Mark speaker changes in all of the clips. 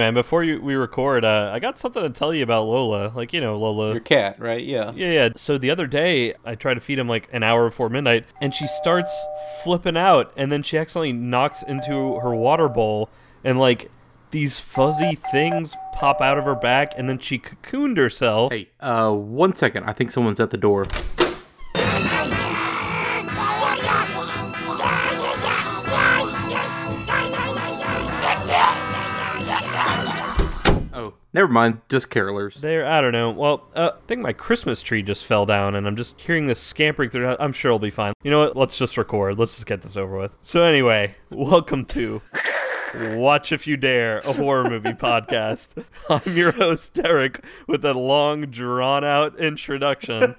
Speaker 1: Man, before you, we record, uh, I got something to tell you about Lola. Like you know Lola.
Speaker 2: Your cat, right? Yeah.
Speaker 1: Yeah, yeah. So the other day, I tried to feed him like an hour before midnight, and she starts flipping out, and then she accidentally knocks into her water bowl, and like these fuzzy things pop out of her back, and then she cocooned herself.
Speaker 2: Hey, uh, one second. I think someone's at the door. Never mind. Just carolers.
Speaker 1: There, I don't know. Well, uh, I think my Christmas tree just fell down, and I'm just hearing this scampering through. I'm sure it'll be fine. You know what? Let's just record. Let's just get this over with. So anyway, welcome to Watch If You Dare, a horror movie podcast. I'm your host, Derek, with a long, drawn out introduction.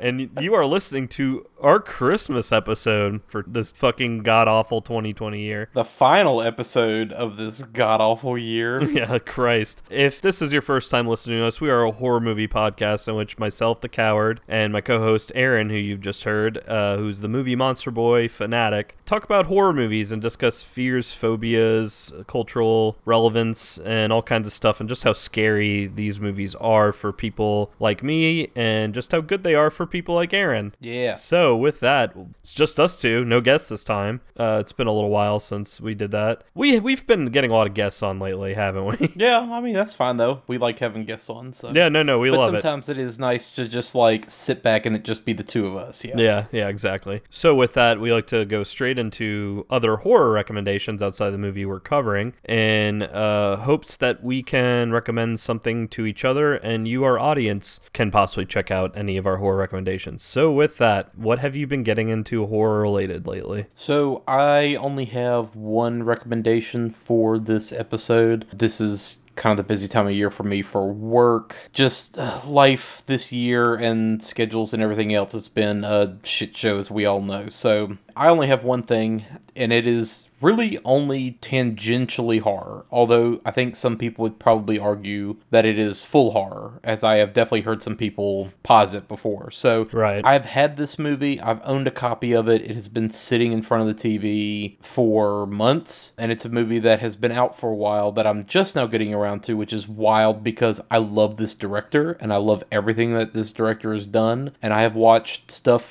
Speaker 1: and you are listening to our Christmas episode for this fucking god awful 2020 year.
Speaker 2: The final episode of this god awful year.
Speaker 1: Yeah, Christ. If this is your first time listening to us, we are a horror movie podcast in which myself, the coward, and my co host, Aaron, who you've just heard, uh, who's the movie monster boy fanatic, talk about horror movies and discuss fears, phobias, cultural relevance, and all kinds of stuff, and just how scary these movies are for people like me, and just how good they are for people like Aaron.
Speaker 2: Yeah.
Speaker 1: So, with that, it's just us two, no guests this time. Uh, it's been a little while since we did that. We we've been getting a lot of guests on lately, haven't we?
Speaker 2: Yeah, I mean that's fine though. We like having guests on, so
Speaker 1: yeah, no, no, we
Speaker 2: But
Speaker 1: love it.
Speaker 2: sometimes it is nice to just like sit back and it just be the two of us. Yeah.
Speaker 1: Yeah, yeah, exactly. So with that, we like to go straight into other horror recommendations outside the movie we're covering, in uh, hopes that we can recommend something to each other, and you, our audience, can possibly check out any of our horror recommendations. So with that, what have you been getting into horror related lately?
Speaker 2: So I only have one recommendation for this episode. This is kind of the busy time of year for me for work. Just uh, life this year and schedules and everything else. It's been a shit show, as we all know. So I only have one thing, and it is really only tangentially horror. Although I think some people would probably argue that it is full horror, as I have definitely heard some people posit before. So
Speaker 1: Right.
Speaker 2: I've had this movie, I've owned a copy of it. It has been sitting in front of the TV for months, and it's a movie that has been out for a while that I'm just now getting around to, which is wild because I love this director and I love everything that this director has done. And I have watched stuff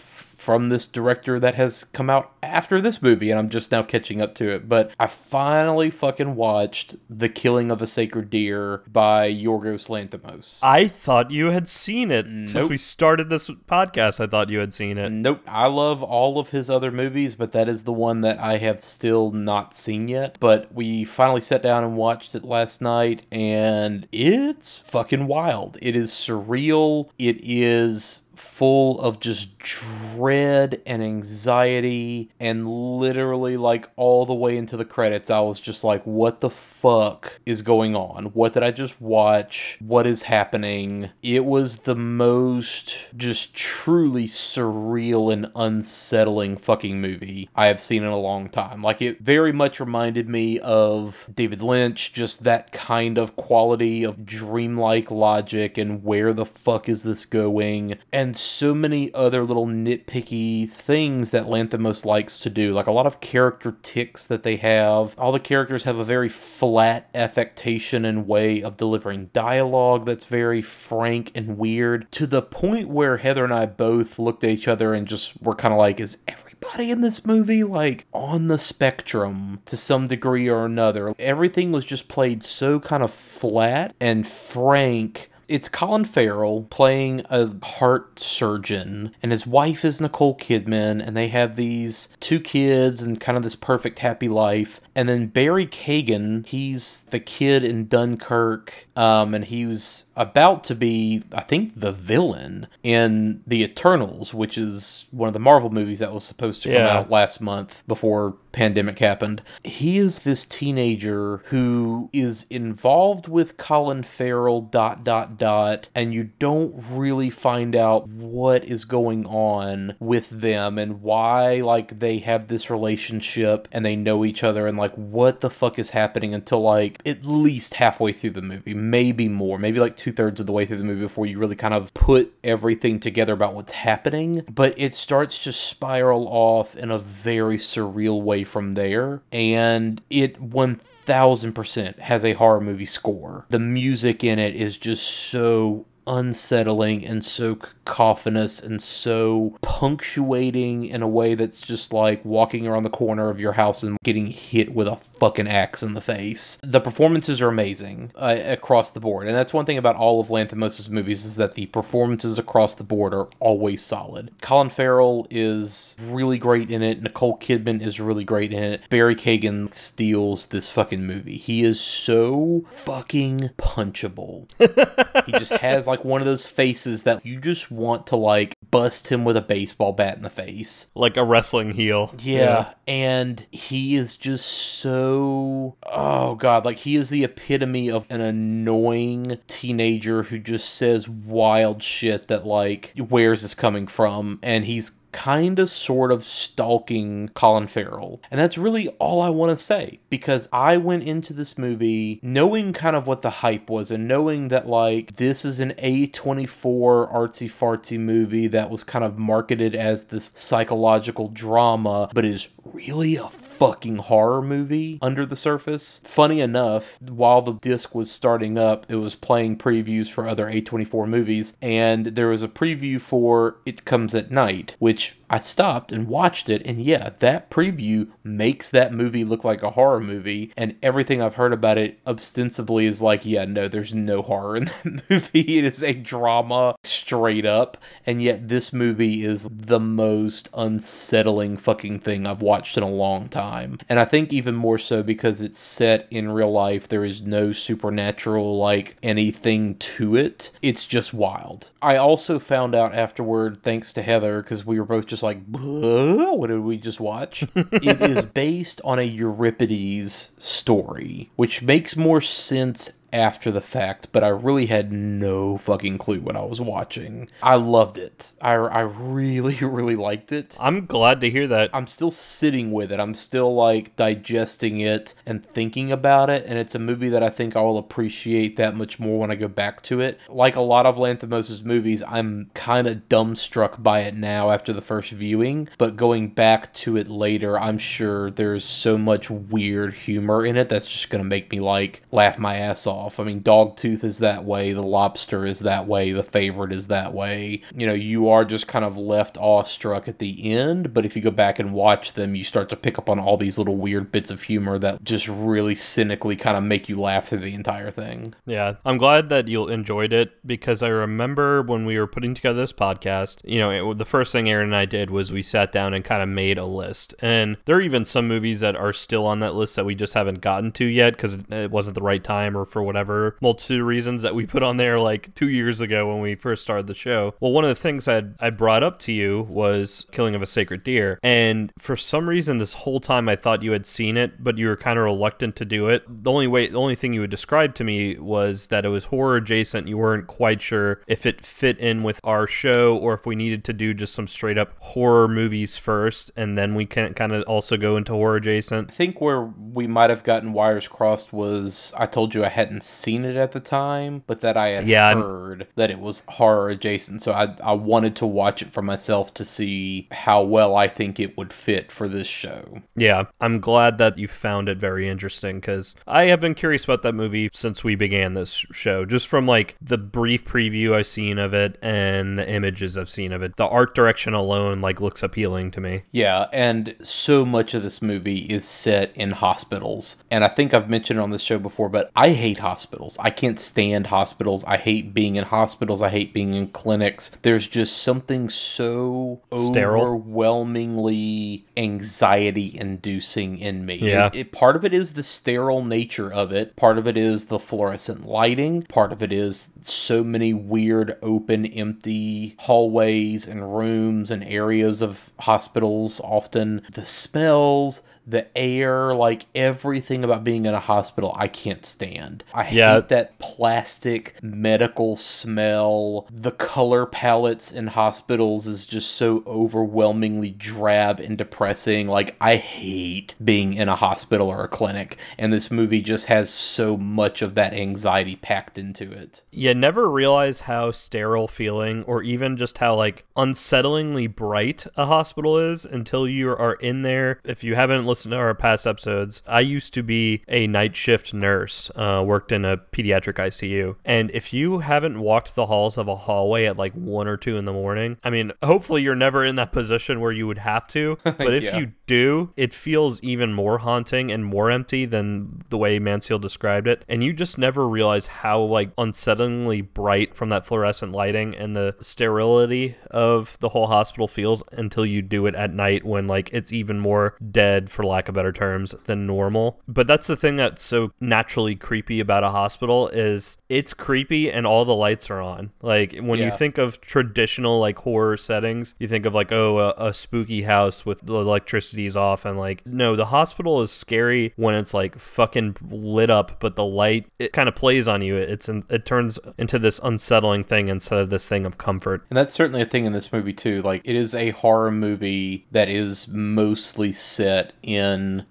Speaker 2: from this director that has come out after this movie, and I'm just now catching up to it. But I finally fucking watched The Killing of a Sacred Deer by Yorgos Lanthimos.
Speaker 1: I thought you had seen it since we started this podcast. I thought you had seen it.
Speaker 2: Nope. I love all of his other movies, but that is the one that I have still not seen yet. But we finally sat down and watched it last night, and it's fucking wild. It is surreal. It is full of just dread and anxiety and literally like all the way into the credits I was just like what the fuck is going on? What did I just watch? What is happening? It was the most just truly surreal and unsettling fucking movie I have seen in a long time. Like it very much reminded me of David Lynch just that kind of quality of dreamlike logic and where the fuck is this going? And so many other little nitpicky things that Lanthimos likes to do, like a lot of character ticks that they have. All the characters have a very flat affectation and way of delivering dialogue that's very frank and weird, to the point where Heather and I both looked at each other and just were kind of like, is everybody in this movie like on the spectrum to some degree or another? Everything was just played so kind of flat and frank it's Colin Farrell playing a heart surgeon, and his wife is Nicole Kidman, and they have these two kids and kind of this perfect happy life. And then Barry Keoghan, he's the kid in Dunkirk, um, and he was about to be, I think, the villain in The Eternals, which is one of the Marvel movies that was supposed to come
Speaker 1: Yeah.
Speaker 2: out last month before pandemic happened. He is this teenager who is involved with Colin Farrell dot dot dot and you don't really find out what is going on with them and why like they have this relationship and they know each other and like what the fuck is happening until like at least halfway through the movie, maybe more, maybe like two thirds of the way through the movie before you really kind of put everything together about what's happening. But it starts to spiral off in a very surreal way from there. And it 1000% has a horror movie score. The music in it is just so unsettling and so cacophonous and so punctuating in a way that's just like walking around the corner of your house and getting hit with a fucking axe in the face. The performances are amazing uh, across the board, and that's one thing about all of Lanthimos' movies is that the performances across the board are always solid. Colin Farrell is really great in it. Nicole Kidman is really great in it. Barry Keoghan steals this fucking movie. He is so fucking punchable. he just has like one of those faces that you just want to like bust him with a baseball bat in the face.
Speaker 1: Like a wrestling heel.
Speaker 2: Yeah, and he is just so oh god, like he is the epitome of an annoying teenager who just says wild shit that like where's this coming from and he's kind of sort of stalking Colin Farrell. And that's really all I want to say because I went into this movie knowing kind of what the hype was and knowing that like this is an A24 artsy fartsy movie that was kind of marketed as this psychological drama but is really a fucking horror movie under the surface. Funny enough, while the disc was starting up, it was playing previews for other A24 movies, and there was a preview for It Comes at Night, which I stopped and watched it, and yeah, that preview makes that movie look like a horror movie, and everything I've heard about it ostensibly is like, yeah, no, there's no horror in that movie. It is a drama straight up, and yet this movie is the most unsettling fucking thing I've watched in a long time. And I think even more so because it's set in real life, there is no supernatural, like anything to it. It's just wild. I also found out afterward, thanks to Heather, because we were both just like, what did we just watch? it is based on a Euripides story, which makes more sense after the fact, but I really had no fucking clue what I was watching. I loved it. I, I really, really liked it.
Speaker 1: I'm glad to hear that.
Speaker 2: I'm still sitting with it. I'm still like digesting it and thinking about it. And it's a movie that I think I will appreciate that much more when I go back to it. Like a lot of Lanthimos' movies, I'm kind of dumbstruck by it now after the first viewing. But going back to it later, I'm sure there's so much weird humor in it that's just going to make me like laugh my ass off off. I mean, Dogtooth is that way, The Lobster is that way, The Favorite is that way. You know, you are just kind of left awestruck at the end, but if you go back and watch them, you start to pick up on all these little weird bits of humor that just really cynically kind of make you laugh through the entire thing.
Speaker 1: Yeah, I'm glad that you enjoyed it because I remember when we were putting together this podcast, you know, it, the first thing Aaron and I did was we sat down and kind of made a list. And there are even some movies that are still on that list that we just haven't gotten to yet because it wasn't the right time or for whatever multitude of reasons that we put on there like two years ago when we first started the show. Well, one of the things I I brought up to you was Killing of a Sacred Deer, and for some reason this whole time I thought you had seen it, but you were kind of reluctant to do it. The only way, the only thing you would describe to me was that it was horror adjacent. You weren't quite sure if it fit in with our show or if we needed to do just some straight up horror movies first, and then we can kind of also go into horror adjacent.
Speaker 2: I think where we might have gotten wires crossed was I told you I hadn't seen it at the time, but that I had
Speaker 1: Yeah, I'm-
Speaker 2: heard that it was horror adjacent. So I, I wanted to watch it for myself to see how well I think it would fit for this show.
Speaker 1: Yeah, I'm glad that you found it very interesting because I have been curious about that movie since we began this show. Just from like the brief preview I've seen of it and the images I've seen of it, the art direction alone like looks appealing to me.
Speaker 2: Yeah, and so much of this movie is set in hospitals. And I think I've mentioned it on this show before, but I hate hospitals. I can't stand hospitals. I hate being in hospitals. I hate being in clinics. There's just something so
Speaker 1: Sterile.
Speaker 2: overwhelmingly anxiety inducing in me.
Speaker 1: Yeah.
Speaker 2: It, it- part of it is the sterile nature of it, part of it is the fluorescent lighting, part of it is so many weird, open, empty hallways and rooms and areas of hospitals, often the smells. The air, like everything about being in a hospital, I can't stand. I
Speaker 1: Yeah.
Speaker 2: hate that plastic medical smell. The color palettes in hospitals is just so overwhelmingly drab and depressing. Like, I hate being in a hospital or a clinic, and this movie just has so much of that anxiety packed into it.
Speaker 1: You never realize how sterile feeling or even just how like unsettlingly bright a hospital is until you are in there. If you haven't listened to our past episodes, I used to be a night shift nurse, uh, worked in a pediatric ICU. And if you haven't walked the halls of a hallway at like one or two in the morning, I mean, hopefully you're never in that position where you would have to. But if
Speaker 2: Yeah.
Speaker 1: you do, it feels even more haunting and more empty than the way Mansfield described it. And you just never realize how like unsettlingly bright from that fluorescent lighting and the sterility of the whole hospital feels until you do it at night when like it's even more dead for lack of better terms than normal. But that's the thing that's so naturally creepy about a hospital is it's creepy and all the lights are on. Like when you think of traditional like horror settings, you think of like oh a, a spooky house with the electricity's off and like no the hospital is scary when it's like fucking lit up but the light it kind of plays on you. It's in, it turns into this unsettling thing instead of this thing of comfort.
Speaker 2: And that's certainly a thing in this movie too. Like it is a horror movie that is mostly set in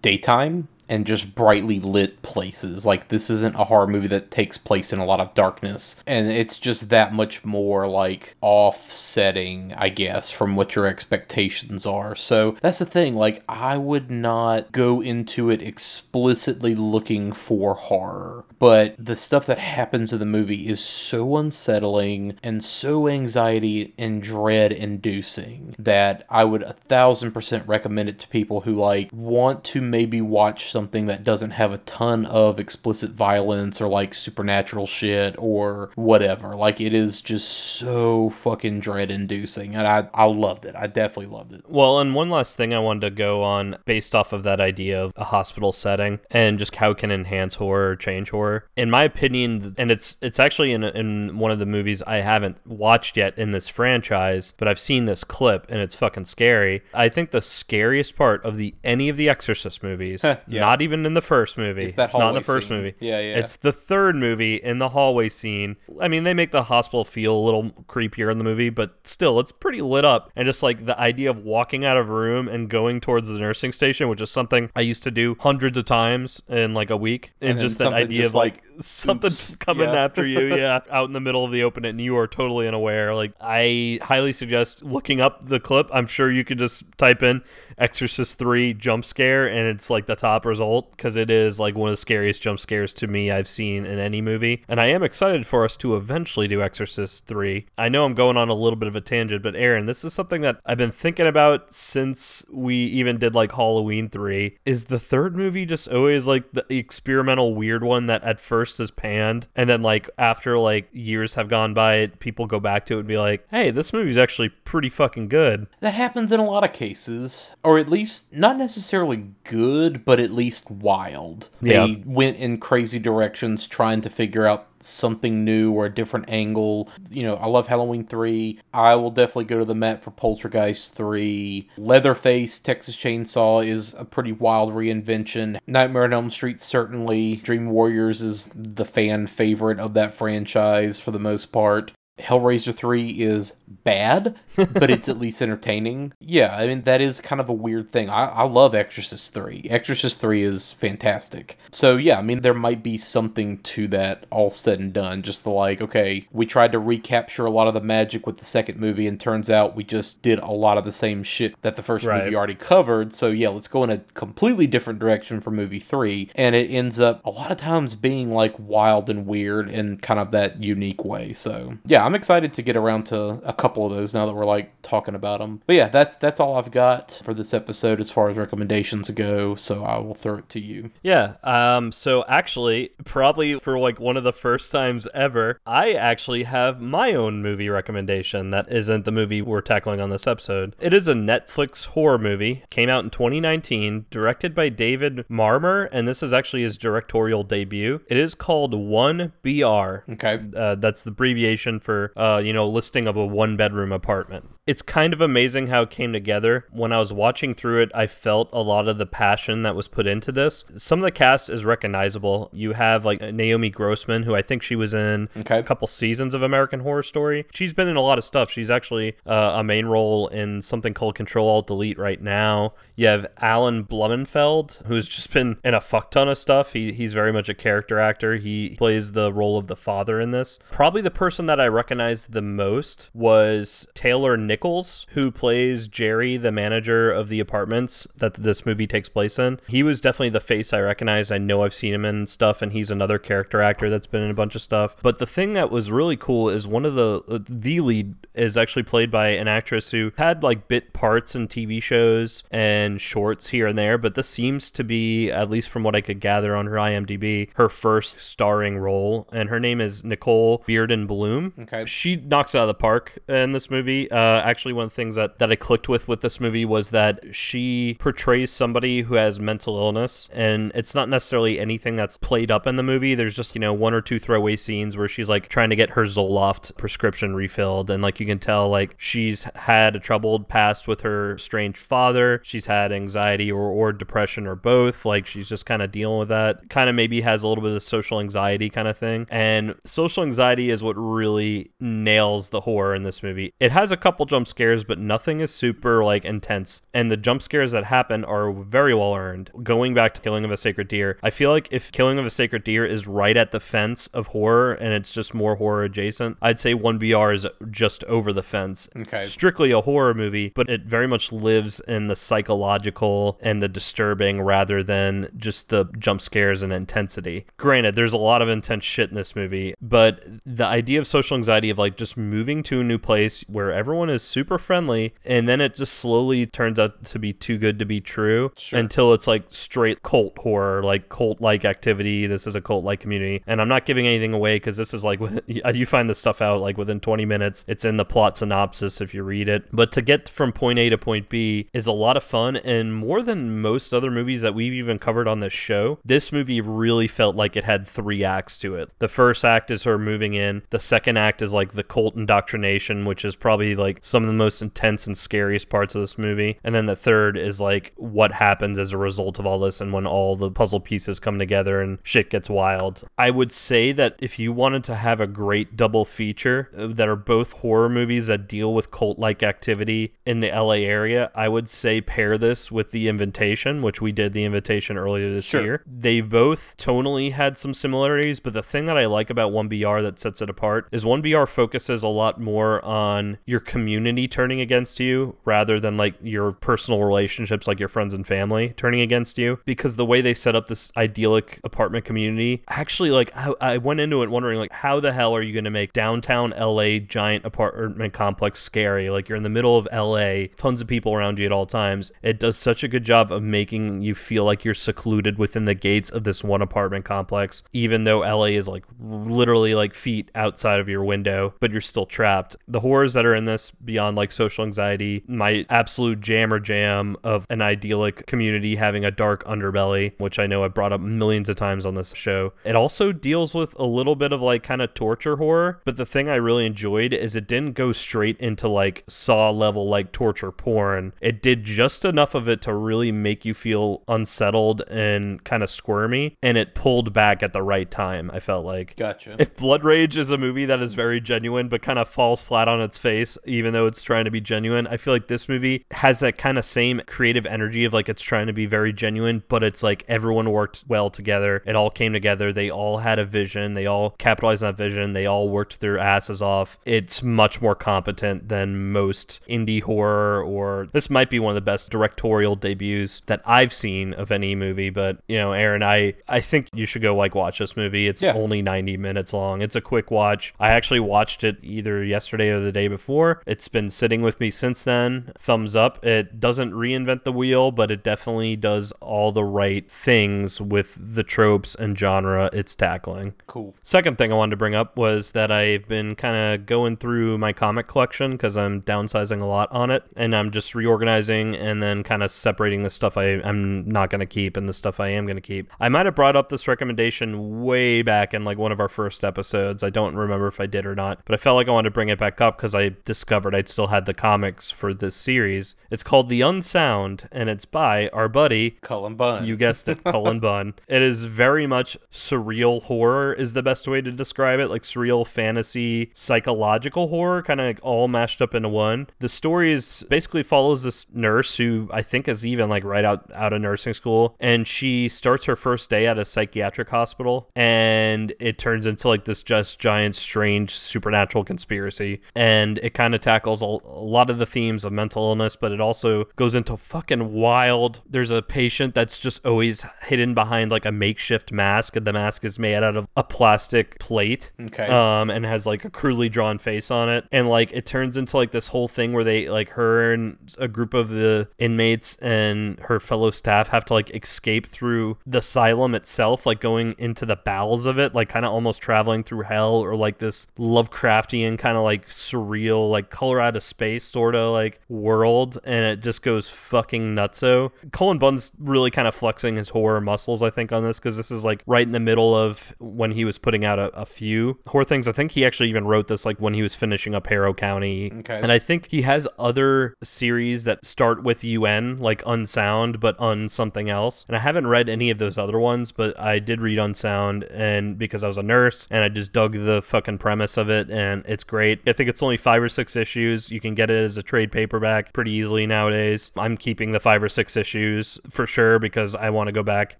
Speaker 2: daytime and just brightly lit places. Like this isn't a horror movie that takes place in a lot of darkness. And it's just that much more like offsetting, I guess, from what your expectations are. So that's the thing. Like I would not go into it explicitly looking for horror. But the stuff that happens in the movie is so unsettling and so anxiety and dread inducing that I would a thousand percent recommend it to people who like want to maybe watch something that doesn't have a ton of explicit violence or like supernatural shit or whatever. Like it is just so fucking dread inducing. And I, I loved it. I definitely loved it.
Speaker 1: Well, and one last thing I wanted to go on based off of that idea of a hospital setting and just how it can enhance horror or change horror. In my opinion, and it's it's actually in in one of the movies I haven't watched yet in this franchise, but I've seen this clip and it's fucking scary. I think the scariest part of the any of the Exorcist movies,
Speaker 2: Yeah.
Speaker 1: Not even in the first movie,
Speaker 2: It's that
Speaker 1: not in the first
Speaker 2: scene.
Speaker 1: movie.
Speaker 2: Yeah, yeah.
Speaker 1: It's the third movie in the hallway scene. I mean, they make the hospital feel a little creepier in the movie, but still, it's pretty lit up. And just like the idea of walking out of a room and going towards the nursing station, which is something I used to do hundreds of times in like a week, and,
Speaker 2: And
Speaker 1: just that idea
Speaker 2: just,
Speaker 1: of like,
Speaker 2: like,
Speaker 1: something's coming
Speaker 2: Yeah.
Speaker 1: after you, yeah, out in the middle of the open, and you are totally unaware. Like, I highly suggest looking up the clip. I'm sure you could just type in Exorcist 3 jump scare and it's like the top result because it is like one of the scariest jump scares to me I've seen in any movie. And I am excited for us to eventually do Exorcist 3. I know I'm going on a little bit of a tangent, but Aaron, this is something that I've been thinking about since we even did like Halloween 3. Is the third movie just always like the experimental weird one that at first is panned and then like after like years have gone by, people go back to it and be like, hey, this movie's actually pretty fucking good.
Speaker 2: That happens in a lot of cases, or at least not necessarily good, but at least wild.
Speaker 1: Yeah.
Speaker 2: They went in crazy directions trying to figure out something new or a different angle. You know, I love Halloween 3. I will definitely go to the Met for Poltergeist 3. Leatherface, Texas Chainsaw is a pretty wild reinvention. Nightmare on Elm Street, certainly. Dream Warriors is the fan favorite of that franchise for the most part. Hellraiser 3 is bad, but it's at least entertaining. Yeah, I mean, that is kind of a weird thing. I, I love Exorcist 3. Exorcist 3 is fantastic. So, yeah, I mean, there might be something to that all said and done. Just the like, okay, we tried to recapture a lot of the magic with the second movie, and turns out we just did a lot of the same shit that the first
Speaker 1: Right.
Speaker 2: movie already covered. So, yeah, let's go in a completely different direction for movie 3. And it ends up a lot of times being like wild and weird in kind of that unique way. So, yeah, I'm excited to get around to a couple of those now that we're like talking about them. But yeah, that's that's all I've got for this episode as far as recommendations go. So I will throw it to you.
Speaker 1: Yeah. Um. So actually, probably for like one of the first times ever, I actually have my own movie recommendation that isn't the movie we're tackling on this episode. It is a Netflix horror movie. Came out in 2019, directed by David Marmor, and this is actually his directorial debut. It is called One BR.
Speaker 2: Okay.
Speaker 1: Uh, that's the abbreviation for, uh, you know, listing of a one bedroom apartment. It's kind of amazing how it came together. When I was watching through it, I felt a lot of the passion that was put into this. Some of the cast is recognizable. You have like Naomi Grossman, who I think she was in
Speaker 2: Okay.
Speaker 1: a couple seasons of American Horror Story. She's been in a lot of stuff. She's actually uh, a main role in something called Control Alt Delete right now. You have Alan Blumenfeld, who's just been in a fuck ton of stuff. He, he's very much a character actor. He plays the role of the father in this. Probably the person that I recognized the most was Taylor Nichols, who plays Jerry, the manager of the apartments that this movie takes place in. He was definitely the face I recognize. I know I've seen him in stuff, and he's another character actor that's been in a bunch of stuff. But the thing that was really cool is one of the uh, the lead is actually played by an actress who had like bit parts in TV shows and shorts here and there, but this seems to be, at least from what I could gather on her IMDb, her first starring role, and her name is Nicole Brydon Bloom.
Speaker 2: Okay.
Speaker 1: She knocks it out of the park in this movie. Uh, actually, one of the things that, that I clicked with with this movie was that she portrays somebody who has mental illness, and it's not necessarily anything that's played up in the movie. There's just, you know, one or two throwaway scenes where she's like trying to get her Zoloft prescription refilled, and like you can tell, like she's had a troubled past with her strange father. She's had anxiety or, or depression or both. Like she's just kind of dealing with that. Kind of maybe has a little bit of social anxiety kind of thing. And social anxiety is what really nails the horror in this movie. It has a couple jump scares, but nothing is super like intense. And the jump scares that happen are very well earned. Going back to Killing of a Sacred Deer, I feel like if Killing of a Sacred Deer is right at the fence of horror and it's just more horror adjacent, I'd say 1BR is just over the fence.
Speaker 2: Okay.
Speaker 1: Strictly a horror movie, but it very much lives in the psychological and the disturbing rather than just the jump scares and intensity. Granted, there's a lot of intense shit in this movie, but the idea of social anxiety of like just moving to a new place where everyone is super friendly and then it just slowly turns out to be too good to be true
Speaker 2: Sure.
Speaker 1: until it's like straight cult horror, like cult like activity. This is a cult like community. And I'm not giving anything away because this is like, with, you find this stuff out like within 20 minutes. It's in the plot synopsis if you read it. But to get from point A to point B is a lot of fun. And more than most other movies that we've even covered on this show, this movie really felt like it had three acts to it. The first act is her moving in, the second act is like the cult indoctrination, which is probably like some of the most intense and scariest parts of this movie. And then the third is like what happens as a result of all this and when all the puzzle pieces come together and shit gets wild. I would say that if you wanted to have a great double feature uh, that are both horror movies that deal with cult like activity in the LA area, I would say pair this with The Invitation, which we did The Invitation earlier this
Speaker 2: Sure.
Speaker 1: year. They've both tonally had some similarities, but the thing that I like about 1BR that sets it apart is 1BR focuses a lot more on your community turning against you rather than like your personal relationships, like your friends and family turning against you. Because the way they set up this idyllic apartment community, actually, like I, I went into it wondering, like, how the hell are you going to make downtown LA giant apartment complex scary? Like you're in the middle of LA, tons of people around you at all times. It does such a good job of making you feel like you're secluded within the gates of this one apartment complex, even though LA is like literally like feet outside of your window, but you're still trapped. The horrors that are in this beyond like social anxiety, my absolute jammer jam of an idyllic community having a dark underbelly, which I know I brought up millions of times on this show. It also deals with a little bit of like kind of torture horror, but the thing I really enjoyed is it didn't go straight into like saw level like torture porn. It did just enough of it to really make you feel unsettled and kind of squirmy, and it pulled back at the right time, I felt like.
Speaker 2: Gotcha.
Speaker 1: If Blood Rage is a movie that is very genuine but kind of falls flat on its face, even though it's trying to be genuine, I feel like this movie has that kind of same creative energy of like it's trying to be very genuine, but it's like everyone worked well together. It all came together. They all had a vision. They all capitalized on that vision. They all worked their asses off. It's much more competent than most indie horror, or this might be one of the best directorial debuts that I've seen of any movie. But you know, Aaron, I I think you should go like watch this movie. It's
Speaker 2: Yeah.
Speaker 1: only 90 minutes long. It's a quick watch. I actually watched it either yesterday or the day before. It's been sitting with me since then. Thumbs up. It doesn't reinvent the wheel, but it definitely does all the right things with the tropes and genre it's tackling.
Speaker 2: Cool.
Speaker 1: Second thing I wanted to bring up was that I've been kind of going through my comic collection because I'm downsizing a lot on it, and I'm just reorganizing and then kind of separating the stuff I, I'm not going to keep and the stuff I am going to keep. I might have brought up this recommendation way back in like one of our first episodes. I don't remember if I did or not, but I felt like I wanted to bring it back up because I discovered I'd still had the comics for this series. It's called The Unsound, and it's by our buddy
Speaker 2: Cullen Bunn.
Speaker 1: you guessed it, Cullen Bunn. It is very much surreal horror is the best way to describe it, like surreal fantasy, psychological horror, kind of like all mashed up into one. The story is basically follows this nurse who I think is even like right out out of nursing school, and she starts her first day at a psychiatric hospital, and it turns into like this just giant, strange supernatural conspiracy, and it kind of tackles tackles a, lot of the themes of mental illness, but it also goes into fucking wild. There's a patient that's just always hidden behind like a makeshift mask, and the mask is made out of a plastic plate.
Speaker 2: Okay.
Speaker 1: Um, and has like a crudely drawn face on it, and like it turns into like this whole thing where they like her and a group of the inmates and her fellow staff have to like escape through the asylum itself, like going into the bowels of it, like kind of almost traveling through hell or like this Lovecraftian kind of like surreal, like color out of space sort of like world, and it just goes fucking nutso. Cullen Bunn's really kind of flexing his horror muscles, I think, on this because this is like right in the middle of when he was putting out a, a few horror things. I think he actually even wrote this like when he was finishing up Harrow County,
Speaker 2: Okay.
Speaker 1: and I think he has other series that start with UN, like Unsound, but un something else. And I haven't read any of those other ones, but I did read Unsound, and because I was a nurse, and I just dug the fucking premise of it, and it's great. I think it's only five or six issues. You can get it as a trade paperback pretty easily nowadays. I'm keeping the five or six issues for sure because I want to go back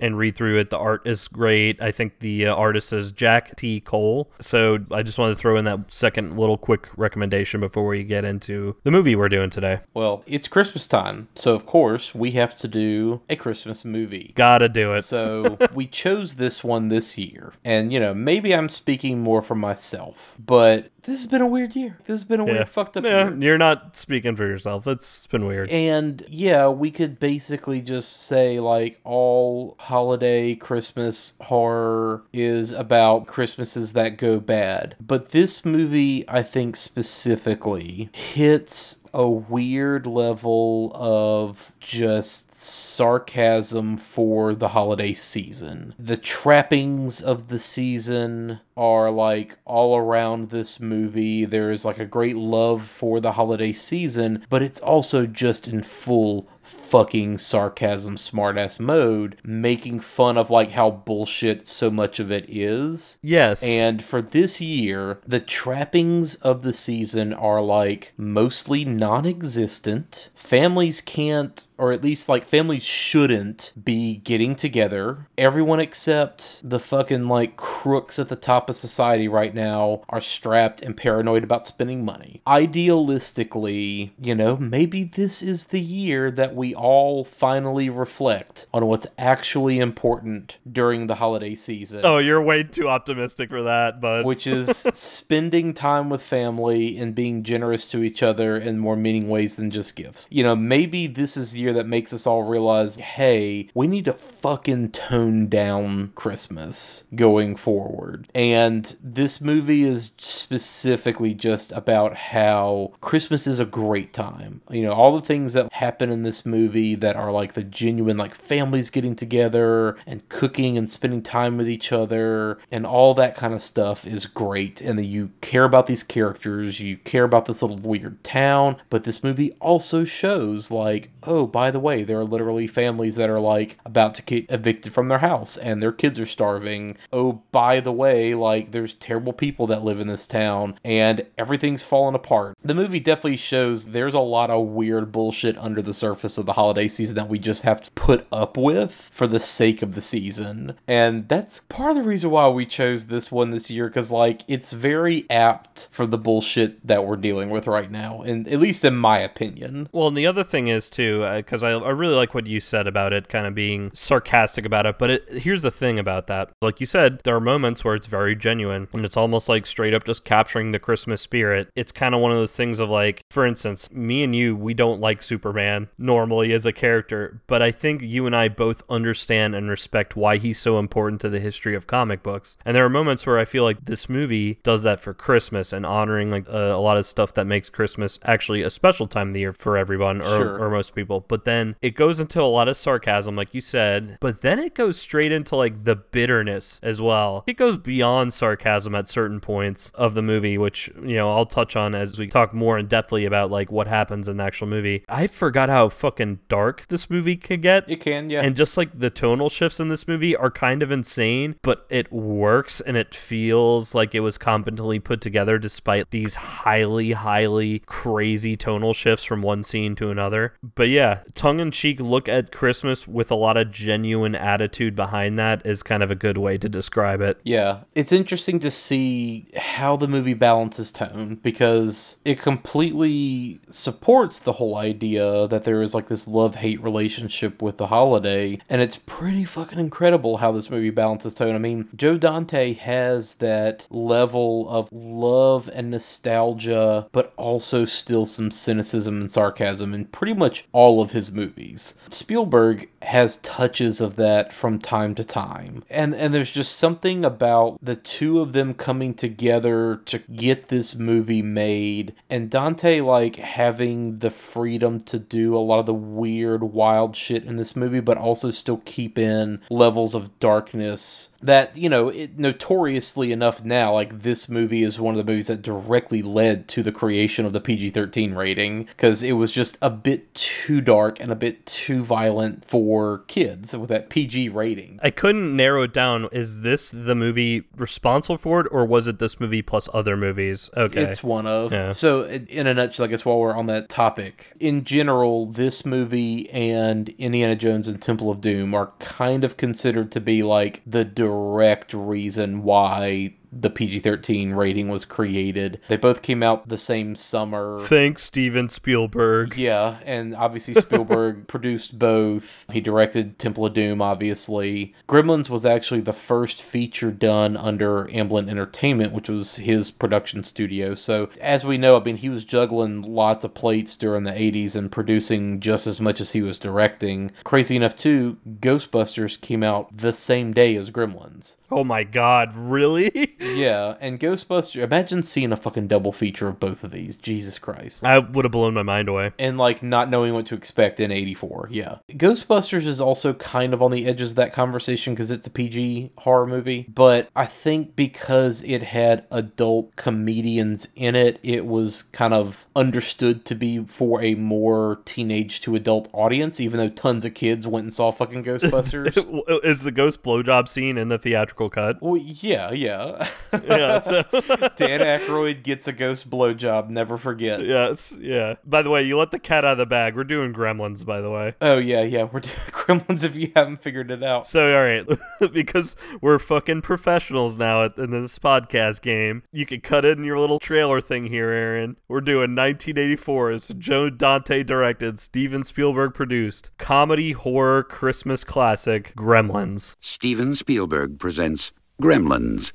Speaker 1: and read through it. The art is great. I think the uh, artist is Jack T. Cole. So I just wanted to throw in that second little quick recommendation before we get into the movie we're doing today.
Speaker 2: Well, it's Christmas time, so of course we have to do a Christmas movie.
Speaker 1: Gotta do it.
Speaker 2: So we chose this one this year. And, you know, maybe I'm speaking more for myself, but this has been a weird year. This has been a weird, fucked up
Speaker 1: yeah,
Speaker 2: year.
Speaker 1: you're not speaking for yourself. It's, it's been weird.
Speaker 2: And yeah, we could basically just say like all holiday Christmas horror is about Christmases that go bad. But this movie, I think specifically, hits a weird level of just sarcasm for the holiday season. The trappings of the season are like all around this movie. There is like a great love for the holiday season, but it's also just in full fucking sarcasm smartass mode making fun of like how bullshit so much of it is
Speaker 1: yes.
Speaker 2: and for this year, the trappings of the season are like mostly non existent. Families can't, or at least like families shouldn't be getting together. Everyone except the fucking like crooks at the top of society right now are strapped and paranoid about spending money. Idealistically, you know, maybe this is the year that we all finally reflect on what's actually important during the holiday season
Speaker 1: oh, you're way too optimistic for that, but
Speaker 2: which is spending time with family and being generous to each other in more meaning ways than just gifts. You know, maybe this is the year that makes us all realize, hey, we need to fucking tone down Christmas going forward. And this movie is specifically just about how Christmas is a great time. You know, all the things that happen in this movie that are like the genuine like families getting together and cooking and spending time with each other and all that kind of stuff is great and you care about these characters you care about this little weird town but this movie also shows like oh by the way there are literally families that are like about to get evicted from their house and their kids are starving. Oh by the way like there's terrible people that live in this town and everything's falling apart. The movie definitely shows there's a lot of weird bullshit under the surface of the holiday season that we just have to put up with for the sake of the season. And that's part of the reason why we chose this one this year because like it's very apt for the bullshit that we're dealing with right now and at least in my opinion.
Speaker 1: Well, and the other thing is too, because I, I really like what you said about it, kind of being sarcastic about it. But it, here's the thing about that: like you said, there are moments where it's very genuine, and it's almost like straight up just capturing the Christmas spirit. It's kind of one of those things of like, for instance, me and you, we don't like Superman normally as a character, but I think you and I both understand and respect why he's so important to the history of comic books. And there are moments where I feel like this movie does that for Christmas and honoring like uh, a lot of stuff that makes Christmas actually a special time of the year for everyone or,
Speaker 2: Sure.
Speaker 1: or most people. But then it goes into a lot of sarcasm, like you said, but then it goes straight into like the bitterness as well. It goes beyond sarcasm at certain points of the movie, which, you know, I'll touch on as we talk more in depthly about like what happens in the actual movie. I forgot how fucking dark this movie could get.
Speaker 2: it can yeah
Speaker 1: And just like the tonal shifts in this movie are kind of insane, but it works and it feels like it was competently put together despite these highly, highly crazy tonal shifts from one scene to another. But yeah, tongue in cheek look at Christmas with a lot of genuine attitude behind that is kind of a good way to describe it.
Speaker 2: Yeah, it's interesting to see how the movie balances tone because it completely supports the whole idea that there is like this love hate relationship with the holiday, and it's pretty fucking incredible how this movie balances tone. I mean, Joe Dante has that level of love and nostalgia, but also still some cynicism and sarcasm in pretty much all of his movies. Spielberg has touches of that from time to time. And and there's just something about the two of them coming together to get this movie made and Dante like having the freedom to do a lot of the weird wild shit in this movie but also still keep in levels of darkness that, you know, it, notoriously enough now like this movie is one of the movies that directly led to the creation of the PG-13 rating because it was just a bit too dark and a bit too violent for kids with that PG rating.
Speaker 1: I couldn't narrow it down. Is this the movie responsible for it, or was it this movie plus other movies? Okay.
Speaker 2: It's one of.
Speaker 1: Yeah.
Speaker 2: So, in a nutshell, I guess while we're on that topic, in general, this movie and Indiana Jones and Temple of Doom are kind of considered to be like the direct reason why the PG 13 rating was created. They both came out the same summer.
Speaker 1: Thanks, Steven Spielberg.
Speaker 2: Yeah, and obviously Spielberg produced both. He directed Temple of Doom, obviously. Gremlins was actually the first feature done under Amblin Entertainment, which was his production studio. So, as we know, I mean, he was juggling lots of plates during the 80s and producing just as much as he was directing. Crazy enough, too, Ghostbusters came out the same day as Gremlins.
Speaker 1: Oh my god, really?
Speaker 2: Yeah, and Ghostbusters, imagine seeing a fucking double feature of both of these. Jesus Christ.
Speaker 1: I would have blown my mind away.
Speaker 2: and like not knowing what to expect in 84 yeah ghostbusters is also kind of on the edges of that conversation because it's a pg horror movie but i think because it had adult comedians in it it was kind of understood to be for a more teenage to adult audience even though tons of kids went and saw fucking ghostbusters
Speaker 1: Is the ghost blowjob scene in the theatrical cut?
Speaker 2: well yeah yeah
Speaker 1: Yeah, so
Speaker 2: dan Aykroyd gets a ghost blowjob never forget
Speaker 1: yes, yeah. By the way, you let the cat out of the bag. We're doing Gremlins, by the way.
Speaker 2: oh yeah yeah we're doing gremlins if you haven't figured it out
Speaker 1: So, all right, because we're fucking professionals now at, in this podcast game, you can cut in your little trailer thing here, Aaron. We're doing 1984's Joe Dante directed, Steven Spielberg produced comedy horror Christmas classic Gremlins.
Speaker 3: Steven Spielberg presents Gremlins.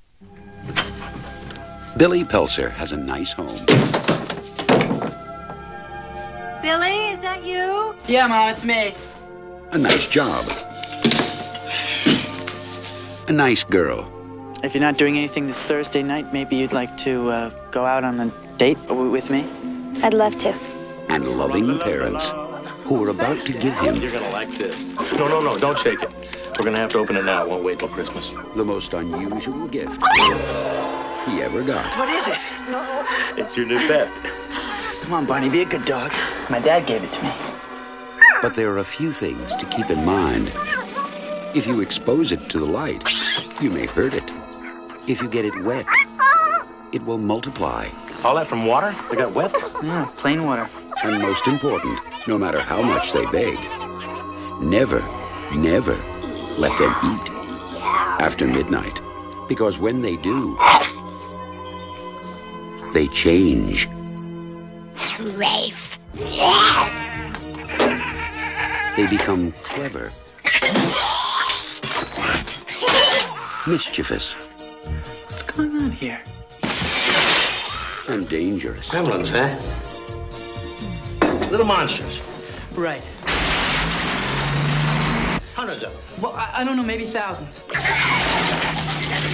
Speaker 3: Billy Peltzer has a nice home.
Speaker 4: Billy, is that you?
Speaker 5: Yeah, Mom, it's me.
Speaker 3: a nice job, a nice girl,
Speaker 5: If you're not doing anything this Thursday night, maybe you'd like to uh, go out on a date with me?
Speaker 4: I'd love to.
Speaker 3: and loving parents who are about to give him
Speaker 6: You're gonna like this. No, no, no, don't shake it. We're gonna have to open it now. It won't wait till Christmas.
Speaker 3: the most unusual gift he ever got.
Speaker 5: What is it? No.
Speaker 6: It's your new pet.
Speaker 5: Come on, Barney, be a good dog. My dad gave it to me.
Speaker 3: But there are a few things to keep in mind. If you expose it to the light, you may hurt it. If you get it wet, it will multiply.
Speaker 6: All that from water? They got wet?
Speaker 5: Yeah, plain water.
Speaker 3: And most important, no matter how much they beg, never, never let them eat after midnight. Because when they do, they change.
Speaker 4: Rafe.
Speaker 3: They become clever, mischievous,
Speaker 5: What's going on here?
Speaker 3: and dangerous.
Speaker 6: Gremlins, huh? Hmm. Little monsters.
Speaker 5: Right.
Speaker 6: Hundreds of them.
Speaker 5: Well, I, I don't know, maybe thousands.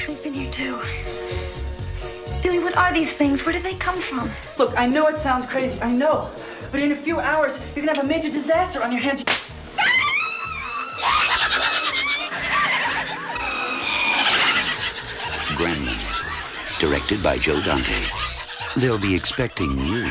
Speaker 4: They've been here too. Billy, what are these things? Where do they come from?
Speaker 5: Look, I know it sounds crazy, I know. But in a few hours, you're gonna have a major disaster on your hands.
Speaker 3: Gremlins, directed by Joe Dante. They'll be expecting you.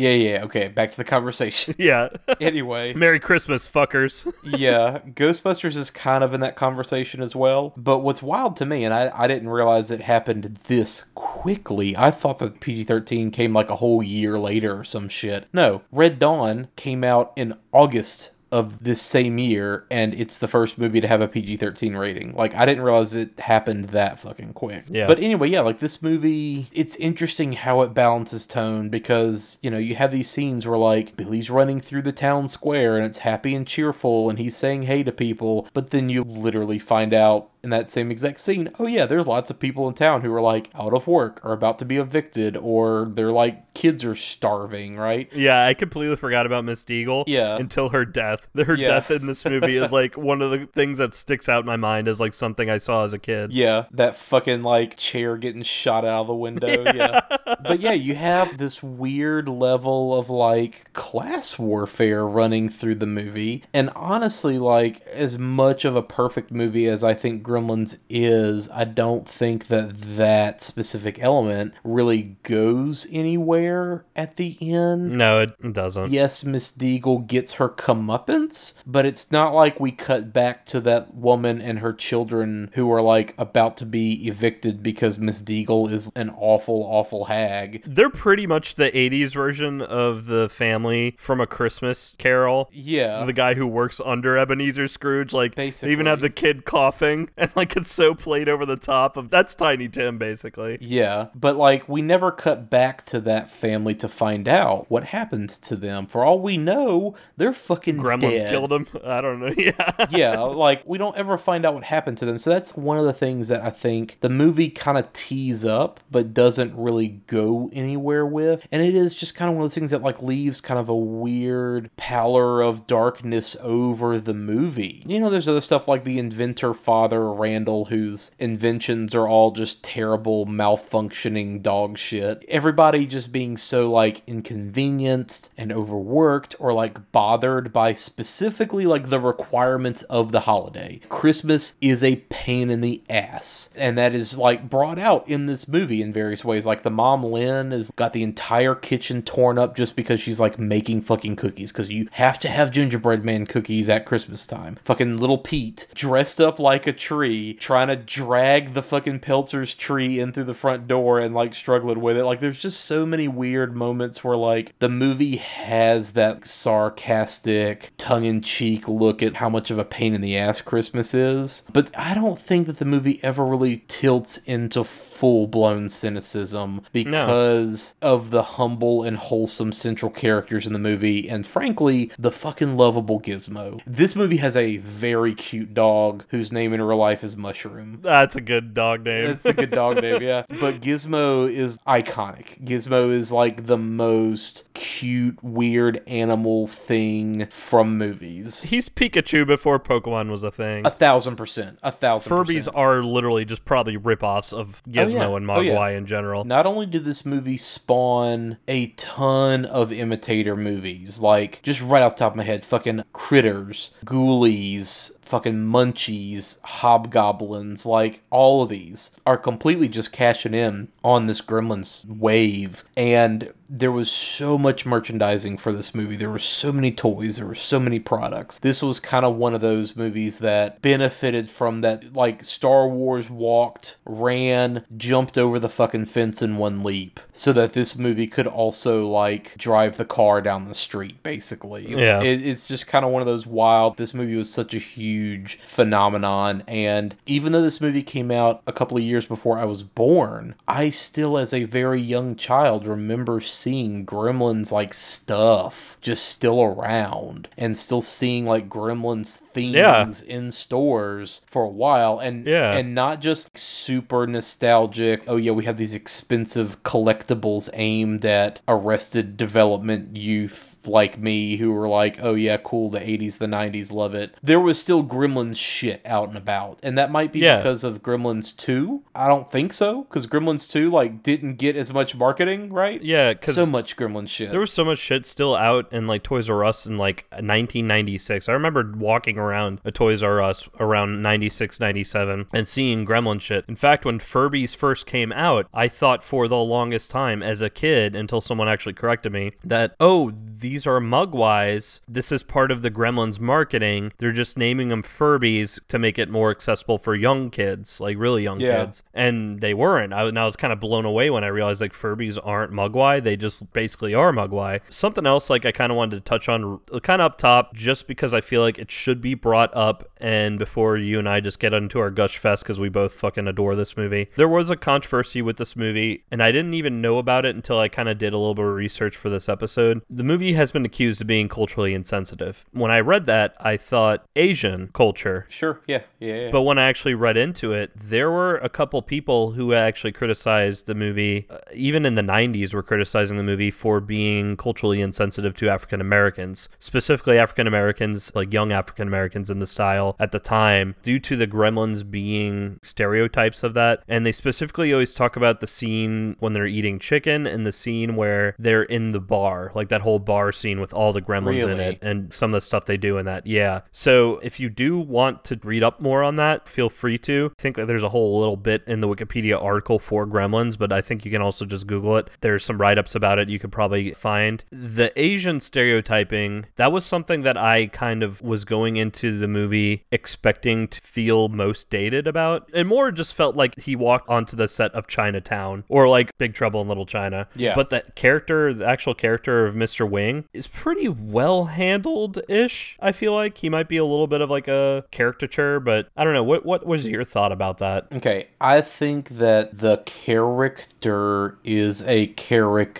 Speaker 2: Yeah yeah okay back to the conversation
Speaker 1: Yeah.
Speaker 2: anyway
Speaker 1: Merry Christmas, fuckers.
Speaker 2: yeah, Ghostbusters is kind of in that conversation as well. But what's wild to me, and I, I didn't realize it happened this quickly. I thought that PG 13 came like a whole year later or some shit. No, Red Dawn came out in August of this same year, and it's the first movie to have a PG 13 rating. Like, I didn't realize it happened that fucking quick.
Speaker 1: Yeah.
Speaker 2: But anyway, yeah, like this movie, it's interesting how it balances tone because, you know, you have these scenes where, like, Billy's running through the town square and it's happy and cheerful and he's saying hey to people, but then you literally find out in that same exact scene, oh yeah, there's lots of people in town who are like out of work or about to be evicted or they're like kids are starving, right?
Speaker 1: Yeah, I completely forgot about Miss Deagle.
Speaker 2: Yeah.
Speaker 1: Until her death. Her
Speaker 2: Yeah.
Speaker 1: death in this movie is like one of the things that sticks out in my mind as like something I saw as a kid.
Speaker 2: Yeah, that fucking like chair getting shot out of the window. Yeah. But yeah, you have this weird level of like class warfare running through the movie. And honestly, like as much of a perfect movie as I think Gremlins is, I don't think that that specific element really goes anywhere at the end.
Speaker 1: No, it doesn't.
Speaker 2: Yes, Miss Deagle gets her comeuppance, but it's not like we cut back to that woman and her children who are like about to be evicted because Miss Deagle is an awful, awful hag.
Speaker 1: They're pretty much the 80s version of the family from A Christmas Carol.
Speaker 2: Yeah.
Speaker 1: The guy who works under Ebenezer Scrooge. Like, they even have the kid coughing, and like it's so played over the top of that's Tiny Tim, basically.
Speaker 2: Yeah, but like we never cut back to that family to find out what happened to them. For all we know, they're fucking
Speaker 1: Gremlins
Speaker 2: dead.
Speaker 1: killed them. I don't know. Yeah.
Speaker 2: yeah, like we don't ever find out what happened to them. So that's one of the things that I think the movie kind of tees up, but doesn't really go anywhere with. And it is just kind of one of those things that like leaves kind of a weird pallor of darkness over the movie. You know, there's other stuff like the inventor father Randall, whose inventions are all just terrible, malfunctioning dog shit. Everybody just being so like inconvenienced and overworked or like bothered by specifically like the requirements of the holiday. Christmas is a pain in the ass. And that is like brought out in this movie in various ways. Like the mom Lynn has got the entire kitchen torn up just because she's like making fucking cookies. Because you have to have gingerbread man cookies at Christmas time. Fucking little Pete dressed up like a tree trying to drag the fucking Peltzer's tree in through the front door and like struggling with it. Like there's just so many weird moments where like the movie has that sarcastic, tongue in cheek look at how much of a pain in the ass Christmas is. But I don't think that the movie ever really tilts into full blown cynicism because of the humble and wholesome central characters in the movie and frankly the fucking lovable Gizmo. This movie has a very cute dog whose name in real life is Mushroom.
Speaker 1: That's a good dog name.
Speaker 2: It's a good dog name, yeah. But Gizmo is iconic. Gizmo is like the most cute, weird animal thing from movies.
Speaker 1: He's Pikachu before Pokemon was a thing.
Speaker 2: A thousand percent. A thousand
Speaker 1: Furbies
Speaker 2: percent.
Speaker 1: are literally just probably ripoffs of Gizmo oh,
Speaker 2: yeah.
Speaker 1: and
Speaker 2: Oh, yeah.
Speaker 1: In general.
Speaker 2: Not only did this movie spawn a ton of imitator movies, like just right off the top of my head, fucking Critters, Ghoulies, fucking Munchies, Hobgoblins, like all of these are completely just cashing in on this Gremlins wave. And there was so much merchandising for this movie. There were so many toys, there were so many products. This was kind of one of those movies that benefited from that like Star Wars walked, ran, jumped over the fucking fence in one leap so that this movie could also like drive the car down the street basically.
Speaker 1: Yeah.
Speaker 2: It, it's just kind of one of those wild this movie was such a huge phenomenon and even though this movie came out a couple of years before I was born, I still as a very young child remember seeing Gremlins like stuff just still around and still seeing like Gremlins things
Speaker 1: Yeah.
Speaker 2: in stores for a while and
Speaker 1: Yeah.
Speaker 2: and not just super nostalgic oh yeah we have these expensive collectibles aimed at arrested development youth like me who were like oh yeah cool the 80s the 90s love it there was still gremlins shit out and about and that might be
Speaker 1: Yeah.
Speaker 2: because of gremlins 2 i don't think so because gremlins 2 like didn't get as much marketing right
Speaker 1: Yeah,
Speaker 2: so much Gremlin shit.
Speaker 1: there was so much shit still out in like Toys R Us in like 1996. I remember walking around a Toys R Us around 96, 97 and seeing Gremlin shit. In fact, when Furbies first came out, I thought for the longest time as a kid until someone actually corrected me that, oh, these are Mogwais. This is part of the Gremlins marketing. They're just naming them Furbies to make it more accessible for young kids, like really young
Speaker 2: Yeah.
Speaker 1: kids. And they weren't. I, and I was kind of blown away when I realized like Furbies aren't Mogwai. They just basically are Mogwai. Something else like I kind of wanted to touch on kind of up top just because I feel like it should be brought up and before you and I just get into our gush fest because we both fucking adore this movie. There was a controversy with this movie and I didn't even know about it until I kind of did a little bit of research for this episode. The movie has been accused of being culturally insensitive. When I read that, I thought Asian culture
Speaker 2: sure, yeah, yeah, yeah.
Speaker 1: but when I actually read into it, there were a couple people who actually criticized the movie, uh, even in the 90s, were criticizing the movie for being culturally insensitive to African Americans, specifically African Americans, like young African Americans in the style at the time, due to the gremlins being stereotypes of that. And they specifically always talk about the scene when they're eating chicken and the scene where they're in the bar, like that whole bar scene with all the gremlins in it and some of the stuff they do in that. Yeah. So if you do want to read up more on that, feel free to. I think that there's a whole little bit in the Wikipedia article for Gremlins, but I think you can also just Google it. There's some write ups about it you could probably find. The Asian stereotyping, that was something that I kind of was going into the movie expecting to feel most dated about. And more just felt like he walked onto the set of Chinatown or like Big Trouble in Little China.
Speaker 2: Yeah.
Speaker 1: But that character, the actual character of Mr. Wing, is pretty well handled ish. I feel like he might be a little bit of like a caricature, but I don't know. What what was your thought about that?
Speaker 2: Okay, I think that the character is a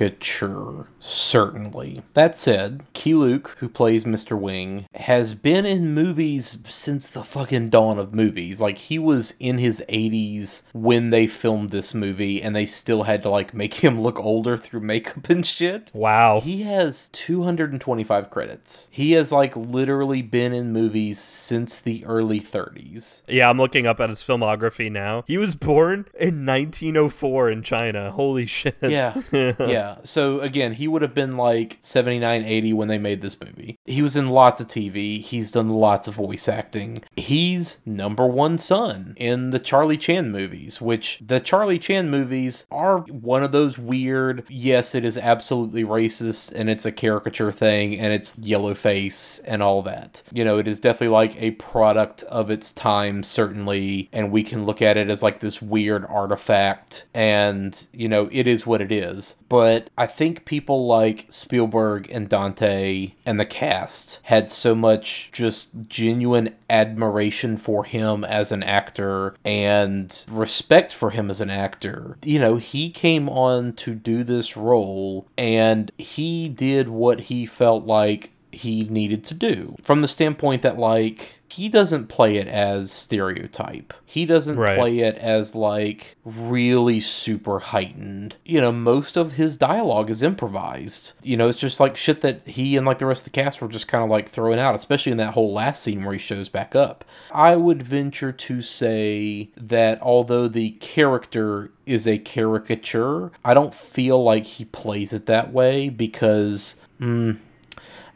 Speaker 2: caricature, certainly. That said, Key Luke, who plays Mr. Wing, has been in movies since the fucking dawn of movies. Like, he was in his 80s when they filmed this movie, and they still had to, like, make him look older through makeup and shit.
Speaker 1: Wow.
Speaker 2: He has 225 credits. He has, like, literally been in movies since the early 30s.
Speaker 1: Yeah, I'm looking up at his filmography now. He was born in 1904 in China. Holy shit.
Speaker 2: Yeah. yeah. So again, he would have been like 79, 80 when they made this movie. He was in lots of TV. He's done lots of voice acting. He's number one son in the Charlie Chan movies, which the Charlie Chan movies are one of those weird, yes, it is absolutely racist and it's a caricature thing and it's yellow face and all that. You know, it is definitely like a product of its time, certainly, and we can look at it as like this weird artifact and, you know, it is what it is. But I think people like Spielberg and Dante and the cast had so much just genuine admiration for him as an actor and respect for him as an actor. You know, he came on to do this role and he did what he felt like he needed to do. From the standpoint that like he doesn't play it as stereotype. He doesn't
Speaker 1: Right.
Speaker 2: play it as like really super heightened. You know most of his dialogue is improvised. You know it's just like shit that he and like the rest of the cast were just kind of like throwing out especially in that whole last scene where he shows back up. I would venture to say that although the character is a caricature i don't feel like he plays it that way because mm,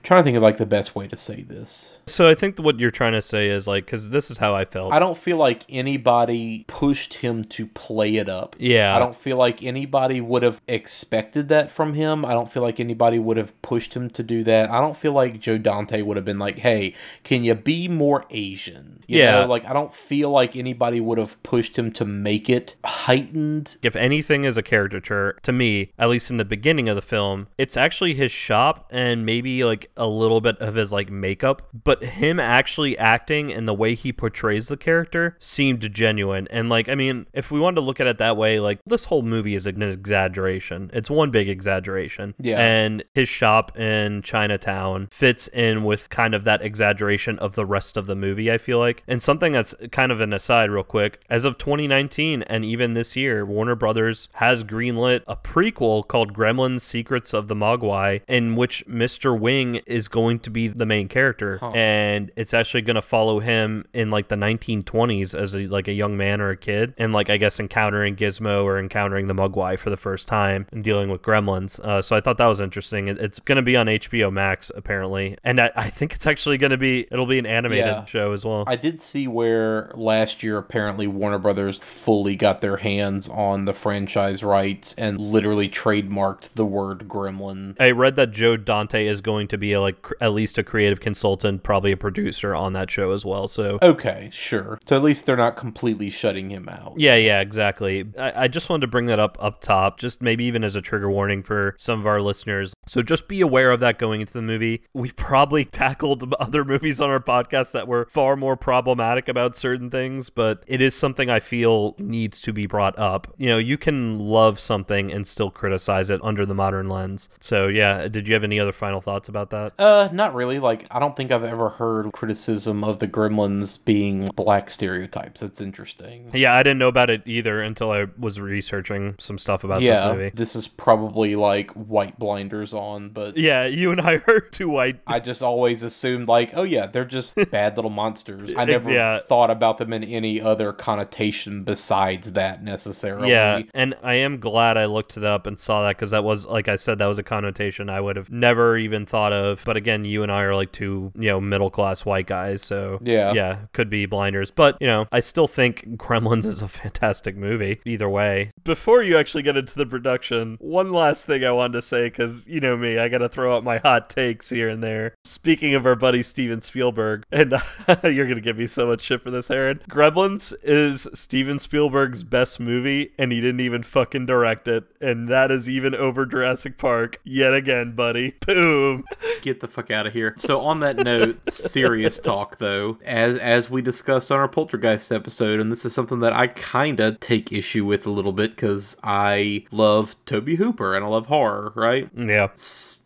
Speaker 2: trying to think of like the best way to say this.
Speaker 1: So I think what you're trying to say is like, because this is how I felt.
Speaker 2: I don't feel like anybody pushed him to play it up.
Speaker 1: Yeah.
Speaker 2: I don't feel like anybody would have expected that from him. I don't feel like anybody would have pushed him to do that. I don't feel like Joe Dante would have been like, "Hey, can you be more Asian?" You
Speaker 1: Yeah.
Speaker 2: know, like I don't feel like anybody would have pushed him to make it heightened.
Speaker 1: if anything is a caricature to me at least in the beginning of the film it's actually his shop and maybe like a little bit of his like makeup but him actually acting and the way he portrays the character seemed genuine and like i mean if we wanted to look at it that way like this whole movie is an exaggeration it's one big exaggeration
Speaker 2: Yeah.
Speaker 1: and his shop in chinatown fits in with kind of that exaggeration of the rest of the movie i feel like and something that's kind of an aside real quick as of 2019 and even this year warner brothers has greenlit a prequel called gremlins secrets of the mogwai in which mr wing is going to be the main character, and it's actually going to follow him in like the 1920s as a, like a young man or a kid, and like I guess encountering Gizmo or encountering the Mogwai for the first time and dealing with gremlins. Uh, so I thought that was interesting. It, it's going to be on HBO Max apparently, and I, I think it's actually going to be it'll be an animated
Speaker 2: Yeah.
Speaker 1: show as well.
Speaker 2: I did see where last year apparently Warner Brothers fully got their hands on the franchise rights and literally trademarked the word gremlin.
Speaker 1: I read that Joe Dante is going to be a, like at least a creative consultant, probably a producer on that show as well. So
Speaker 2: Okay, sure. So at least they're not completely shutting him out.
Speaker 1: yeah, yeah, exactly. I, I just wanted to bring that up up top, just maybe even as a trigger warning for some of our listeners. So just be aware of that going into the movie. We've probably tackled other movies on our podcast that were far more problematic about certain things, but it is something I feel needs to be brought up. You know, you can love something and still criticize it under the modern lens. So yeah, did you have any other final thoughts about that?
Speaker 2: Uh, not really. Like, I don't think I've ever heard criticism of the gremlins being black stereotypes. That's interesting.
Speaker 1: Yeah, I didn't know about it either until I was researching some stuff about
Speaker 2: yeah,
Speaker 1: this movie.
Speaker 2: this is probably like white blinders on, but
Speaker 1: Yeah, you and I are too white.
Speaker 2: I just always assumed like, oh yeah, they're just bad little monsters. I never
Speaker 1: Yeah.
Speaker 2: thought about them in any other connotation besides that necessarily.
Speaker 1: Yeah, and I am glad I looked it up and saw that because that was, like I said, that was a connotation I would have never even thought of. But again, you and I are like two, you know, middle class white guys, so
Speaker 2: Yeah.
Speaker 1: yeah, could be blinders. But you know, I still think Gremlins is a fantastic movie. Either way, before you actually get into the production, one last thing I wanted to say because you know me, I got to throw out my hot takes here and there. Speaking of our buddy Steven Spielberg, and you're gonna give me so much shit for this, Aaron. Gremlins is Steven Spielberg's best movie, and he didn't even fucking direct it, and that is even over Jurassic Park yet again, buddy. Boom.
Speaker 2: Get the fuck out of here. So on that note, serious talk though, as as we discussed on our Poltergeist episode, and this is something that I kinda take issue with a little bit because I love Tobe Hooper and I love horror, right?
Speaker 1: Yeah.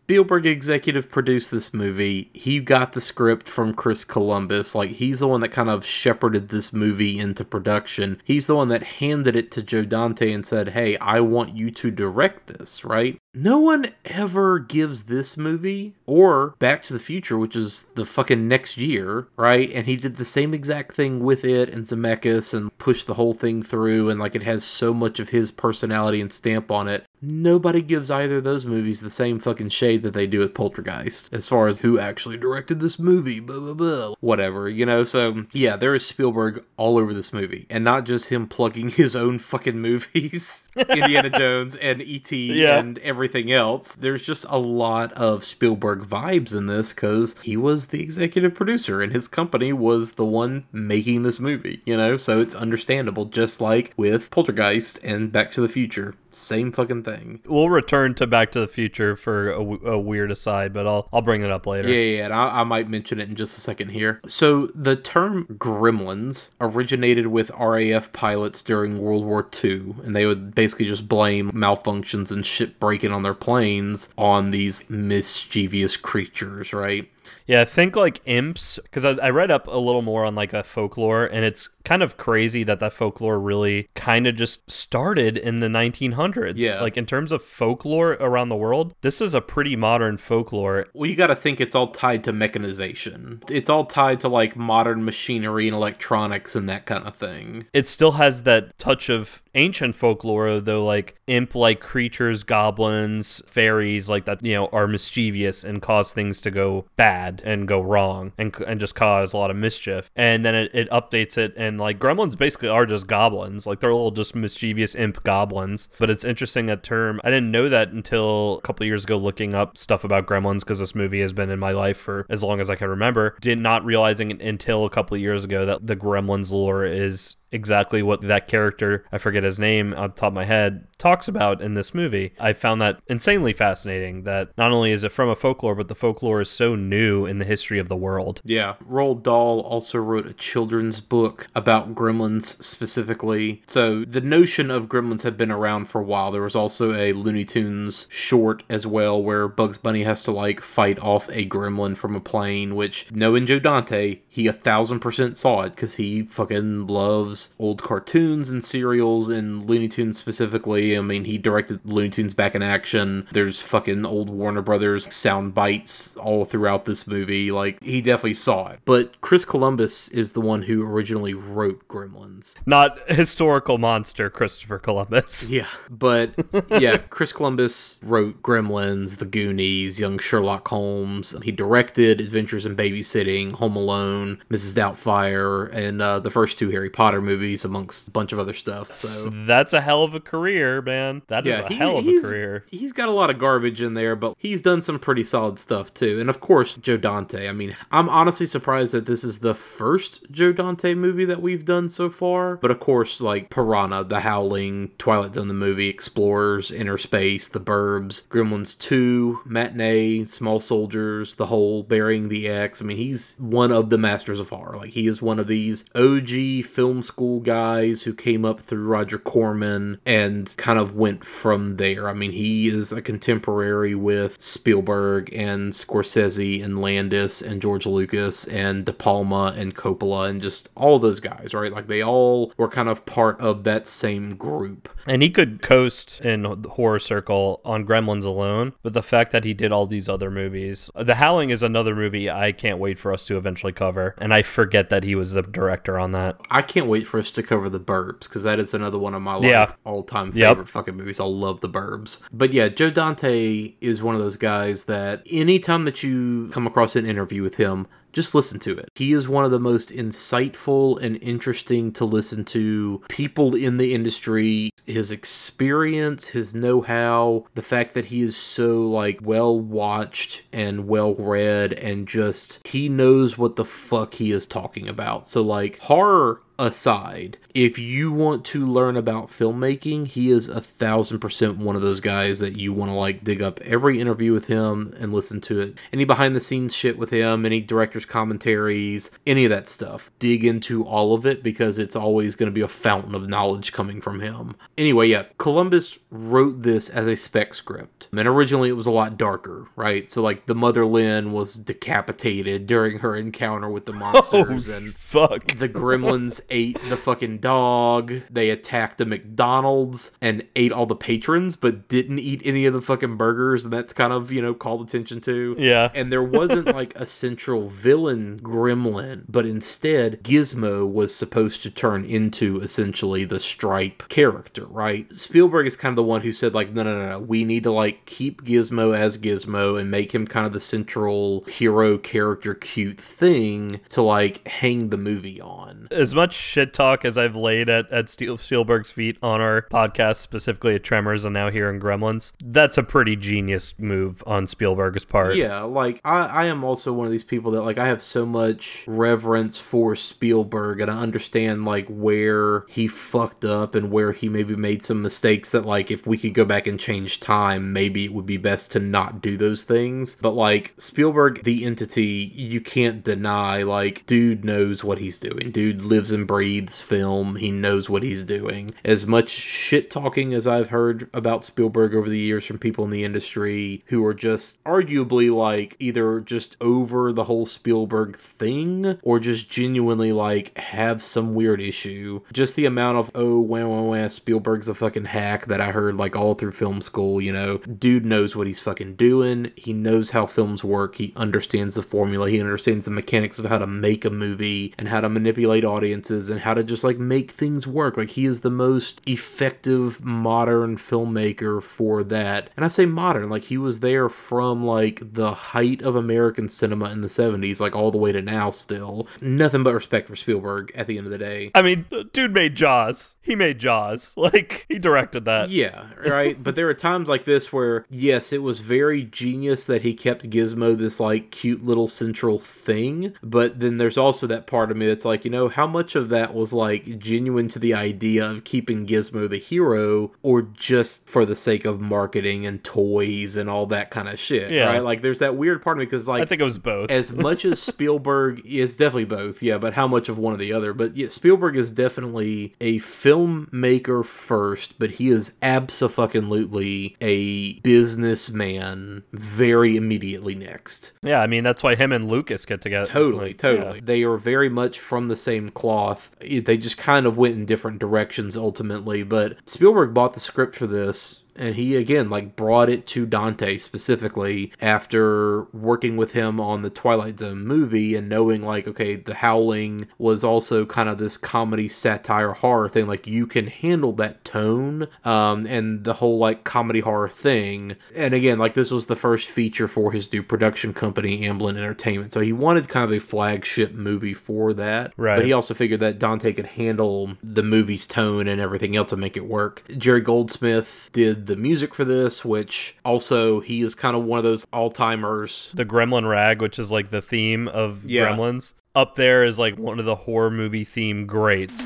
Speaker 2: Spielberg executive produced this movie. He got the script from Chris Columbus. Like, he's the one that kind of shepherded this movie into production. He's the one that handed it to Joe Dante and said, Hey, I want you to direct this, right? No one ever gives this movie or Back to the Future, which is the fucking next year, right? And he did the same exact thing with it and Zemeckis and pushed the whole thing through, and like it has so much of his personality and stamp on it. Nobody gives either of those movies the same fucking shade that they do with Poltergeist, as far as who actually directed this movie, blah blah blah, whatever, you know. So yeah, there is Spielberg all over this movie, and not just him plugging his own fucking movies, Indiana Jones and E.T.
Speaker 1: Yeah.
Speaker 2: and everything else. There's just a lot of Spielberg vibes in this because he was the executive producer and his company was the one making this movie, you know? So it's understandable, just like with Poltergeist and Back to the Future. Same fucking thing.
Speaker 1: We'll return to Back to the Future for a, w- a weird aside, but I'll I'll bring it up later.
Speaker 2: Yeah, yeah, yeah, and I, I might mention it in just a second here. So, the term gremlins originated with RAF pilots during World War II, and they would basically just blame malfunctions and shit breaking on their planes on these mischievous creatures, right?
Speaker 1: Yeah, think like imps because I, I read up a little more on like that folklore, and it's kind of crazy that that folklore really kind of just started in the 1900s.
Speaker 2: Yeah.
Speaker 1: like in terms of folklore around the world, this is a pretty modern folklore.
Speaker 2: Well, you got to think it's all tied to mechanization. It's all tied to like modern machinery and electronics and that kind of thing.
Speaker 1: It still has that touch of ancient folklore, though, like imp like creatures, goblins, fairies, like that, you know, are mischievous and cause things to go bad and go wrong and, and just cause a lot of mischief. And then it, it updates it, and like gremlins basically are just goblins. Like they're little just mischievous imp goblins. But it's interesting that term. I didn't know that until a couple years ago looking up stuff about gremlins because this movie has been in my life for as long as I can remember. Did not realizing until a couple years ago that the gremlins lore is exactly what that character, I forget his name on top of my head, talks about in this movie. I found that insanely fascinating that not only is it from a folklore, but the folklore is so new in the history of the world.
Speaker 2: Yeah. Roald Dahl also wrote a children's book about gremlins specifically. So the notion of gremlins had been around for a while. There was also a Looney Tunes short as well where Bugs Bunny has to like fight off a gremlin from a plane, which knowing Joe Dante, he a thousand percent saw it because he fucking loves loves old cartoons and serials and Looney Tunes specifically. I mean, he directed Looney Tunes back in action. There's fucking old Warner Brothers sound bites all throughout this movie. Like, he definitely saw it. But Chris Columbus is the one who originally wrote Gremlins.
Speaker 1: Not historical monster Christopher Columbus.
Speaker 2: Yeah, but yeah, Chris Columbus wrote Gremlins, The Goonies, Young Sherlock Holmes. He directed Adventures in Babysitting, Home Alone, Mrs. Doubtfire, and uh, the first two Harry Potter movies, amongst a bunch of other stuff. So
Speaker 1: That's a hell of a career, That is
Speaker 2: yeah,
Speaker 1: a
Speaker 2: he-
Speaker 1: hell of a career.
Speaker 2: He's got a lot of garbage in there, but he's done some pretty solid stuff too. And of course, Joe Dante. I mean, I'm honestly surprised that this is the first Joe Dante movie that we've done so far. But of course, like Piranha, The Howling, Twilight Zone the movie, Explorers, Inner Space, The Burbs, Gremlins 2, Matinee, Small Soldiers, The Hole, Burying the Ex. I mean, he's one of the masters of horror. Like he is one of these OG film school guys who came up through Roger Corman and kind of went from there. I mean, he is a contemporary with Spielberg and Scorsese and Landis and George Lucas and De Palma and Coppola and just all those guys, right? Like they all were kind of part of that same group.
Speaker 1: And he could coast in the horror circle on Gremlins alone, but the fact that he did all these other movies. The Howling is another movie I can't wait for us to eventually cover, and I forget that he was the director on that.
Speaker 2: I can't wait for us to cover the Burbs because that is another one of my like
Speaker 1: Yeah.
Speaker 2: all time
Speaker 1: Yep.
Speaker 2: Favorite fucking movies. I love the Burbs. But yeah, Joe Dante is one of those guys that anytime that you come across an interview with him, just listen to it. He is one of the most insightful and interesting to listen to people in the industry. His experience, his know how, the fact that he is so like well watched and well read, and just he knows what the fuck he is talking about. So, like, horror aside, if you want to learn about filmmaking, he is a thousand percent one of those guys that you want to like dig up every interview with him and listen to it. Any behind the scenes shit with him, any director's commentaries, any of that stuff. Dig into all of it because it's always going to be a fountain of knowledge coming from him. Anyway, yeah, Columbus wrote this as a spec script. And originally it was a lot darker, right? So like the mother Lynn was decapitated during her encounter with the monsters and
Speaker 1: Fuck.
Speaker 2: the gremlins ate the fucking dog. They attacked the McDonald's and ate all the patrons, but didn't eat any of the fucking burgers. And that's kind of, you know, called attention to.
Speaker 1: Yeah.
Speaker 2: And there wasn't like a central villain gremlin, but instead, Gizmo was supposed to turn into essentially the Stripe character, right? Spielberg is kind of the one who said, like, no, no, no, no, we need to like keep Gizmo as Gizmo and make him kind of the central hero character cute thing to like hang the movie on.
Speaker 1: as much shit talk as I've laid at, at Spielberg's feet on our podcast, specifically at Tremors and now here in Gremlins, that's a pretty genius move on Spielberg's part.
Speaker 2: Yeah, like I, I am also one of these people that like I have so much reverence for Spielberg and I understand like where he fucked up and where he maybe made some mistakes that like if we could go back and change time, maybe it would be best to not do those things. But like Spielberg, the entity, you can't deny like dude knows what he's doing. Dude lives and breathes film. He knows what he's doing. As much shit talking as I've heard about Spielberg over the years from people in the industry who are just arguably like either just over the whole Spielberg thing or just genuinely like have some weird issue. Just the amount of oh wah wah wah Spielberg's a fucking hack that I heard like all through film school, you know. Dude knows what he's fucking doing. He knows how films work. He understands the formula. He understands the mechanics of how to make a movie and how to manipulate audiences and how to just like make things work. Like he is the most effective modern filmmaker for that. And I say modern, like he was there from like the height of American cinema in the 70s, like all the way to now still. Nothing but respect for Spielberg at the end of the day.
Speaker 1: I mean, dude made Jaws. He made Jaws. Like, he directed that.
Speaker 2: Yeah, right. but there are times like this where, yes, it was very genius that he kept Gizmo this like cute little central thing. But then there's also that part of me that's like, you know, how much of that was like genuine to the idea of keeping Gizmo the hero or just for the sake of marketing and toys and all that kind of shit,
Speaker 1: Yeah.
Speaker 2: right? Like there's that weird part of me because like
Speaker 1: I think it was both.
Speaker 2: as much as Spielberg is definitely both, yeah, but how much of one or the other? But yeah, Spielberg is definitely a filmmaker first, but he is absolutely a businessman very immediately next.
Speaker 1: yeah, I mean, that's why him and Lucas get together.
Speaker 2: Totally,
Speaker 1: Like,
Speaker 2: totally.
Speaker 1: yeah.
Speaker 2: They are very much from the same cloth Roth. They just kind of went in different directions ultimately, but Spielberg bought the script for this and he again like brought it to Dante specifically after working with him on the Twilight Zone movie and knowing like okay the Howling was also kind of this comedy satire horror thing. Like you can handle that tone um, and the whole like comedy horror thing. And again like this was the first feature for his new production company Amblin Entertainment. So he wanted kind of a flagship movie for that.
Speaker 1: Right.
Speaker 2: but he also figured that Dante could handle the movie's tone and everything else and make it work. Jerry Goldsmith did the music for this, which also he is kind of one of those all timers.
Speaker 1: The Gremlin Rag, which is like the theme of
Speaker 2: Yeah.
Speaker 1: Gremlins, up there is like one of the horror movie theme greats.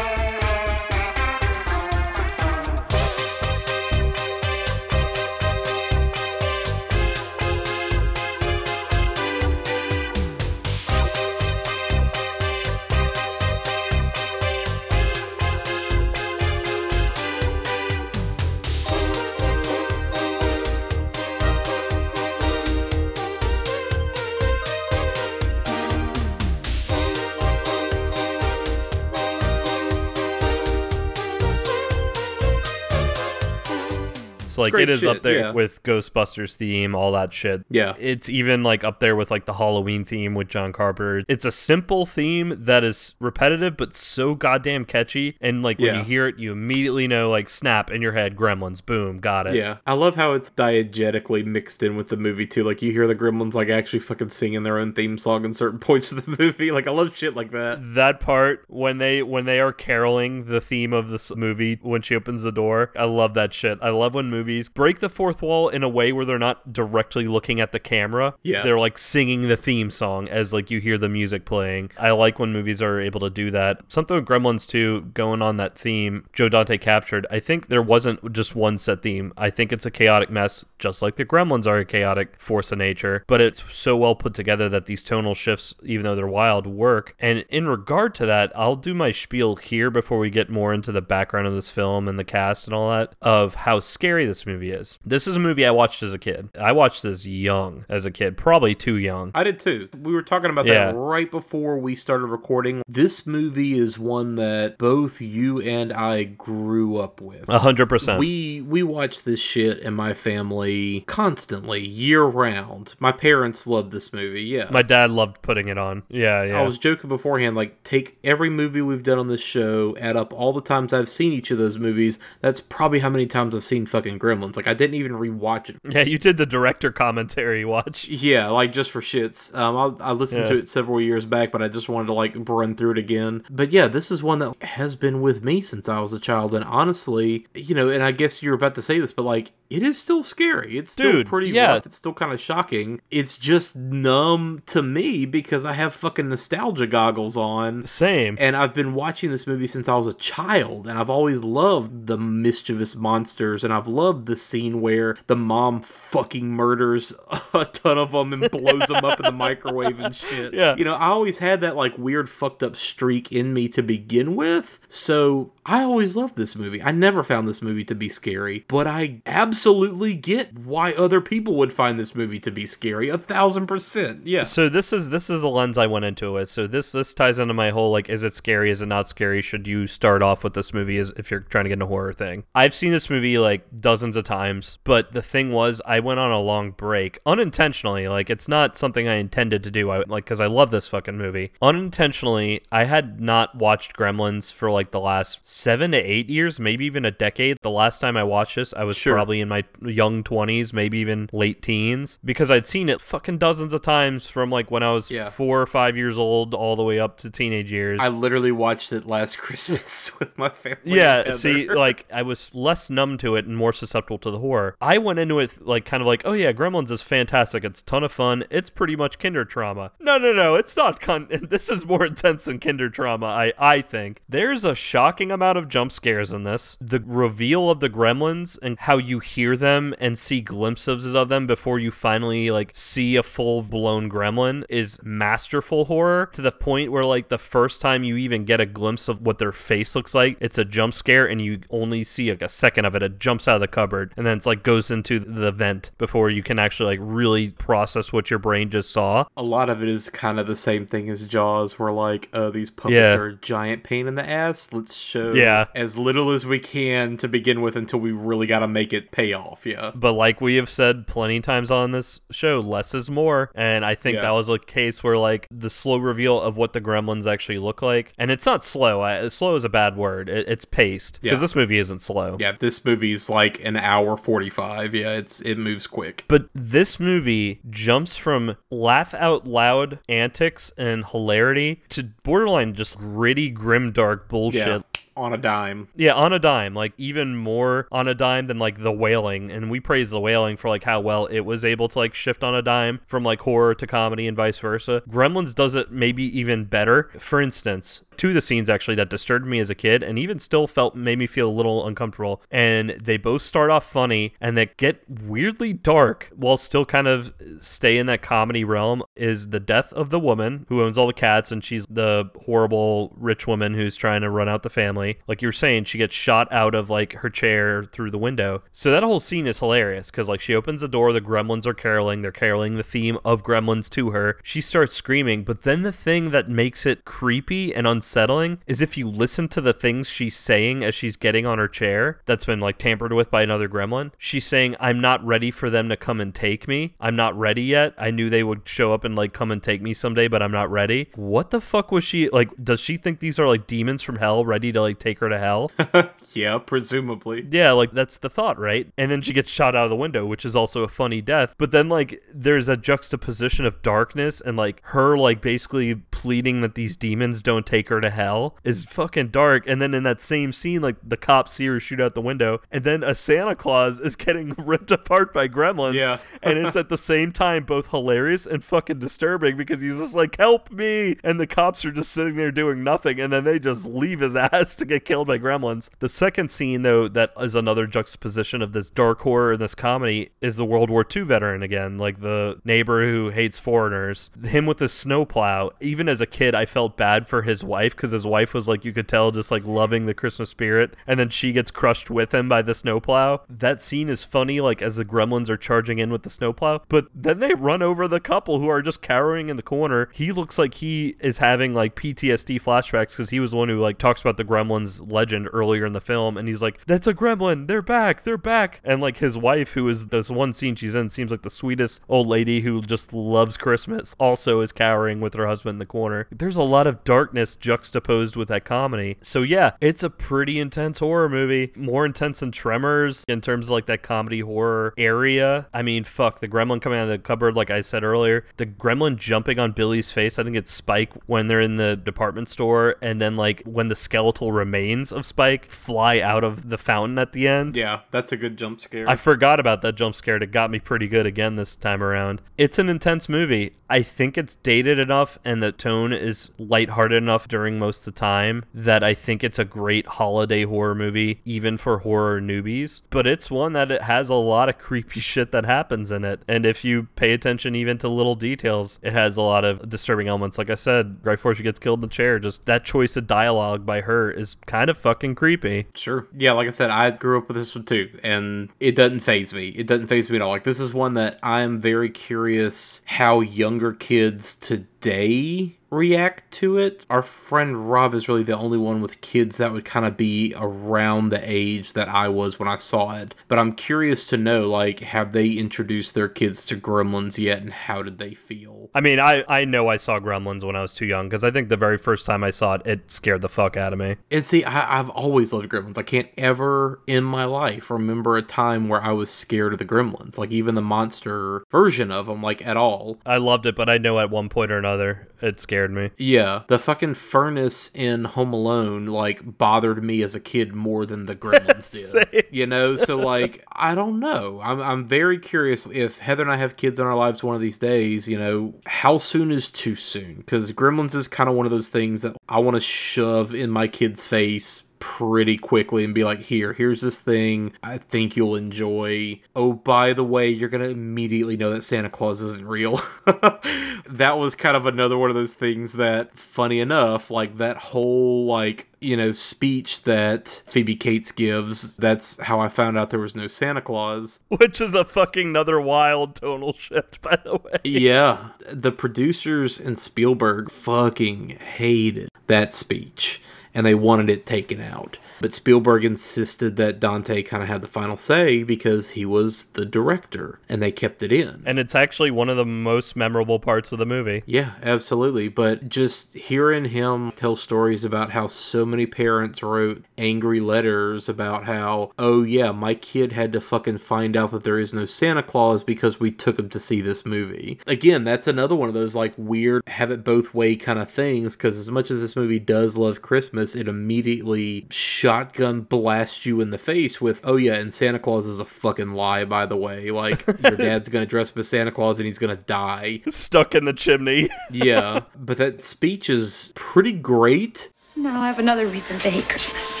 Speaker 1: Like
Speaker 2: great
Speaker 1: it is
Speaker 2: shit,
Speaker 1: up there
Speaker 2: yeah.
Speaker 1: with Ghostbusters theme, all that shit.
Speaker 2: Yeah.
Speaker 1: It's even like up there with like the Halloween theme with John Carpenter. It's a simple theme that is repetitive but so goddamn catchy. And like when
Speaker 2: Yeah.
Speaker 1: you hear it, you immediately know like snap in your head, Gremlins, boom, got it.
Speaker 2: Yeah, I love how it's diegetically mixed in with the movie too. Like you hear the Gremlins like actually fucking singing their own theme song in certain points of the movie. Like I love shit like that.
Speaker 1: That part when they when they are caroling the theme of this movie when she opens the door, I love that shit. I love when movies break the fourth wall in a way where they're not directly looking at the camera.
Speaker 2: Yeah.
Speaker 1: They're like singing the theme song as like you hear the music playing. I like when movies are able to do that. Something with Gremlins 2 going on that theme Joe Dante captured. I think there wasn't just one set theme. I think it's a chaotic mess just like the Gremlins are a chaotic force of nature, but it's so well put together that these tonal shifts even though they're wild work. And in regard to that, I'll do my spiel here before we get more into the background of this film and the cast and all that of how scary this movie is. This is a movie I watched as a kid. I watched this young as a kid, probably too young.
Speaker 2: I did too. We were talking about
Speaker 1: Yeah.
Speaker 2: that right before we started recording. This movie is one that both you and I grew up with.
Speaker 1: A hundred percent.
Speaker 2: We we watch this shit in my family constantly, year round. My parents loved this movie. Yeah.
Speaker 1: My dad loved putting it on. Yeah, yeah.
Speaker 2: I was joking beforehand, like take every movie we've done on this show, add up all the times I've seen each of those movies. That's probably how many times I've seen fucking Gremlins. Like I didn't even rewatch it.
Speaker 1: yeah, you did the director commentary watch.
Speaker 2: Yeah, like just for shits. Um, I, I listened to it several years back, but I just wanted to like run through it again. But yeah, this is one that has been with me since I was a child, and honestly, you know, and I guess you're about to say this, but like it is still scary. It's still
Speaker 1: Dude,
Speaker 2: pretty
Speaker 1: yeah.
Speaker 2: rough. It's still kind of shocking. It's just numb to me because I have fucking nostalgia goggles on.
Speaker 1: Same.
Speaker 2: And I've been watching this movie since I was a child, and I've always loved the mischievous monsters, and I've loved the scene where the mom fucking murders a ton of them and blows them up in the microwave and shit.
Speaker 1: Yeah.
Speaker 2: You know, I always had that like weird fucked up streak in me to begin with, so I always loved this movie. I never found this movie to be scary, but I absolutely get why other people would find this movie to be scary. A thousand percent. Yeah.
Speaker 1: So this is this is the lens I went into it with. So this this ties into my whole like, is it scary? Is it not scary? Should you start off with this movie as if you're trying to get into horror thing? I've seen this movie like dozens of times, but the thing was, I went on a long break unintentionally. Like it's not something I intended to do. I like because I love this fucking movie. Unintentionally, I had not watched Gremlins for like the last seven to eight years, maybe even a decade. The last time I watched this, I was
Speaker 2: Sure.
Speaker 1: probably in my young twenties, maybe even late teens, because I'd seen it fucking dozens of times from like when I was
Speaker 2: Yeah.
Speaker 1: four or five years old all the way up to teenage years.
Speaker 2: I literally watched it last Christmas with my family.
Speaker 1: yeah,
Speaker 2: together.
Speaker 1: see, like I was less numb to it and more susceptible to the horror. I went into it like kind of like, oh yeah, Gremlins is fantastic. It's a ton of fun. It's pretty much kinder trauma. No, no, no, it's not. Con- this is more intense than kinder trauma. I I think there's a shocking amount of jump scares in this. The reveal of the Gremlins and how you hear them and see glimpses of them before you finally like see a full blown gremlin is masterful horror to the point where like the first time you even get a glimpse of what their face looks like, it's a jump scare and you only see like a second of it. It jumps out of the cupboard and then it's like goes into the vent before you can actually like really process what your brain just saw.
Speaker 2: A lot of it is kind of the same thing as Jaws, where like, oh, these puppets
Speaker 1: Yeah.
Speaker 2: are a giant pain in the ass. Let's show
Speaker 1: Yeah.
Speaker 2: as little as we can to begin with until we really got to make it pay off. Yeah.
Speaker 1: But like we have said plenty times on this show, less is more. And I think
Speaker 2: Yeah.
Speaker 1: that was a case where like the slow reveal of what the gremlins actually look like, and it's not slow. I, slow is a bad word. It, it's paced because
Speaker 2: Yeah.
Speaker 1: this movie isn't slow.
Speaker 2: Yeah, this movie's like an hour 45. Yeah, it's it moves quick.
Speaker 1: But this movie jumps from laugh out loud antics and hilarity to borderline just gritty, grim, dark bullshit.
Speaker 2: Yeah. On a dime.
Speaker 1: Yeah, on a dime, like even more on a dime than like the wailing. And we praise the wailing for like how well it was able to like shift on a dime from like horror to comedy and vice versa. Gremlins does it maybe even better. For instance, two of the scenes actually that disturbed me as a kid and even still felt made me feel a little uncomfortable. And they both start off funny and they get weirdly dark while still kind of stay in that comedy realm is the death of the woman who owns all the cats and she's the horrible rich woman who's trying to run out the family. Like you were saying, she gets shot out of like her chair through the window. So that whole scene is hilarious because like she opens the door, the gremlins are caroling, they're caroling the theme of gremlins to her. She starts screaming, but then the thing that makes it creepy and unsettling is if you listen to the things she's saying as she's getting on her chair that's been like tampered with by another gremlin. She's saying, I'm not ready for them to come and take me. I'm not ready yet. I knew they would show up and like come and take me someday, but I'm not ready. What the fuck was she like? Does she think these are like demons from hell ready to like take her to hell?
Speaker 2: Yeah, presumably.
Speaker 1: Yeah, like that's the thought, right? And then she gets shot out of the window, which is also a funny death. But then like there's a juxtaposition of darkness and like her like basically pleading that these demons don't take her to hell is fucking dark. And then in that same scene, like the cops see her shoot out the window, and then a Santa Claus is getting ripped apart by gremlins.
Speaker 2: Yeah.
Speaker 1: and it's at the same time both hilarious and fucking disturbing because he's just like, "Help me!" and the cops are just sitting there doing nothing, and then they just leave his ass to get killed by gremlins. The second scene, though, that is another juxtaposition of this dark horror and this comedy is the World War II veteran again, like the neighbor who hates foreigners. Him with the snowplow. Even as a kid, I felt bad for his wife because his wife was like, you could tell, just like loving the Christmas spirit, and then she gets crushed with him by the snowplow. That scene is funny, like as the gremlins are charging in with the snowplow, but then they run over the couple who are just cowering in the corner. He looks like he is having like PTSD flashbacks because he was the one who like talks about the gremlins legend earlier in the film, and he's like, "That's a gremlin. They're back. They're back." And like his wife, who is this one scene she's in, seems like the sweetest old lady who just loves Christmas. Also is cowering with her husband in the corner. There's a lot of darkness juxtaposed with that comedy. So yeah, it's a pretty intense horror movie. More intense than Tremors in terms of like that comedy horror area. I mean, fuck the gremlin coming out of the cupboard, like I said earlier. The gremlin jumping on Billy's face. I think it's Spike when they're in the department store, and then like when the skeletal remains of Spike fly out of the fountain at the end.
Speaker 2: Yeah, that's a good jump scare.
Speaker 1: I forgot about that jump scare. It got me pretty good again this time around. It's an intense movie. I think it's dated enough and the tone is lighthearted enough during most of the time that I think it's a great holiday horror movie, even for horror newbies. But it's one that it has a lot of creepy shit that happens in it. And if you pay attention even to little details, it has a lot of disturbing elements. Like I said, right before she gets killed in the chair, just that choice of dialogue by her is kind of fucking creepy.
Speaker 2: Sure. Yeah, like I said, I grew up with this one too, and it doesn't phase me. It doesn't phase me at all. Like this is one that I am very curious how younger kids today react to it. Our friend Rob is really the only one with kids that would kind of be around the age that I was when I saw it. But I'm curious to know like have they introduced their kids to Gremlins yet and how did they feel?
Speaker 1: I mean, I, I know I saw Gremlins when I was too young because I think the very first time I saw it, it scared the fuck out of me.
Speaker 2: And see, I, I've always loved Gremlins. I can't ever in my life remember a time where I was scared of the Gremlins, like even the monster version of them, like at all.
Speaker 1: I loved it, but I know at one point or another it scared me.
Speaker 2: Yeah, the fucking furnace in Home Alone like bothered me as a kid more than the Gremlins did. You know, so like I don't know. I'm I'm very curious if Heather and I have kids in our lives one of these days. You know, how soon is too soon? Because Gremlins is kind of one of those things that I want to shove in my kid's face pretty quickly and be like, here, here's this thing I think you'll enjoy. Oh, by the way, you're going to immediately know that Santa Claus isn't real. that was kind of another one of those things that, funny enough, like that whole, like, you know, speech that Phoebe Cates gives, that's how I found out there was no Santa Claus.
Speaker 1: Which is a fucking another wild tonal shift, by the way.
Speaker 2: Yeah. The producers and Spielberg fucking hated that speech and they wanted it taken out. But Spielberg insisted that Dante kind of had the final say because he was the director and they kept it in.
Speaker 1: And it's actually one of the most memorable parts of the movie.
Speaker 2: Yeah, absolutely. But just hearing him tell stories about how so many parents wrote angry letters about how, oh, yeah, my kid had to fucking find out that there is no Santa Claus because we took him to see this movie. Again, that's another one of those like weird, have it both way kind of things because as much as this movie does love Christmas, it immediately shotgun blasts you in the face with, oh, yeah, and Santa Claus is a fucking lie, by the way. Like, your dad's gonna dress up as Santa Claus and he's gonna die.
Speaker 1: Stuck in the chimney.
Speaker 2: yeah, but that speech is pretty great.
Speaker 4: Now I have another reason to hate Christmas.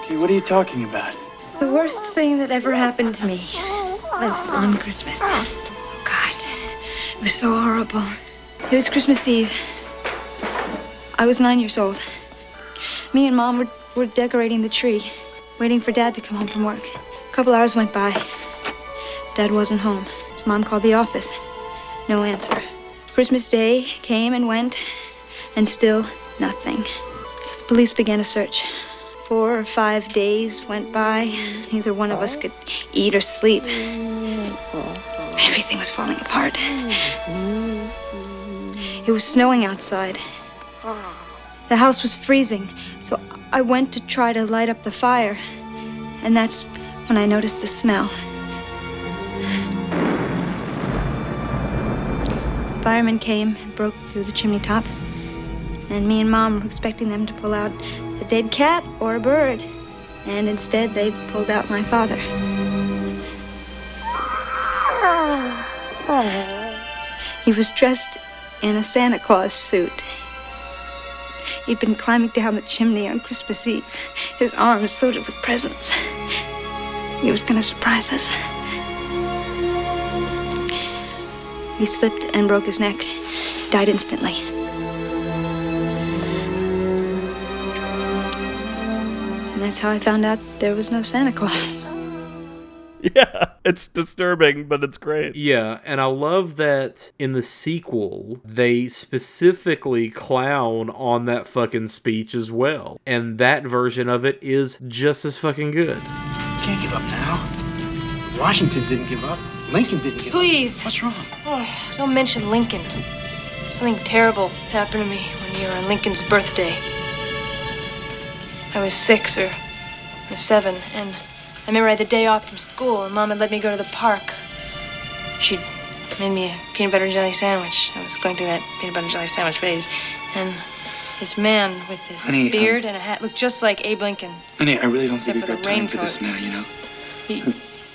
Speaker 5: Okay, what are you talking about?
Speaker 4: The worst thing that ever happened to me was on Christmas. God, it was so horrible. It was Christmas Eve. I was nine years old. Me and Mom were, were decorating the tree, waiting for Dad to come home from work. A couple hours went by. Dad wasn't home. Mom called the office. No answer. Christmas Day came and went, and still nothing. So the police began a search. Four or five days went by. Neither one of us could eat or sleep. Everything was falling apart. It was snowing outside. The house was freezing, so I went to try to light up the fire. And that's when I noticed the smell. Firemen came and broke through the chimney top. And me and Mom were expecting them to pull out a dead cat or a bird. And instead, they pulled out my father. He was dressed in a Santa Claus suit. He'd been climbing down the chimney on Christmas Eve, his arms loaded with presents. He was going to surprise us. He slipped and broke his neck, died instantly. And that's how I found out there was no Santa Claus.
Speaker 1: Yeah, it's disturbing, but it's great.
Speaker 2: Yeah, and I love that in the sequel, they specifically clown on that fucking speech as well. And that version of it is just as fucking good.
Speaker 7: Can't give up now. Washington didn't give up. Lincoln didn't give
Speaker 8: Please.
Speaker 7: up. Please. What's wrong?
Speaker 8: Oh, don't mention Lincoln. Something terrible happened to me one year on Lincoln's birthday. I was six or, or seven, and I remember I had the day off from school, and Mom had let me go to the park. She'd made me a peanut butter and jelly sandwich. I was going through that peanut butter and jelly sandwich phase, and this man with this
Speaker 7: Honey, um,
Speaker 8: beard and a hat looked just like Abe Lincoln.
Speaker 7: Honey, I really don't think we've got time for this now, you know?
Speaker 8: He,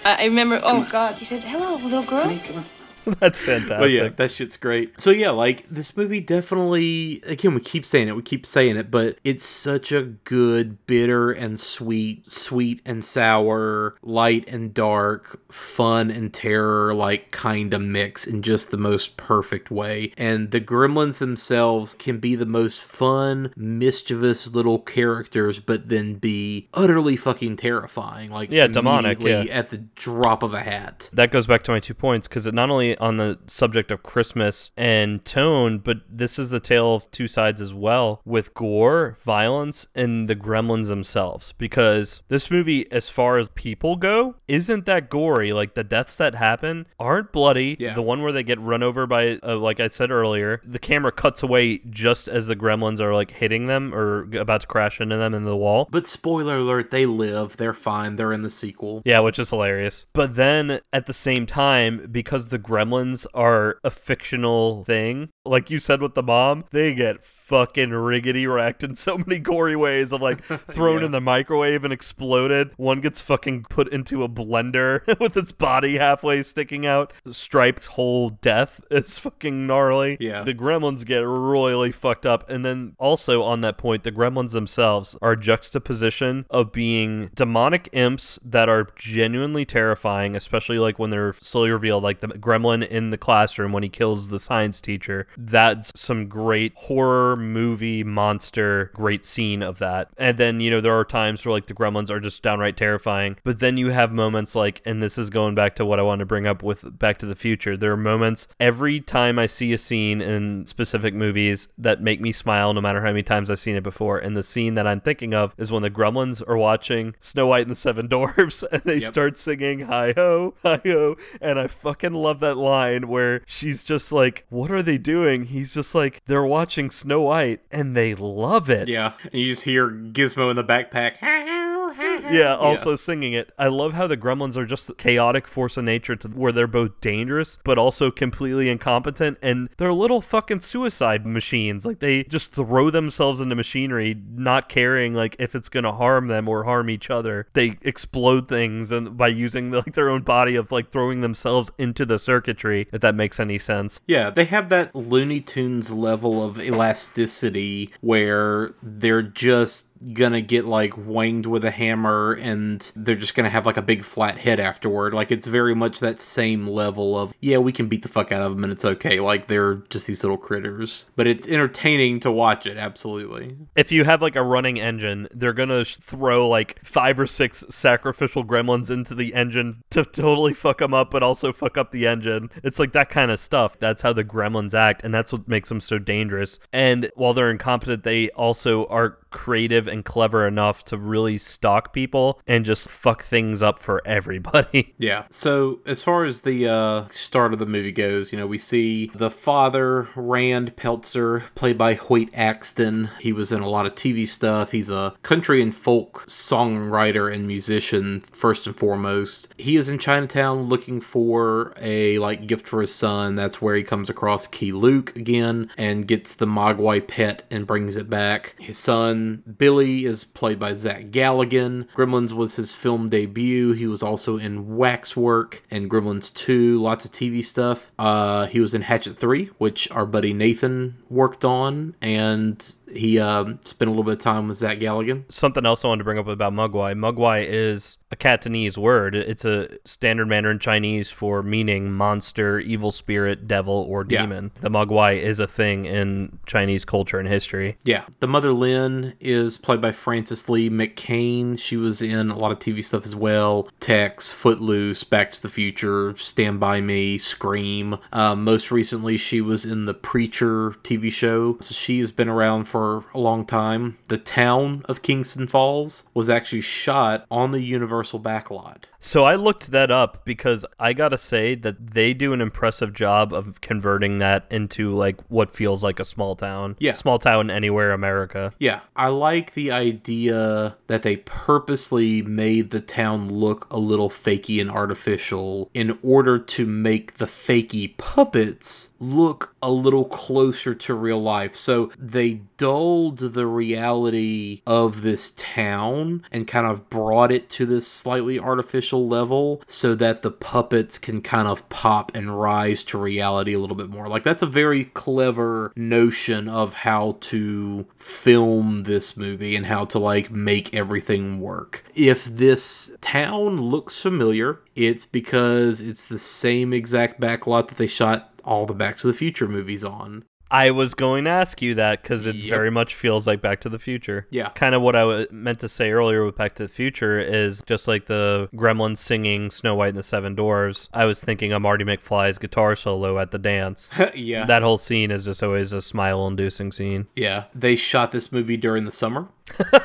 Speaker 8: I remember. Oh God! He said, "Hello, little girl."
Speaker 7: Honey, come on.
Speaker 1: That's fantastic.
Speaker 2: But yeah, that shit's great. So yeah, like this movie definitely again we keep saying it, we keep saying it, but it's such a good bitter and sweet, sweet and sour, light and dark, fun and terror like kind of mix in just the most perfect way. And the gremlins themselves can be the most fun, mischievous little characters but then be utterly fucking terrifying. Like
Speaker 1: Yeah, demonic, yeah.
Speaker 2: at the drop of a hat.
Speaker 1: that goes back to my two points because it not only on the subject of Christmas and tone, but this is the tale of two sides as well with gore, violence, and the gremlins themselves. Because this movie, as far as people go, isn't that gory. Like the deaths that happen aren't bloody.
Speaker 2: Yeah.
Speaker 1: The one where they get run over by, uh, like I said earlier, the camera cuts away just as the gremlins are like hitting them or about to crash into them in the wall.
Speaker 2: But spoiler alert, they live. They're fine. They're in the sequel.
Speaker 1: Yeah, which is hilarious. But then at the same time, because the gremlins gremlins are a fictional thing. Like you said with the mom, they get fucking riggedy wrecked in so many gory ways of like thrown in the microwave and exploded. One gets fucking put into a blender with its body halfway sticking out. Stripe's whole death is fucking gnarly.
Speaker 2: Yeah.
Speaker 1: The gremlins get royally fucked up. And then also on that point, the gremlins themselves are juxtaposition of being demonic imps that are genuinely terrifying, especially like when they're slowly revealed, like the gremlin in the classroom when he kills the science teacher. That's some great horror movie monster, great scene of that. And then, you know, there are times where like the gremlins are just downright terrifying. But then you have moments like, and this is going back to what I wanted to bring up with Back to the Future. There are moments every time I see a scene in specific movies that make me smile, no matter how many times I've seen it before. And the scene that I'm thinking of is when the gremlins are watching Snow White and the Seven Dwarfs and they start singing Hi Ho, Hi Ho. And I fucking love that line where she's just like, What are they doing? He's just like, They're watching Snow White and they love it.
Speaker 2: Yeah, and you just hear Gizmo in the backpack.
Speaker 1: yeah, also singing it. I love how the gremlins are just chaotic force of nature to where they're both dangerous but also completely incompetent and they're little fucking suicide machines. Like they just throw themselves into machinery not caring like if it's going to harm them or harm each other. They explode things and by using like their own body of like throwing themselves into the circuitry if that makes any sense.
Speaker 2: Yeah, they have that Looney Tunes level of elasticity where they're just gonna get like wanged with a hammer and they're just gonna have like a big flat head afterward. Like it's very much that same level of, yeah, we can beat the fuck out of them and it's okay. Like they're just these little critters. But it's entertaining to watch it, absolutely.
Speaker 1: If you have like a running engine, they're gonna throw like five or six sacrificial gremlins into the engine to totally fuck them up, but also fuck up the engine. It's like that kind of stuff. That's how the gremlins act, and that's what makes them so dangerous. And while they're incompetent, they also are creative and clever enough to really stalk people and just fuck things up for everybody.
Speaker 2: Yeah. So as far as the uh, start of the movie goes, you know, we see the father, Rand Peltzer, played by Hoyt Axton. He was in a lot of TV stuff. He's a country and folk songwriter and musician first and foremost. He is in Chinatown looking for a like gift for his son. That's where he comes across Keye Luke again and gets the Mogwai pet and brings it back. His son Billy is played by Zach Galligan. Gremlins was his film debut. He was also in Waxwork and Gremlins 2, lots of TV stuff. Uh, he was in Hatchet 3, which our buddy Nathan worked on, and he um, spent a little bit of time with Zach Galligan.
Speaker 1: Something else I wanted to bring up about Mogwai. Mogwai is a Cantonese word. It's a standard Mandarin Chinese for meaning monster, evil spirit, devil, or
Speaker 2: Yeah.
Speaker 1: demon. The Mogwai is a thing in Chinese culture and history.
Speaker 2: Yeah. The mother Lynn is played by Frances Lee McCain. She was in a lot of TV stuff as well. Tex, Footloose, Back to the Future, Stand By Me, Scream. Um, most recently, she was in the Preacher TV show. So she has been around for a long time. The town of Kingston Falls was actually shot on the Universal backlot.
Speaker 1: So I looked that up because I gotta say that they do an impressive job of converting that into like what feels like a small town.
Speaker 2: Yeah.
Speaker 1: Small town anywhere America.
Speaker 2: Yeah, I like the idea that they purposely made the town look a little fakey and artificial in order to make the fakey puppets look a little closer to real life. So they dulled the reality of this town and kind of brought it to this slightly artificial level so that the puppets can kind of pop and rise to reality a little bit more. Like that's a very clever notion of how to film this movie and how to like make everything work. If this town looks familiar, it's because it's the same exact backlot that they shot all the Back to the Future movies on.
Speaker 1: I was going to ask you that because it
Speaker 2: Yep.
Speaker 1: very much feels like Back to the Future.
Speaker 2: Yeah.
Speaker 1: Kind of what I w- meant to say earlier with Back to the Future is just like the gremlins singing Snow White and the Seven Dwarfs. I was thinking of Marty McFly's guitar solo at the dance.
Speaker 2: yeah.
Speaker 1: That whole scene is just always a smile inducing scene.
Speaker 2: Yeah, they shot this movie during the summer.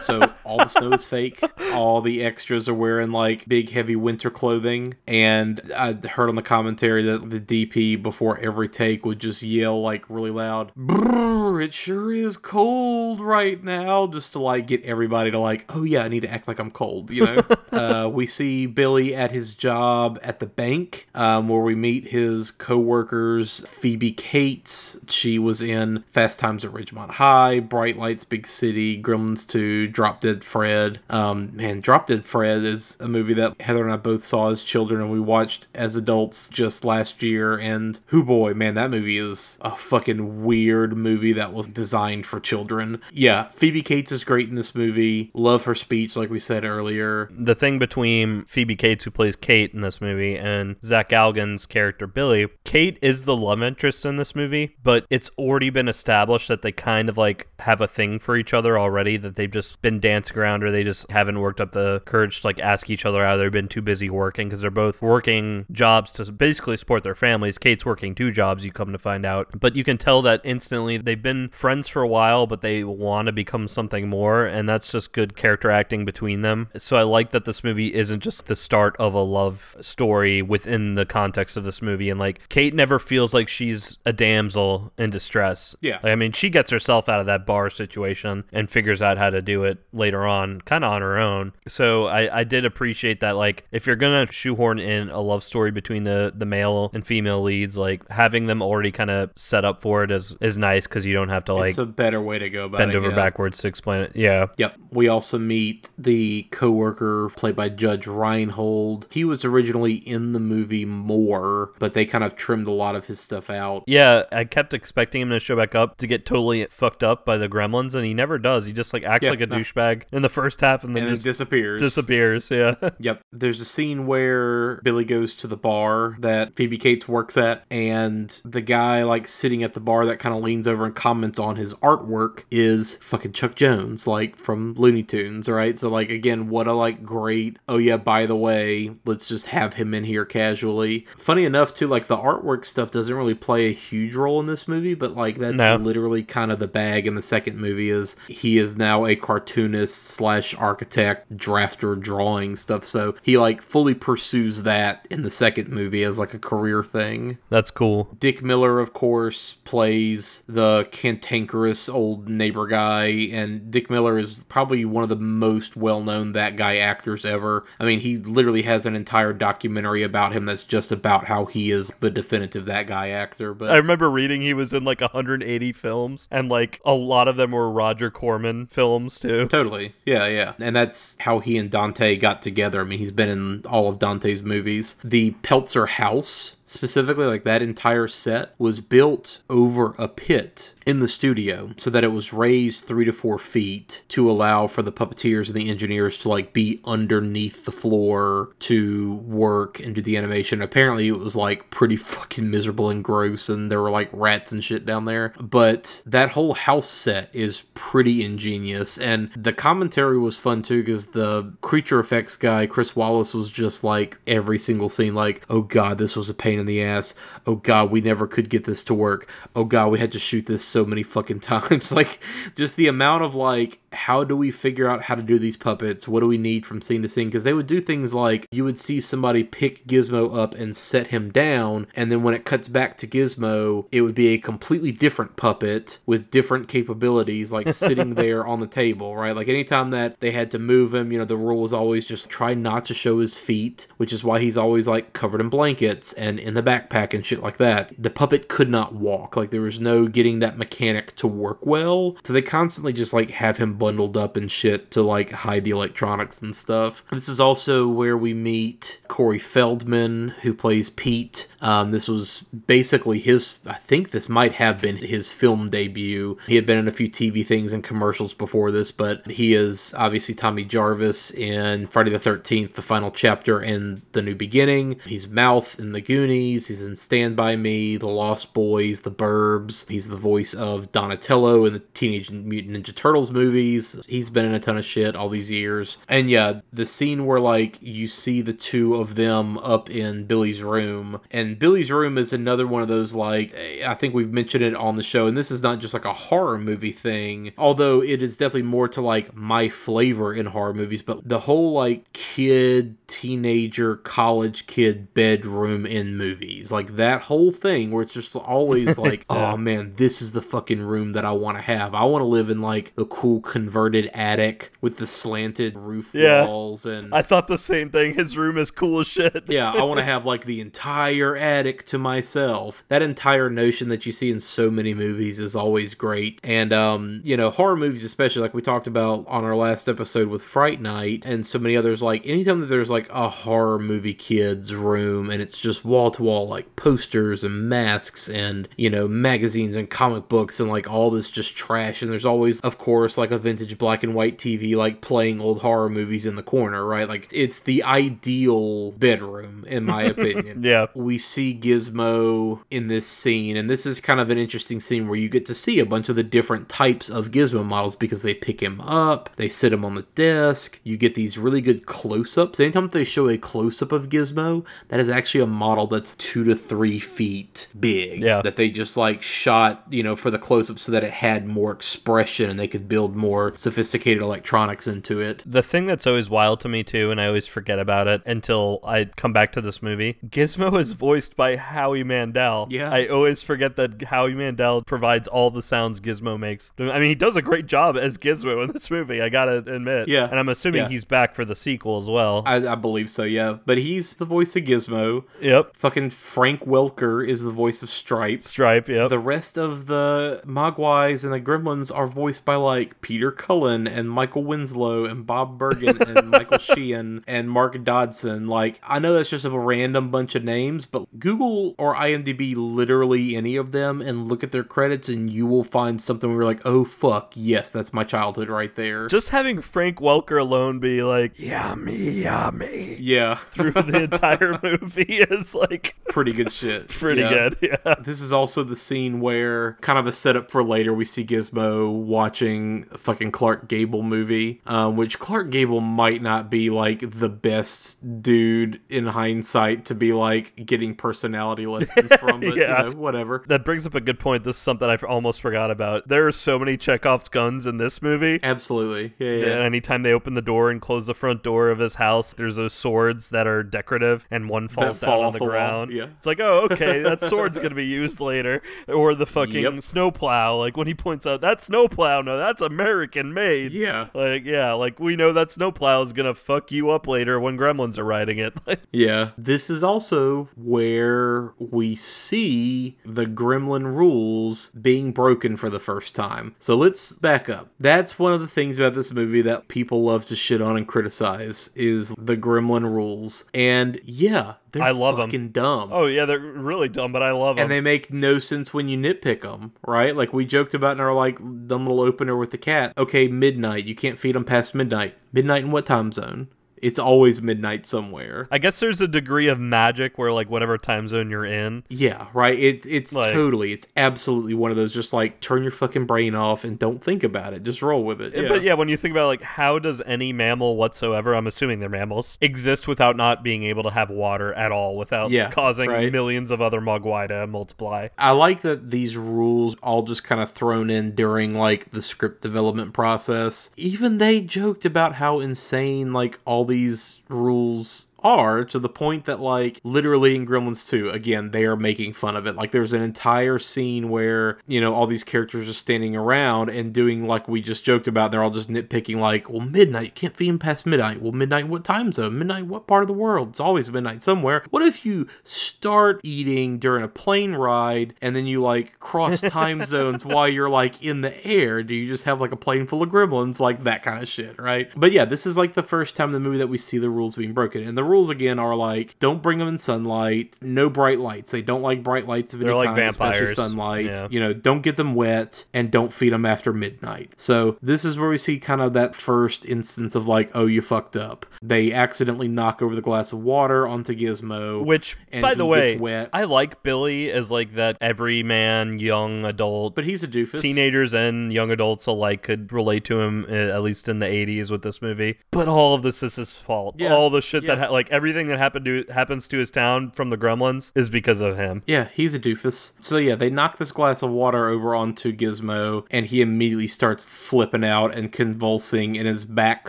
Speaker 2: So all the snow is fake. All the extras are wearing like big, heavy winter clothing. And I heard on the commentary that the DP before every take would just yell like really loud, "Brrr, it sure is cold right now," just to like get everybody to like, oh yeah, I need to act like I'm cold. You know. uh, we see Billy at his job at the bank, um, where we meet his co-workers, Phoebe Cates. She was in Fast Times at Ridgemont High, Bright Lights, Big City, Gremlins 2, Drop Dead Fred. Um, man, Drop Dead Fred is a movie that Heather and I both saw as children and we watched as adults just last year. And who boy, man, that movie is a fucking weird movie that was designed for children. Yeah, Phoebe Cates is great in this movie. Love her speech, like we said earlier.
Speaker 1: The thing between Phoebe Cates, who plays Kate in this movie, and Zach Galligan's character Billy, Kate is the love interest in this movie, but it's already been established that they kind of like have a thing for each other already, that they've just been dancing around or they just haven't worked up the courage to like ask each other out. They've been too busy working because they're both working jobs to basically support their families. Kate's working two jobs, you come to find out. But you can tell that instantly they've been friends for a while, but they want to become something more, and that's just good character acting between them. So I like that this movie isn't just the start of a love story within the context of this movie. And like Kate never feels like she's a damsel in distress.
Speaker 2: Yeah.
Speaker 1: Like, I mean, she gets herself out of that bar situation and figures out how to do it later on, kind of on her own. So I, I did appreciate that. Like, if you're gonna shoehorn in a love story between the the male and female leads, like having them already kind of set up for it is is nice because you don't have to like
Speaker 2: it's a better way to go about
Speaker 1: bend
Speaker 2: it.
Speaker 1: over
Speaker 2: yeah.
Speaker 1: backwards to explain it. Yeah.
Speaker 2: Yep. We also meet the coworker played by Judge Reinhold. He was originally in the movie more, but they kind of trimmed a lot of his stuff out.
Speaker 1: Yeah, I kept expecting him to show back up to get totally fucked up by the gremlins, and he never does. He just like acts
Speaker 2: Yeah,
Speaker 1: like a
Speaker 2: no.
Speaker 1: douchebag in the first half, and then
Speaker 2: And then disappears.
Speaker 1: disappears. Yeah.
Speaker 2: Yep. There's a scene where Billy goes to the bar that Phoebe Cates works at, and the guy, like, sitting at the bar that kind of leans over and comments on his artwork is fucking Chuck Jones, like, from Looney Tunes, right? So, like, again, what a, like, great, oh yeah, by the way, let's just have him in here casually. Funny enough, too, like, the artwork stuff doesn't really play a huge role in this movie, but, like, that's
Speaker 1: No.
Speaker 2: literally kind of the bag in the second movie is he is now a cartoonist slash architect, drafter, drawing stuff. So he like fully pursues that in the second movie as like a career thing.
Speaker 1: That's cool.
Speaker 2: Dick Miller, of course, plays the cantankerous old neighbor guy, and Dick Miller is probably one of the most well known that guy actors ever. I mean, he literally has an entire documentary about him that's just about how he is the definitive that guy actor. But
Speaker 1: I remember reading he was in like 180 films, and like a lot of them were Roger Corman films too.
Speaker 2: Totally. Yeah, yeah. And that's how he and Dante got together. I mean, he's been in all of Dante's movies. The Peltzer house, specifically, like that entire set, was built over a pit in the studio so that it was raised three to four feet to allow for the puppeteers and the engineers to like be underneath the floor to work and do the animation. Apparently, it was like pretty fucking miserable and gross, and there were like rats and shit down there. But that whole house set is pretty ingenious, and the commentary was fun too because the creature effects guy, Chris Walas, was just like every single scene, like, oh god, this was a pain in the ass. Oh god, we never could get this to work. Oh god, we had to shoot this so many fucking times. like, just the amount of like, how do we figure out how to do these puppets? What do we need from scene to scene? Because they would do things like you would see somebody pick Gizmo up and set him down, and then when it cuts back to Gizmo, it would be a completely different puppet with different capabilities, like sitting there on the table, right? Like anytime that they had to move him, you know, the rule was always just try not to show his feet, which is why he's always like covered in blankets and in the backpack and shit like that. The puppet could not walk, like there was no getting that mechanic to work well. So they constantly just like have him bundled up and shit to like hide the electronics and stuff. This is also where we meet Corey Feldman, who plays Pete. Um, this was basically his, I think this might have been his film debut. He had been in a few TV things and commercials before this, but he is obviously Tommy Jarvis in Friday the 13th, the final chapter, and The New Beginning. He's Mouth in The Goonies. He's in Stand By Me, The Lost Boys, The Burbs. He's the voice of Donatello in the Teenage Mutant Ninja Turtles movies. Movies. He's been in a ton of shit all these years. And yeah, the scene where like you see the two of them up in Billy's room, and Billy's room is another one of those like I think we've mentioned it on the show, and this is not just like a horror movie thing, although it is definitely more to like my flavor in horror movies, but the whole like kid, teenager, college kid bedroom in movies, like that whole thing where it's just always like, oh man, this is the fucking room that I want to have. I want to live in like the cool converted attic with the slanted roof
Speaker 1: Yeah.
Speaker 2: walls and
Speaker 1: I thought the same thing. His room is cool as shit.
Speaker 2: yeah, I want to have like the entire attic to myself. That entire notion that you see in so many movies is always great. And um, you know, horror movies especially like we talked about on our last episode with Fright Night and so many others like anytime that there's like a horror movie kids room and it's just wall to wall like posters and masks and you know, magazines and comic books and like all this just trash and there's always of course like a vintage black and white TV like playing old horror movies in the corner, right? Like it's the ideal bedroom in my opinion.
Speaker 1: Yeah.
Speaker 2: We see Gizmo in this scene, and this is kind of an interesting scene where you get to see a bunch of the different types of Gizmo models because they pick him up, they sit him on the desk. You get these really good close ups. Anytime they show a close up of Gizmo, that is actually a model that's two to three feet big.
Speaker 1: Yeah.
Speaker 2: That they just like shot, you know, for the close up so that it had more expression and they could build more sophisticated electronics into it.
Speaker 1: The thing that's always wild to me too, and I always forget about it until I come back to this movie. Gizmo is voiced by Howie Mandel.
Speaker 2: Yeah.
Speaker 1: I always forget that Howie Mandel provides all the sounds Gizmo makes. I mean, he does a great job as Gizmo in this movie. I gotta admit.
Speaker 2: Yeah.
Speaker 1: And I'm assuming
Speaker 2: Yeah.
Speaker 1: he's back for the sequel as well.
Speaker 2: I, I believe so, yeah. But he's the voice of Gizmo.
Speaker 1: yep.
Speaker 2: Fucking Frank Welker is the voice of Stripe.
Speaker 1: Stripe. Yep.
Speaker 2: The rest of the Mogwais and the Gremlins are voiced by like Peter Cullen and Michael Winslow and Bob Bergen and Michael Sheehan and Mark Dodson. Like, I know that's just a random bunch of names, but Google or IMDb literally any of them and look at their credits and you will find something where you're like, oh fuck, yes, that's my childhood right there.
Speaker 1: Just having Frank Welker alone be like, yummy, yummy,
Speaker 2: yeah,
Speaker 1: through the entire movie is like
Speaker 2: pretty good shit.
Speaker 1: pretty
Speaker 2: Yeah.
Speaker 1: good. Yeah.
Speaker 2: This is also the scene where, kind of a setup for later, we see Gizmo watching a fucking Clark Gable movie, um, which Clark Gable might not be like the best dude in hindsight to be like getting personality lessons from, but
Speaker 1: Yeah.
Speaker 2: you know, whatever.
Speaker 1: That brings up a good point. This is something I almost forgot about. There are so many Chekhov's guns in this movie.
Speaker 2: Absolutely. Yeah, yeah.
Speaker 1: Yeah, anytime they open the door and close the front door of his house, there's those swords that are decorative, and one falls down
Speaker 2: fall
Speaker 1: on the
Speaker 2: the wall,
Speaker 1: ground.
Speaker 2: yeah.
Speaker 1: It's like, oh, okay, that sword's gonna be used later. Or the fucking
Speaker 2: Yep.
Speaker 1: snowplow, like when he points out that snowplow, no, that's American made.
Speaker 2: Yeah.
Speaker 1: like yeah, like we know that snowplow is gonna fuck you up later when gremlins are riding it.
Speaker 2: Yeah. This is also where we see the gremlin rules being broken for the first time. So let's back up. That's one of the things about this movie that people love to shit on and criticize is the gremlin rules. And yeah, they're
Speaker 1: I love
Speaker 2: fucking dumb.
Speaker 1: oh yeah, they're really dumb, but I love them.
Speaker 2: And they make no sense when you nitpick them, right? Like we joked about in our like dumb little opener with the cat. Okay, midnight. You can't feed them past midnight. Midnight in what time zone? It's always midnight somewhere.
Speaker 1: I guess there's a degree of magic where like whatever time zone you're in,
Speaker 2: Yeah, right. It, it's
Speaker 1: Like-
Speaker 2: totally, it's absolutely one of those just like turn your fucking brain off and don't think about it. Just roll with it. Yeah.
Speaker 1: But yeah, when you think about like how does any mammal whatsoever, I'm assuming they're mammals, exist without not being able to have water at all, without
Speaker 2: Yeah,
Speaker 1: causing
Speaker 2: right.
Speaker 1: millions of other mogwai to multiply.
Speaker 2: I like that these rules all just kind of thrown in during like the script development process. Even they joked about how insane like all these rules are to the point that like literally in Gremlins 2 again they are making fun of it. Like there's an entire scene where you know all these characters are standing around and doing like we just joked about. They're all just nitpicking like well midnight you can't feed them past midnight. Well midnight what time zone? Midnight what part of the world? It's always midnight somewhere. What if you start eating during a plane ride and then you like cross time zones while you're like in the air? Do you just have like a plane full of gremlins? Like that kind of shit right? But yeah this is like the first time in the movie that we see the rules being broken. And the rules again are like don't bring them in sunlight, no bright lights. They don't like bright lights of any
Speaker 1: They're like
Speaker 2: kind, especially sunlight.
Speaker 1: Yeah.
Speaker 2: You know, don't get them wet and don't feed them after midnight. So this is where we see kind of that first instance of like, oh, you fucked up. They accidentally knock over the glass of water onto Gizmo,
Speaker 1: Which,
Speaker 2: and
Speaker 1: by the way. I like Billy as like that everyman young adult.
Speaker 2: but he's a doofus.
Speaker 1: Teenagers and young adults alike could relate to him, uh, at least in the '80s with this movie. But all of this is his fault.
Speaker 2: Yeah,
Speaker 1: All the shit that
Speaker 2: yeah.
Speaker 1: ha- like everything that happened to happens to his town from the Gremlins is because of him.
Speaker 2: Yeah, he's a doofus. So yeah, they knock this glass of water over onto Gizmo, and he immediately starts flipping out and convulsing, and his back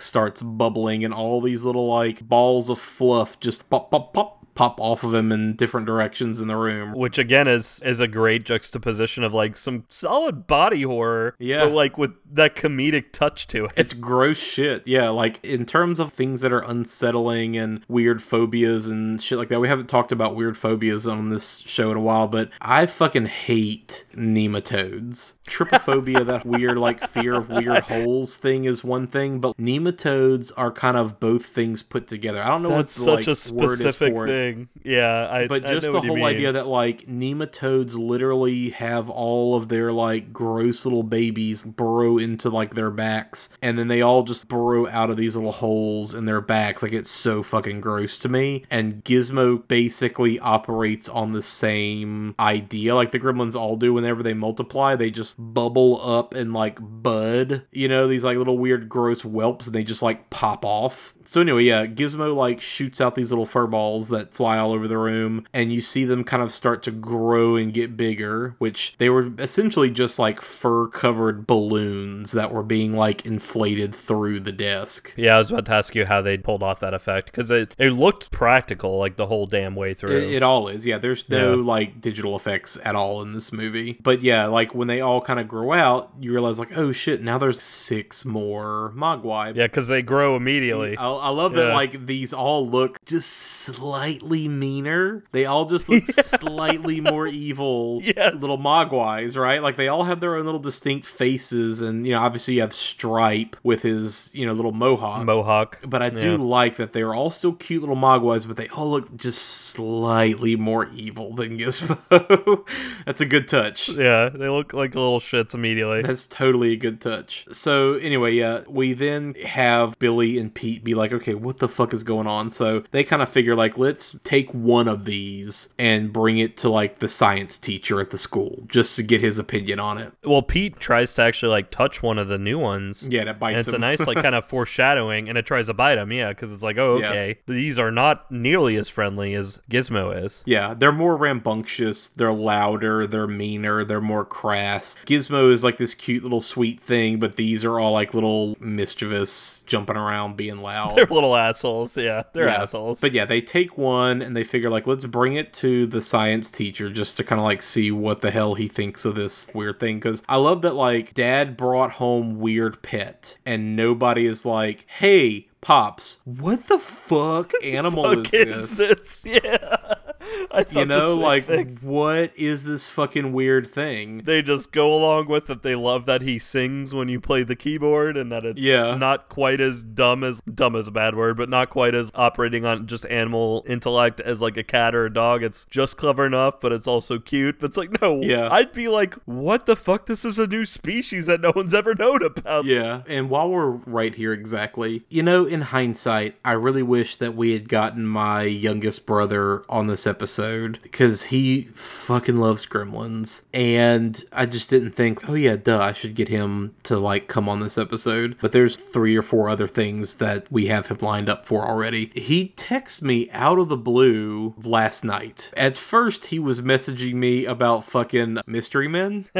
Speaker 2: starts bubbling, and all these little like balls of fluff just pop, pop, pop, pop off of him in different directions in the room.
Speaker 1: Which again is is a great juxtaposition of like some solid body horror,
Speaker 2: Yeah.
Speaker 1: but like with that comedic touch to it.
Speaker 2: It's gross shit. Yeah, like in terms of things that are unsettling and weird phobias and shit like that. We haven't talked about weird phobias on this show in a while, but I fucking hate nematodes. Trypophobia, that weird like fear of weird holes thing is one thing, but nematodes are kind of both things put together. I don't know
Speaker 1: That's
Speaker 2: what the
Speaker 1: such
Speaker 2: like,
Speaker 1: a
Speaker 2: word is
Speaker 1: specific
Speaker 2: thing. it.
Speaker 1: Thing. Yeah, I.
Speaker 2: But
Speaker 1: I
Speaker 2: just
Speaker 1: know
Speaker 2: the whole idea that like nematodes literally have all of their like gross little babies burrow into like their backs, and then they all just burrow out of these little holes in their backs. Like it's so fucking gross to me. And Gizmo basically operates on the same idea, like the Gremlins all do. Whenever they multiply, they just bubble up and like bud. You know, these like little weird gross whelps, and they just like pop off. So anyway, yeah, Gizmo like shoots out these little fur balls that fly all over the room, and you see them kind of start to grow and get bigger, which they were essentially just like fur covered balloons that were being like inflated through the desk.
Speaker 1: Yeah, I was about to ask you how they pulled off that effect because it, it looked practical like the whole damn way through.
Speaker 2: It, it all is, yeah. There's no
Speaker 1: Yeah.
Speaker 2: like digital effects at all in this movie, but yeah, like when they all kind of grow out, you realize like, oh shit, now there's six more Mogwai.
Speaker 1: yeah, because they grow immediately.
Speaker 2: I, I love that
Speaker 1: Yeah.
Speaker 2: like these all look just slightly meaner. They all just look slightly more evil
Speaker 1: Yes.
Speaker 2: little mogwais, right? Like they all have their own little distinct faces and you know, obviously you have Stripe with his, you know, little mohawk.
Speaker 1: Mohawk.
Speaker 2: but I do
Speaker 1: Yeah.
Speaker 2: like that they're all still cute little mogwais, but they all look just slightly more evil than Gizmo. That's a good touch.
Speaker 1: Yeah, they look like little shits immediately.
Speaker 2: That's totally a good touch. So anyway, yeah, we then have Billy and Pete be like, okay, what the fuck is going on? So they kind of figure like, let's take one of these and bring it to like the science teacher at the school just to get his opinion on it.
Speaker 1: Well, Pete tries to actually like touch one of the new ones.
Speaker 2: Yeah, that bites
Speaker 1: And it's a nice like kind of foreshadowing, and it tries to bite him. Yeah, because it's like, oh,
Speaker 2: Yeah.
Speaker 1: okay, these are not nearly as friendly as Gizmo is.
Speaker 2: Yeah, they're more rambunctious, they're louder, they're meaner, they're more crass. Gizmo is like this cute little sweet thing, but these are all like little mischievous, jumping around, being loud.
Speaker 1: They're little assholes. Yeah, they're
Speaker 2: Yeah.
Speaker 1: assholes.
Speaker 2: But yeah, they take one and they figure like let's bring it to the science teacher just to kind of like see what the hell he thinks of this weird thing cuz I love that like dad brought home weird pet and nobody is like, "Hey, pops, what the fuck animal is
Speaker 1: Fuck
Speaker 2: this?"
Speaker 1: is this? Yeah.
Speaker 2: You know, like
Speaker 1: thing.
Speaker 2: what is this fucking weird thing?
Speaker 1: they just go along with it. They love that he sings when you play the keyboard, and that it's
Speaker 2: Yeah.
Speaker 1: not quite as dumb as dumb is a bad word, but not quite as operating on just animal intellect as like a cat or a dog. It's just clever enough, but it's also cute. But it's like no,
Speaker 2: Yeah.
Speaker 1: I'd be like, what the fuck? This is a new species that no one's ever known about.
Speaker 2: Yeah, and while we're right here exactly, you know, in hindsight, I really wish that we had gotten my youngest brother on this episode because he fucking loves gremlins. And I just didn't think, oh yeah, duh, I should get him to like come on this episode. But there's three or four other things that we have him lined up for already. He texted me out of the blue last night. At first, he was messaging me about fucking Mystery Men.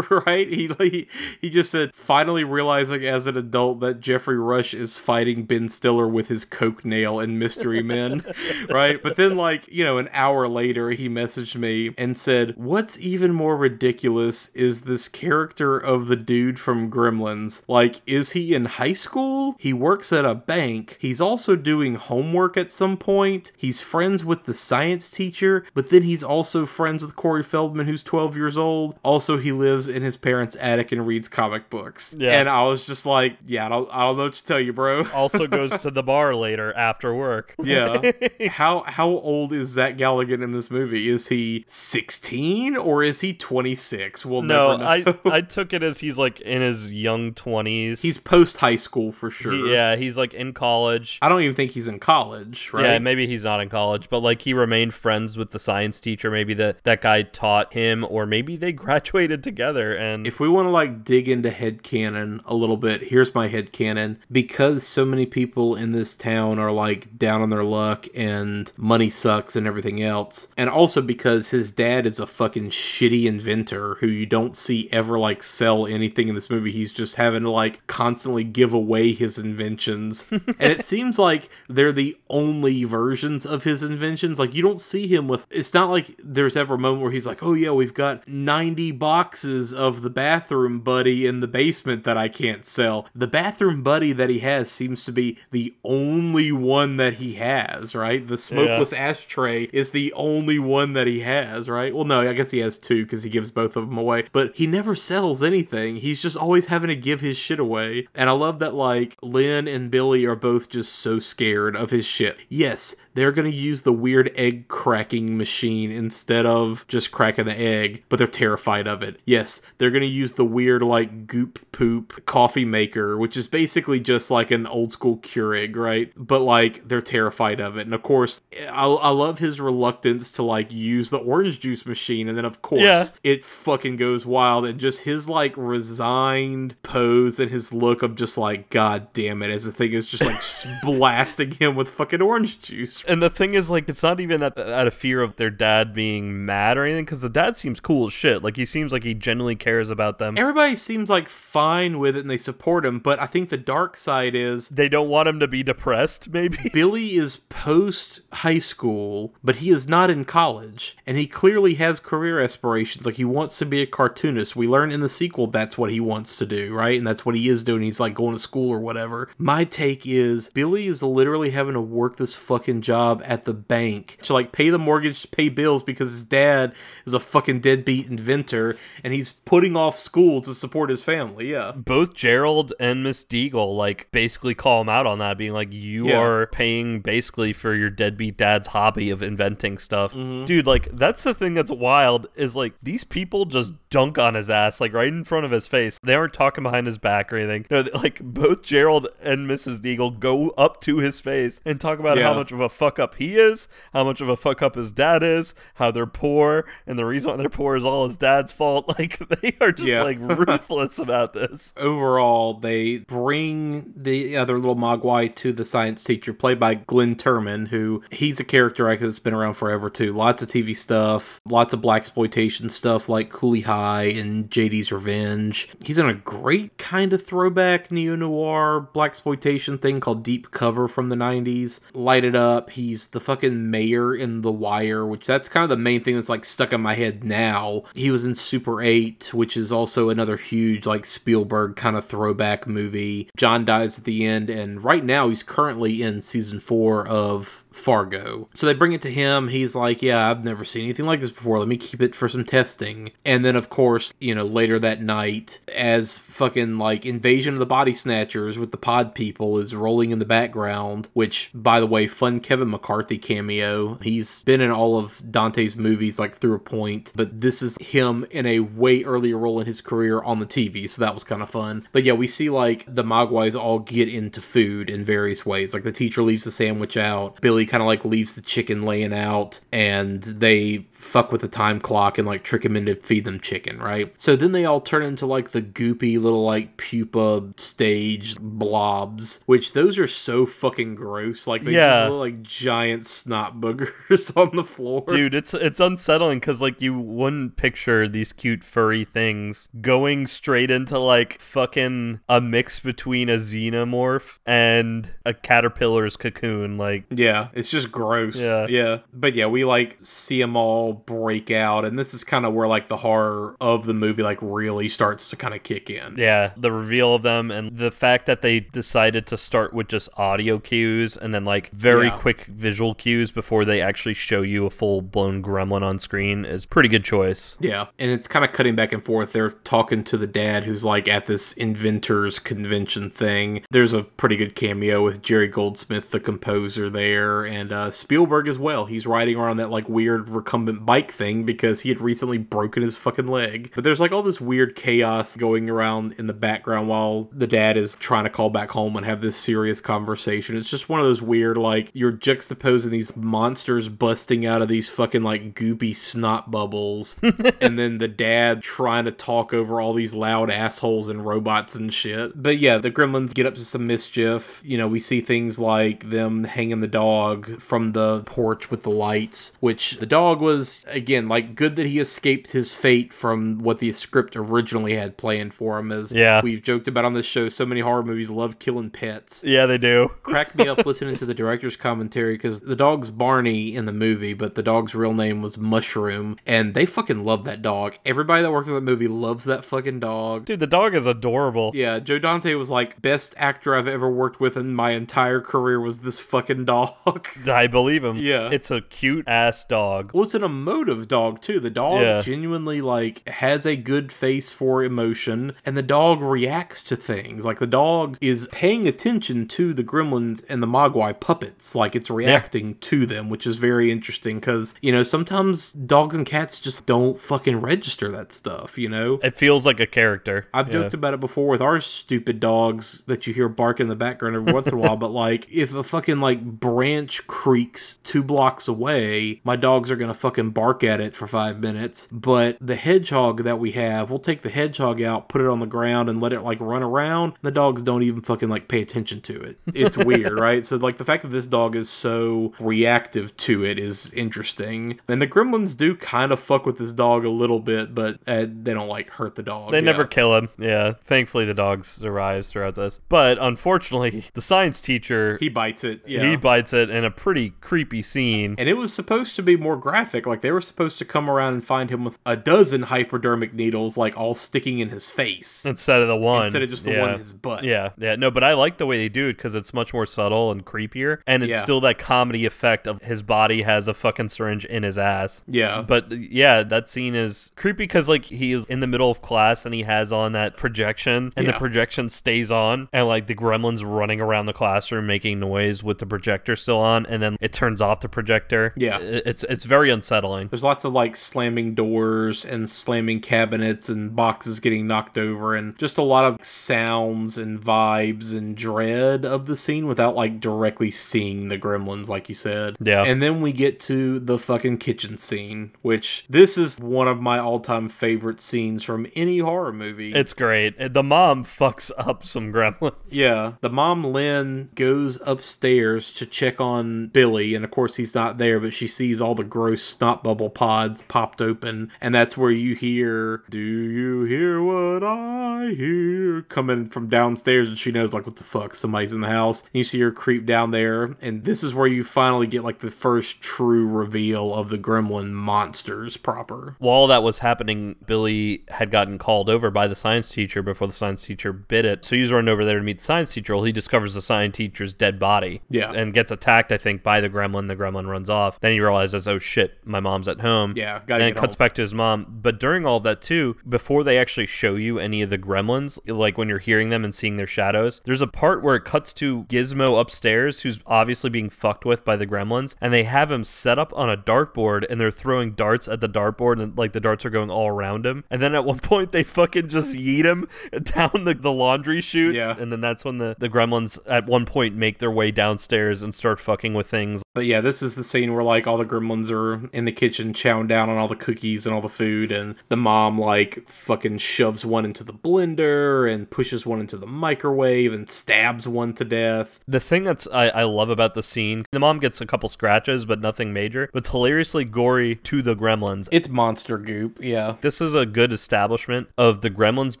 Speaker 2: right? He, he he just said finally realizing as an adult that Geoffrey Rush is fighting Ben Stiller with his coke nail in Mystery Men. right? But then, like, you know, an hour later, he messaged me and said, What's even more ridiculous is this character of the dude from Gremlins. Like, is he in high school? He works at a bank. He's also doing homework at some point. He's friends with the science teacher, but then he's also friends with Corey Feldman, who's 12 years old. Also, he lives in his parents' attic and reads comic books.
Speaker 1: Yeah.
Speaker 2: And I was just like, Yeah, I don't, I don't know what to tell you, bro.
Speaker 1: also goes to the bar later after work.
Speaker 2: Yeah. how how old is Zach Galligan in this movie? Is he 16 or is he 26? We'll
Speaker 1: no,
Speaker 2: never know.
Speaker 1: I I took it as he's like in his young twenties.
Speaker 2: he's post high school for sure.
Speaker 1: yeah, he's like in college.
Speaker 2: I don't even think he's in college, right?
Speaker 1: Yeah, maybe he's not in college, but like he remained friends with the science teacher. Maybe that that guy taught him, or maybe they graduated together. And
Speaker 2: If we want to like dig into head headcanon a little bit, here's my head headcanon. Because so many people in this town are like down on their luck and money sucks and everything else, and also because his dad is a fucking shitty inventor who you don't see ever like sell anything in this movie. He's just having to like constantly give away his inventions. and it seems like they're the only versions of his inventions. Like you don't see him with it's not like there's ever a moment where he's like, "Oh yeah, we've got 90 boxes of the bathroom buddy in the basement that I can't sell." The bathroom buddy that he has seems to be the only one that he has, right? The smokeless ashtray is the only one that he has, right? Well, no, I guess he has two cuz he gives both of them away, but he never sells anything. He's just always having to give his shit away. And I love that like Lynn and Billy are both just so scared of his shit. Yes, they're going to use the weird egg cracking machine instead of just cracking the egg, but they're terrified of it. Yes, they're going to use the weird, like, goop poop coffee maker, which is basically just like an old school Keurig, right? But, like, they're terrified of it. And of course, I, I love his reluctance to, like, use the orange juice machine. And then, of course,
Speaker 1: Yeah.
Speaker 2: it fucking goes wild. And just his, like, resigned pose and his look of just, like, God damn it, as the thing is just, like, blasting him with fucking orange juice.
Speaker 1: and the thing is, like, it's not even out of fear of their dad being mad or anything, because the dad seems cool as shit. Like he seems like he genuinely cares about them.
Speaker 2: Everybody seems like fine with it and they support him, but I think the dark side is
Speaker 1: They don't want him to be depressed. Maybe.
Speaker 2: Billy is post high school, but he is not in college, and he clearly has career aspirations. Like he wants to be a cartoonist. We learn in the sequel that's what he wants to do, right? And that's what he is doing. He's like going to school or whatever. My take is Billy is literally having to work this fucking job at the bank to like pay the mortgage, to pay bills because his dad is a fucking deadbeat inventor, and he's putting off school to support his family. Yeah.
Speaker 1: both Gerald and Miss Deagle like basically call him out on that, being like, "You
Speaker 2: Yeah.
Speaker 1: are paying basically for your deadbeat dad's hobby of inventing stuff,
Speaker 2: Mm-hmm.
Speaker 1: dude." Like that's the thing that's wild is like these people just dunk on his ass like right in front of his face. They aren't talking behind his back or anything. No, they- like both Gerald and Mrs. Deagle go up to his face and talk about how much of a fuck up he is, how much of a fuck up his dad is, how they're poor, and the reason why they're poor is all his dad's fault. Like they are just
Speaker 2: Yeah.
Speaker 1: like ruthless about this.
Speaker 2: overall, they bring the other little Mogwai to the science teacher, played by Glenn Turman, who he's a character actor that's been around forever too. Lots of TV stuff, lots of black exploitation stuff like Cooley High and JD's Revenge. He's in a great kind of throwback neo noir black exploitation thing called Deep Cover from the '90s. Light it up. He's the fucking mayor in The Wire, which that's kind of the main thing that's like stuck in my head now. He was in Super 8, which is also another huge like Spielberg kind of throwback movie. John dies at the end, and right now he's currently in season four of Fargo. So they bring it to him. He's like, Yeah, I've never seen anything like this before. Let me keep it for some testing. And then, of course, you know, later that night, as fucking like Invasion of the Body Snatchers with the pod people is rolling in the background, which, by the way, fun Kevin McCarthy cameo. He's been in all of Dante's movies like through a point, but this is him in a way earlier role in his career on the TV, so that was kind of fun. But yeah, we see like the Mogwais all get into food in various ways. Like the teacher leaves the sandwich out, Billy kind of like leaves the chicken laying out, and they fuck with the time clock and like trick him into feed them chicken, right? So then they all turn into like the goopy little like pupa stage blobs, which those are so fucking gross. Like they
Speaker 1: Yeah.
Speaker 2: just look like giant snot boogers on the floor.
Speaker 1: Dude, it's it's unsettling because like you wouldn't picture these cute furry things going straight into like fucking a mix between a xenomorph and a caterpillar's cocoon. Like
Speaker 2: Yeah. Yeah, it's just gross.
Speaker 1: Yeah.
Speaker 2: yeah. But yeah, we like see them all break out, and this is kind of where like the horror of the movie like really starts to kind of kick in.
Speaker 1: Yeah, the reveal of them and the fact that they decided to start with just audio cues and then like very
Speaker 2: Yeah.
Speaker 1: quick visual cues before they actually show you a full blown gremlin on screen is pretty good choice.
Speaker 2: Yeah, and it's kind of cutting back and forth. They're talking to the dad who's like at this inventors convention thing. There's a pretty good cameo with Jerry Goldsmith, the composer, there, and uh, Spielberg as well. He's riding around that like weird recumbent bike thing because he had recently broken his fucking leg. But there's like all this weird chaos going around in the background while the dad is trying to call back home and have this serious conversation. It's just one of those weird like you're juxtaposing these monsters busting out of these fucking like goopy snot bubbles and then the dad trying to talk over all these loud assholes and robots and shit. But yeah, the gremlins get up to some mischief. You know, we see things like them hanging the dog from the porch with the lights, which the dog was, again, like good that he escaped his fate from what the script originally had planned for him. As
Speaker 1: Yeah.
Speaker 2: we've joked about on this show, so many horror movies love killing pets
Speaker 1: Yeah, they do.
Speaker 2: cracked me up listening to the director's commentary because the dog's Barney in the movie, but the dog's real name was Mushroom, and they fucking love that dog. Everybody that worked on that movie loves that fucking dog.
Speaker 1: Dude, the dog is adorable.
Speaker 2: Yeah, Joe Dante was like, best actor I've ever worked with in my entire career was this fucking dog.
Speaker 1: I believe him.
Speaker 2: Yeah.
Speaker 1: It's a cute ass dog.
Speaker 2: Well, it's an emotive dog too. The dog
Speaker 1: Yeah.
Speaker 2: genuinely like has a good face for emotion, and the dog reacts to things. Like the dog is paying attention to the gremlins and the Mogwai puppets. Like it's reacting to them, which is very interesting because you know sometimes dogs and cats just don't fucking register that stuff. You know.
Speaker 1: It feels like a character.
Speaker 2: I've
Speaker 1: Yeah.
Speaker 2: joked about it before with our stupid dogs that you hear bark in the background every once in a while, but like if a fucking like branch creaks two blocks away, my dogs are gonna fucking bark at it for five minutes. But the hedgehog that we have, we'll take the hedgehog out, put it on the ground, and let it like run around. And the dogs don't even fucking like pay attention to it. It's weird, right? So like the fact that this dog is so reactive to it is interesting. And the gremlins do kind of fuck with this dog a little bit, but uh, they don't like hurt the dog.
Speaker 1: They
Speaker 2: Yeah.
Speaker 1: never kill him. Yeah. Thankfully, the dogs survives throughout this. But unfortunately, the science teacher
Speaker 2: He bites it. Yeah.
Speaker 1: he bites it in a pretty creepy scene.
Speaker 2: and it was supposed to be more graphic. Like they were supposed to come around and find him with a dozen hypodermic needles, like all sticking in his face.
Speaker 1: Instead of the one,
Speaker 2: Instead of just the
Speaker 1: yeah.
Speaker 2: one in his butt.
Speaker 1: Yeah, yeah, no, but I like the way they do it because it's much more subtle and creepier, and it's
Speaker 2: Yeah.
Speaker 1: still that comedy effect of his body has a fucking syringe in his ass.
Speaker 2: Yeah.
Speaker 1: But yeah, that scene is creepy because like he is in the middle of class and he has on that projection, and the projection stays on, and like the gremlins running around the classroom making noise with the projector still on, and then it turns off the projector.
Speaker 2: Yeah.
Speaker 1: It's it's very unsettling.
Speaker 2: There's lots of like slamming doors and slamming cabinets and boxes getting knocked over and just a lot of sounds and vibes and dread of the scene without like directly seeing the gremlins like you said.
Speaker 1: Yeah.
Speaker 2: And then we get to the fucking kitchen scene, which this is one of my all-time favorite scenes from any horror movie.
Speaker 1: It's great. The mom fucks up some gremlins.
Speaker 2: Yeah, the mom Lynn goes upstairs to check on Billy, and of course he's not there, but she sees all the gross snot bubble pods popped open, and that's where you hear, "Do you hear what I hear?" coming from downstairs, and she knows like, "What the fuck? Somebody's in the house." And you see her creep down there, and this is where you finally get like the first true reveal of the Gremlin monsters proper.
Speaker 1: While that was happening, Billy had gotten called over by the science teacher before the science teacher bit it. So he's running over there to meet the science teacher. Well, he discovers the science teacher's dead body.
Speaker 2: Yeah.
Speaker 1: And gets attacked, I think, by the gremlin. The gremlin runs off. Then he realizes, oh shit, my mom's at home.
Speaker 2: Yeah,
Speaker 1: Then it cuts
Speaker 2: home.
Speaker 1: back to his mom. But during all of that, too, before they actually show you any of the gremlins, like when you're hearing them and seeing their shadows, there's a part where it cuts to Gizmo upstairs, who's obviously being fucked with by the gremlins, and they have him set up on a dartboard and they're throwing darts at the dartboard and like the darts are going all around him. And then at one point they fucking just yeet him down the, the laundry chute.
Speaker 2: Yeah.
Speaker 1: And then that's when the, the gremlins at one point make their way downstairs and start fucking with things.
Speaker 2: But yeah, this is the scene where like all the gremlins are in the kitchen chowing down on all the cookies and all the food, and the mom like fucking shoves one into the blender and pushes one into the microwave and stabs one to death.
Speaker 1: The thing that's I, I love about the scene, the mom gets a couple scratches, but nothing major. But it's hilariously gory to the gremlins.
Speaker 2: It's monster goop, yeah.
Speaker 1: This is a good establishment of the gremlins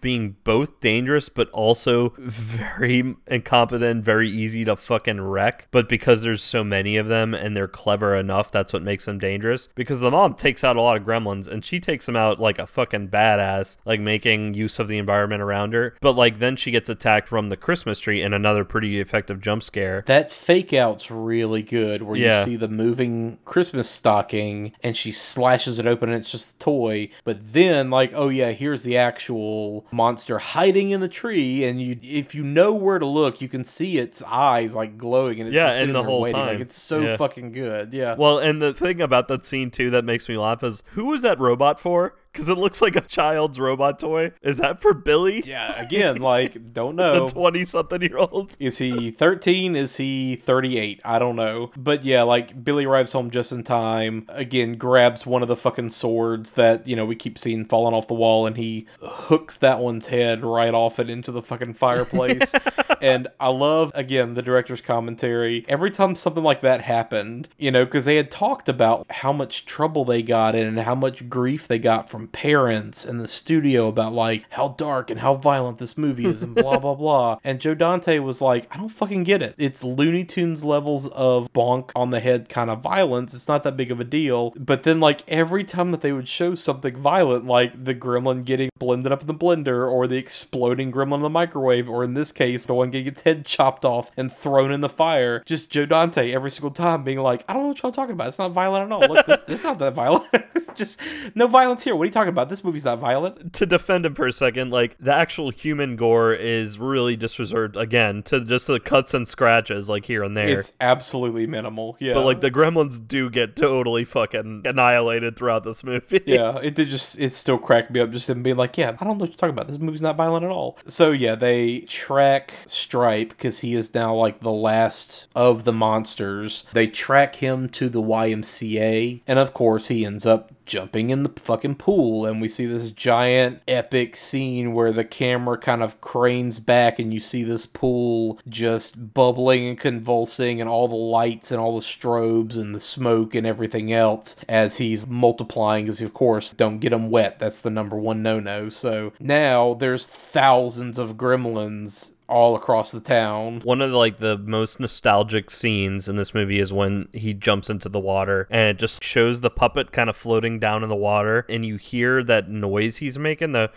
Speaker 1: being both dangerous but also very incompetent, very easy to fucking wreck. But because there's there's so many of them and they're clever enough that's what makes them dangerous because the mom takes out a lot of gremlins and she takes them out like a fucking badass like making use of the environment around her but like then she gets attacked from the christmas tree and another pretty effective jump scare
Speaker 2: That fake out's really good where
Speaker 1: Yeah.
Speaker 2: you see the moving Christmas stocking and she slashes it open and it's just a toy. But then like, oh yeah, here's the actual monster hiding in the tree and you if you know where to look, you can see its eyes like glowing and it's
Speaker 1: Yeah,
Speaker 2: just
Speaker 1: and the whole
Speaker 2: waiting. Like it's so
Speaker 1: Yeah.
Speaker 2: fucking good. Yeah.
Speaker 1: well and the thing about that scene too that makes me laugh is who was that robot for because it looks like a child's robot toy is that for billy
Speaker 2: yeah, again, like don't know.
Speaker 1: the 20 something year old
Speaker 2: Is he 13? Is he 38? I don't know. But yeah, like Billy arrives home just in time. Again, grabs one of the fucking swords that, you know, we keep seeing falling off the wall and he hooks that one's head right off it into the fucking fireplace. and I love, again, the director's commentary. Every time something like that happened, you know, because they had talked about how much trouble they got in and how much grief they got from parents and the studio about like how dark and how violent this movie is and blah blah blah. And Joe Dante was like, I don't fucking get it. It's Looney Tunes levels of bonk on the head kind of violence. It's not that big of a deal. But then like every time that they would show something violent, like the gremlin getting blended up in the blender or the exploding gremlin in the microwave, or in this case, the one getting its head chopped off and thrown in the fire, just Joe Dante every single time being like, I don't know what y'all talking about. It's not violent at all. Look, this, is not that violent. just no violence here. What you talking about? This movie's not violent.
Speaker 1: to defend him for a second, like the actual human gore is really just reserved again to just the cuts and scratches, like here and there.
Speaker 2: It's absolutely minimal. Yeah.
Speaker 1: but like the gremlins do get totally fucking annihilated throughout this movie.
Speaker 2: yeah, it did just it still cracked me up just him being like, yeah, I don't know what you're talking about. This movie's not violent at all. So yeah, they track Stripe because he is now like the last of the monsters. They track him to the YMCA, and of course he ends up jumping in the fucking pool and we see this giant epic scene where the camera kind of cranes back and you see this pool just bubbling and convulsing and all the lights and all the strobes and the smoke and everything else as he's multiplying because of course don't get him wet. That's the number one no-no. So now there's thousands of gremlins all across the town.
Speaker 1: One of the, like the most nostalgic scenes in this movie is when he jumps into the water and it just shows the puppet kind of floating down in the water and you hear that noise he's making the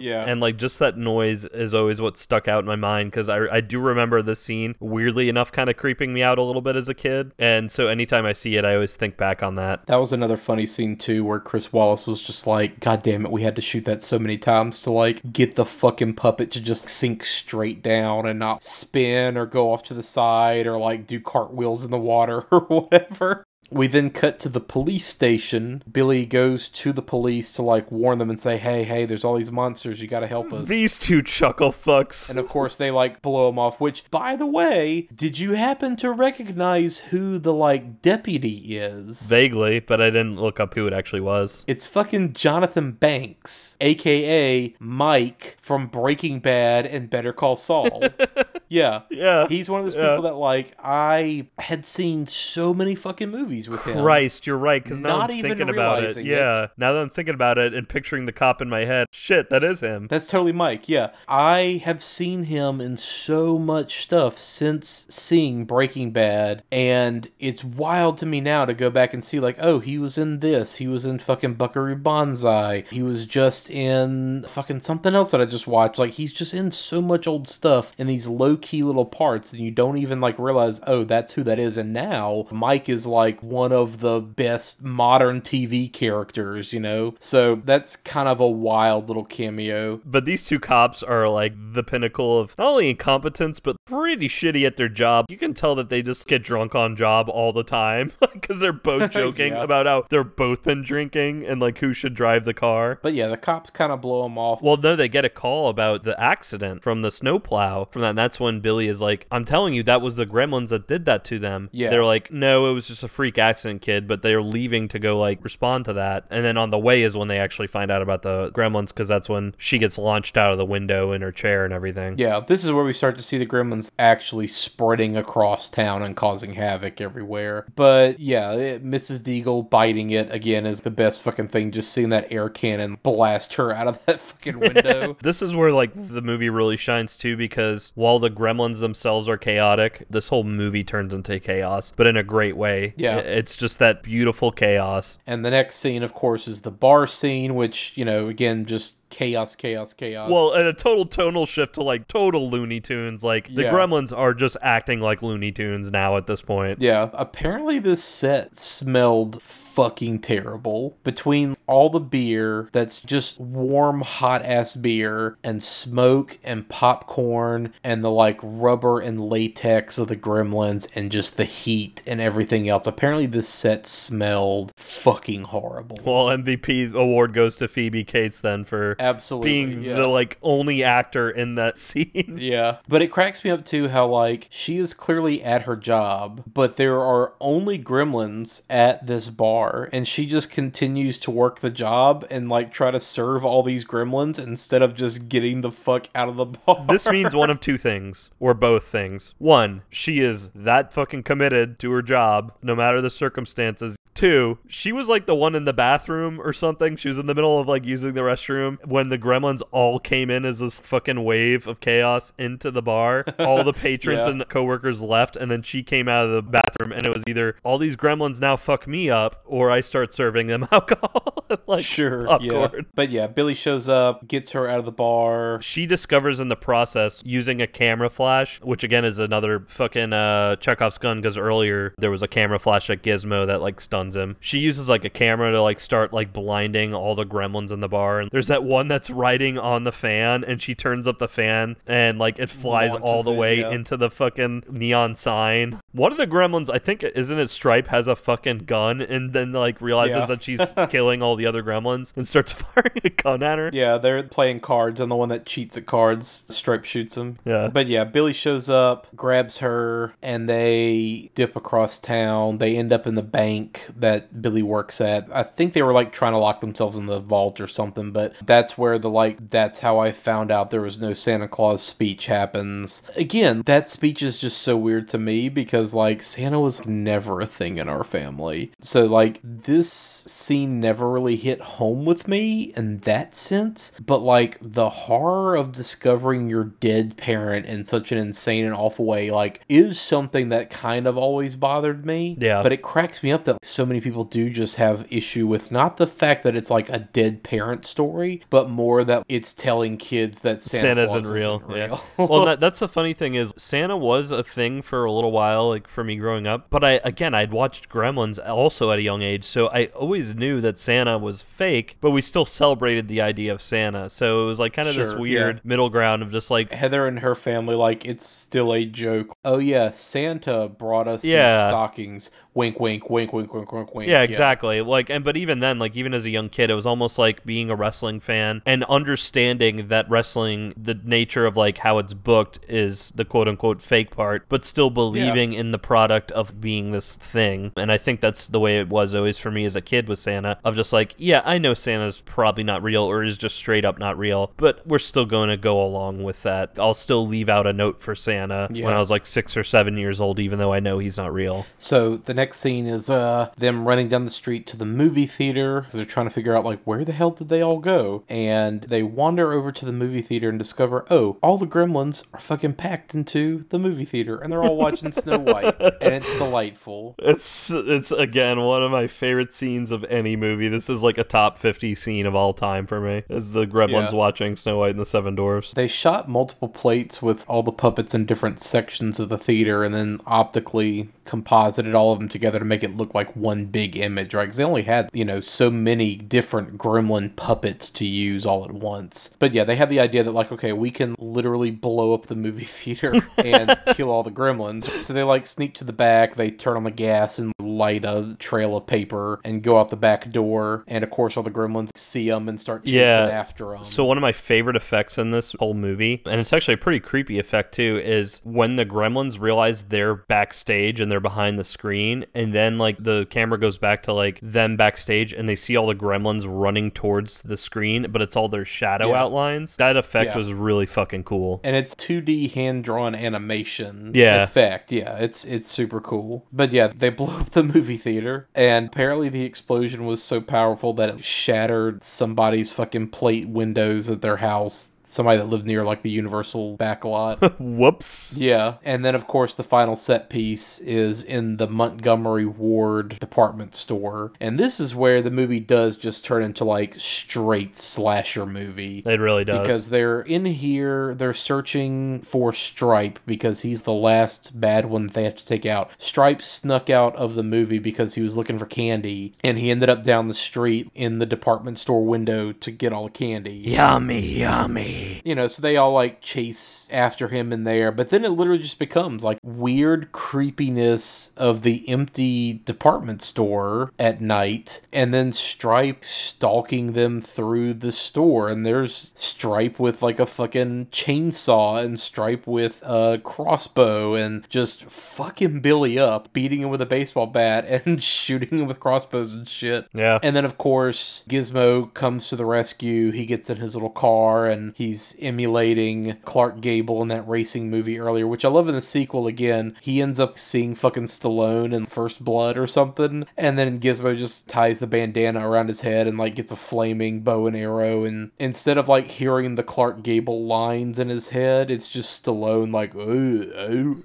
Speaker 2: Yeah.
Speaker 1: and like just that noise is always what stuck out in my mind because I, I do remember this scene weirdly enough kind of creeping me out a little bit as a kid and so anytime I see it I always think back on that
Speaker 2: That was another funny scene too, where Chris Walas was just like, "God damn it, we had to shoot that so many times to like get the fucking puppet to just sink straight down and not spin or go off to the side or like do cartwheels in the water or whatever." We then cut to the police station. Billy goes to the police to like warn them and say, "Hey, hey, there's all these monsters. You got to help us."
Speaker 1: these two chuckle fucks
Speaker 2: and of course, they like blow him off. Which, by the way, did you happen to recognize who the like deputy is?
Speaker 1: vaguely but I didn't look up who it actually was
Speaker 2: It's fucking Jonathan Banks, aka Mike from Breaking Bad and Better Call Saul. yeah.
Speaker 1: Yeah.
Speaker 2: He's one of those
Speaker 1: Yeah.
Speaker 2: people that like I had seen so many fucking movies with him.
Speaker 1: Christ, you're right. Because now I'm thinking about it. Yeah.
Speaker 2: it.
Speaker 1: Now that I'm thinking about it and picturing the cop in my head, shit, that is him.
Speaker 2: That's totally Mike. Yeah. I have seen him in so much stuff since seeing Breaking Bad. And it's wild to me now to go back and see, like, oh, he was in this. He was in fucking Buckaroo Banzai. He was just in fucking something else that I just watched. Like, he's just in so much old stuff in these low key little parts. And you don't even, like, realize, oh, that's who that is. And now Mike is, like, one of the best modern TV characters, you know? So that's kind of a wild little cameo.
Speaker 1: But these two cops are like the pinnacle of not only incompetence, but pretty shitty at their job. You can tell that they just get drunk on job all the time because they're both joking
Speaker 2: Yeah.
Speaker 1: about how they're both been drinking and like who should drive the car.
Speaker 2: But yeah, the cops kind of blow them off.
Speaker 1: Well, no, they get a call about the accident from the snowplow. From that, and that's when Billy is like, "I'm telling you, that was the Gremlins that did that to them."
Speaker 2: Yeah.
Speaker 1: they're like, "No, it was just a freak freak accident kid, but they're leaving to go like respond to that. And then on the way is when they actually find out about the gremlins because that's when she gets launched out of the window in her chair and everything.
Speaker 2: Yeah, this is where we start to see the gremlins actually spreading across town and causing havoc everywhere. But yeah, it, Mrs. Deagle biting it again is the best fucking thing. Just seeing that air cannon blast her out of that fucking window.
Speaker 1: This is where like the movie really shines too because while the gremlins themselves are chaotic, this whole movie turns into chaos, but in a great way.
Speaker 2: Yeah.
Speaker 1: It's just that beautiful chaos.
Speaker 2: and the next scene, of course, is the bar scene, which, you know, again, just chaos, chaos, chaos.
Speaker 1: Well, and a total tonal shift to like total Looney Tunes. Like the
Speaker 2: Yeah.
Speaker 1: gremlins are just acting like Looney Tunes now at this point.
Speaker 2: Yeah, apparently this set smelled fucking terrible. Between all the beer that's just warm, hot ass beer, and smoke and popcorn, and the like rubber and latex of the gremlins, and just the heat and everything else, apparently this set smelled fucking horrible.
Speaker 1: Well, MVP award goes to Phoebe Cates then for
Speaker 2: Absolutely.
Speaker 1: being
Speaker 2: yeah.
Speaker 1: the like only actor in that scene.
Speaker 2: Yeah. But it cracks me up too how like she is clearly at her job, but there are only gremlins at this bar and she just continues to work the job and like try to serve all these gremlins instead of just getting the fuck out of the bar.
Speaker 1: This means one of two things, or both things. One, she is that fucking committed to her job, no matter the circumstances. Two, she was like the one in the bathroom or something. She was in the middle of like using the restroom when the gremlins all came in as this fucking wave of chaos into the bar. All the patrons
Speaker 2: Yeah.
Speaker 1: and coworkers left, and then she came out of the bathroom, and it was either all these gremlins now fuck me up, or I start serving them alcohol. like
Speaker 2: sure.
Speaker 1: popcorn.
Speaker 2: Yeah. But yeah, Billy shows up, gets her out of the bar.
Speaker 1: She discovers in the process using a camera flash, which again is another fucking uh, Chekhov's gun because earlier there was a camera flash at Gizmo that like stuns him. She uses like a camera to like start like blinding all the gremlins in the bar. And there's that one that's riding on the fan and she turns up the fan and like it flies
Speaker 2: Launches
Speaker 1: all the
Speaker 2: it,
Speaker 1: way
Speaker 2: yeah.
Speaker 1: into the fucking neon sign. One of the gremlins, I think, isn't it Stripe, has a fucking gun and then like realizes
Speaker 2: Yeah.
Speaker 1: that she's killing all the other gremlins and starts firing a gun at her.
Speaker 2: Yeah, they're playing cards, and the one that cheats at cards, Stripe shoots him.
Speaker 1: Yeah.
Speaker 2: But yeah, Billy shows up, grabs her, and they dip across town. They end up in the bank that Billy works at. I think they were like trying to lock themselves in the vault or something, but that's where the like, that's how I found out there was no Santa Claus speech happens. Again, that speech is just so weird to me because like Santa was never a thing in our family. So like this scene never really hit home with me in that sense, but like the horror of discovering your dead parent in such an insane and awful way like is something that kind of always bothered me.
Speaker 1: Yeah.
Speaker 2: But it cracks me up that so many people do just have issue with not the fact that it's like a dead parent story, but more that it's telling kids that Santa
Speaker 1: Santa
Speaker 2: Claus
Speaker 1: isn't real.
Speaker 2: isn't
Speaker 1: Yeah. well, that, that's the funny thing is Santa was a thing for a little while, like for me growing up. But I again, I'd watched Gremlins also at a young age, so I always knew that Santa was fake. But we still celebrated the idea of Santa, so it was like kind of this weird
Speaker 2: yeah.
Speaker 1: middle ground of just like.
Speaker 2: Heather and her family, like, it's still a joke. Oh, yeah, Santa brought us
Speaker 1: Yeah.
Speaker 2: these stockings. Wink, wink, wink, wink, wink, wink, wink.
Speaker 1: Yeah, exactly. Like, and but even then, like, even as a young kid, it was almost like being a wrestling fan and understanding that wrestling, the nature of like how it's booked, is the quote unquote fake part, but still believing in the product of being this thing. And I think that's the way it was always for me as a kid with Santa, of just like, yeah, I know Santa's probably not real or is just straight up not real, but we're still going to go along with that. I'll still leave out a note for Santa when I was like six or seven years old, even though I know he's not real.
Speaker 2: So the next scene is uh them running down the street to the movie theater because they're trying to figure out like where the hell did they all go and they wander over to the movie theater and discover oh all the gremlins are fucking packed into the movie theater and they're all watching Snow White and it's delightful.
Speaker 1: It's it's again one of my favorite scenes of any movie. This is like a top fifty scene of all time for me. Is the Gremlins
Speaker 2: Yeah.
Speaker 1: watching Snow White and the Seven Dwarfs?
Speaker 2: They shot multiple plates with all the puppets in different sections of the theater and then optically composited all of them together to make it look like one big image, right? Because they only had, you know, so many different gremlin puppets to use all at once. But yeah, they had the idea that, like, okay, we can literally blow up the movie theater and kill all the gremlins. So they, like, sneak to the back, they turn on the gas and light a trail of paper and go out the back door. And of course, all the gremlins see them and start chasing
Speaker 1: Yeah.
Speaker 2: after them.
Speaker 1: So one of my favorite effects in this whole movie, and it's actually a pretty creepy effect too, is when the gremlins realize they're backstage and they're behind the screen, and then like the camera goes back to like them backstage and they see all the gremlins running towards the screen, but it's all their shadow
Speaker 2: Yeah.
Speaker 1: outlines. That effect
Speaker 2: Yeah.
Speaker 1: was really fucking cool.
Speaker 2: and it's 2D hand drawn animation
Speaker 1: Yeah.
Speaker 2: effect. Yeah, it's it's super cool. But yeah, they blow up the movie theater, and apparently the explosion was so powerful that it shattered somebody's fucking plate windows at their house. Somebody that lived near like the Universal backlot.
Speaker 1: Whoops.
Speaker 2: Yeah, and then of course the final set piece is in the Montgomery Ward department store, and this is where the movie does just turn into like straight slasher movie.
Speaker 1: It really does.
Speaker 2: Because they're in here, they're searching for Stripe because he's the last bad one they have to take out. Stripe snuck out of the movie because he was looking for candy, and he ended up down the street in the department store window to get all the candy.
Speaker 1: yummy, yummy.
Speaker 2: You know, so they all like chase after him in there, but then it literally just becomes like weird creepiness of the empty department store at night, and then Stripe stalking them through the store. And there's Stripe with like a fucking chainsaw, and Stripe with a crossbow, and just fucking Billy up, beating him with a baseball bat and shooting him with crossbows and shit.
Speaker 1: Yeah.
Speaker 2: And then, of course, Gizmo comes to the rescue. He gets in his little car and he's emulating Clark Gable in that racing movie earlier, which I love in the sequel again. He ends up seeing fucking Stallone in First Blood or something. And then Gizmo just ties the bandana around his head and like gets a flaming bow and arrow. And instead of like hearing the Clark Gable lines in his head, it's just Stallone like, oh, oh,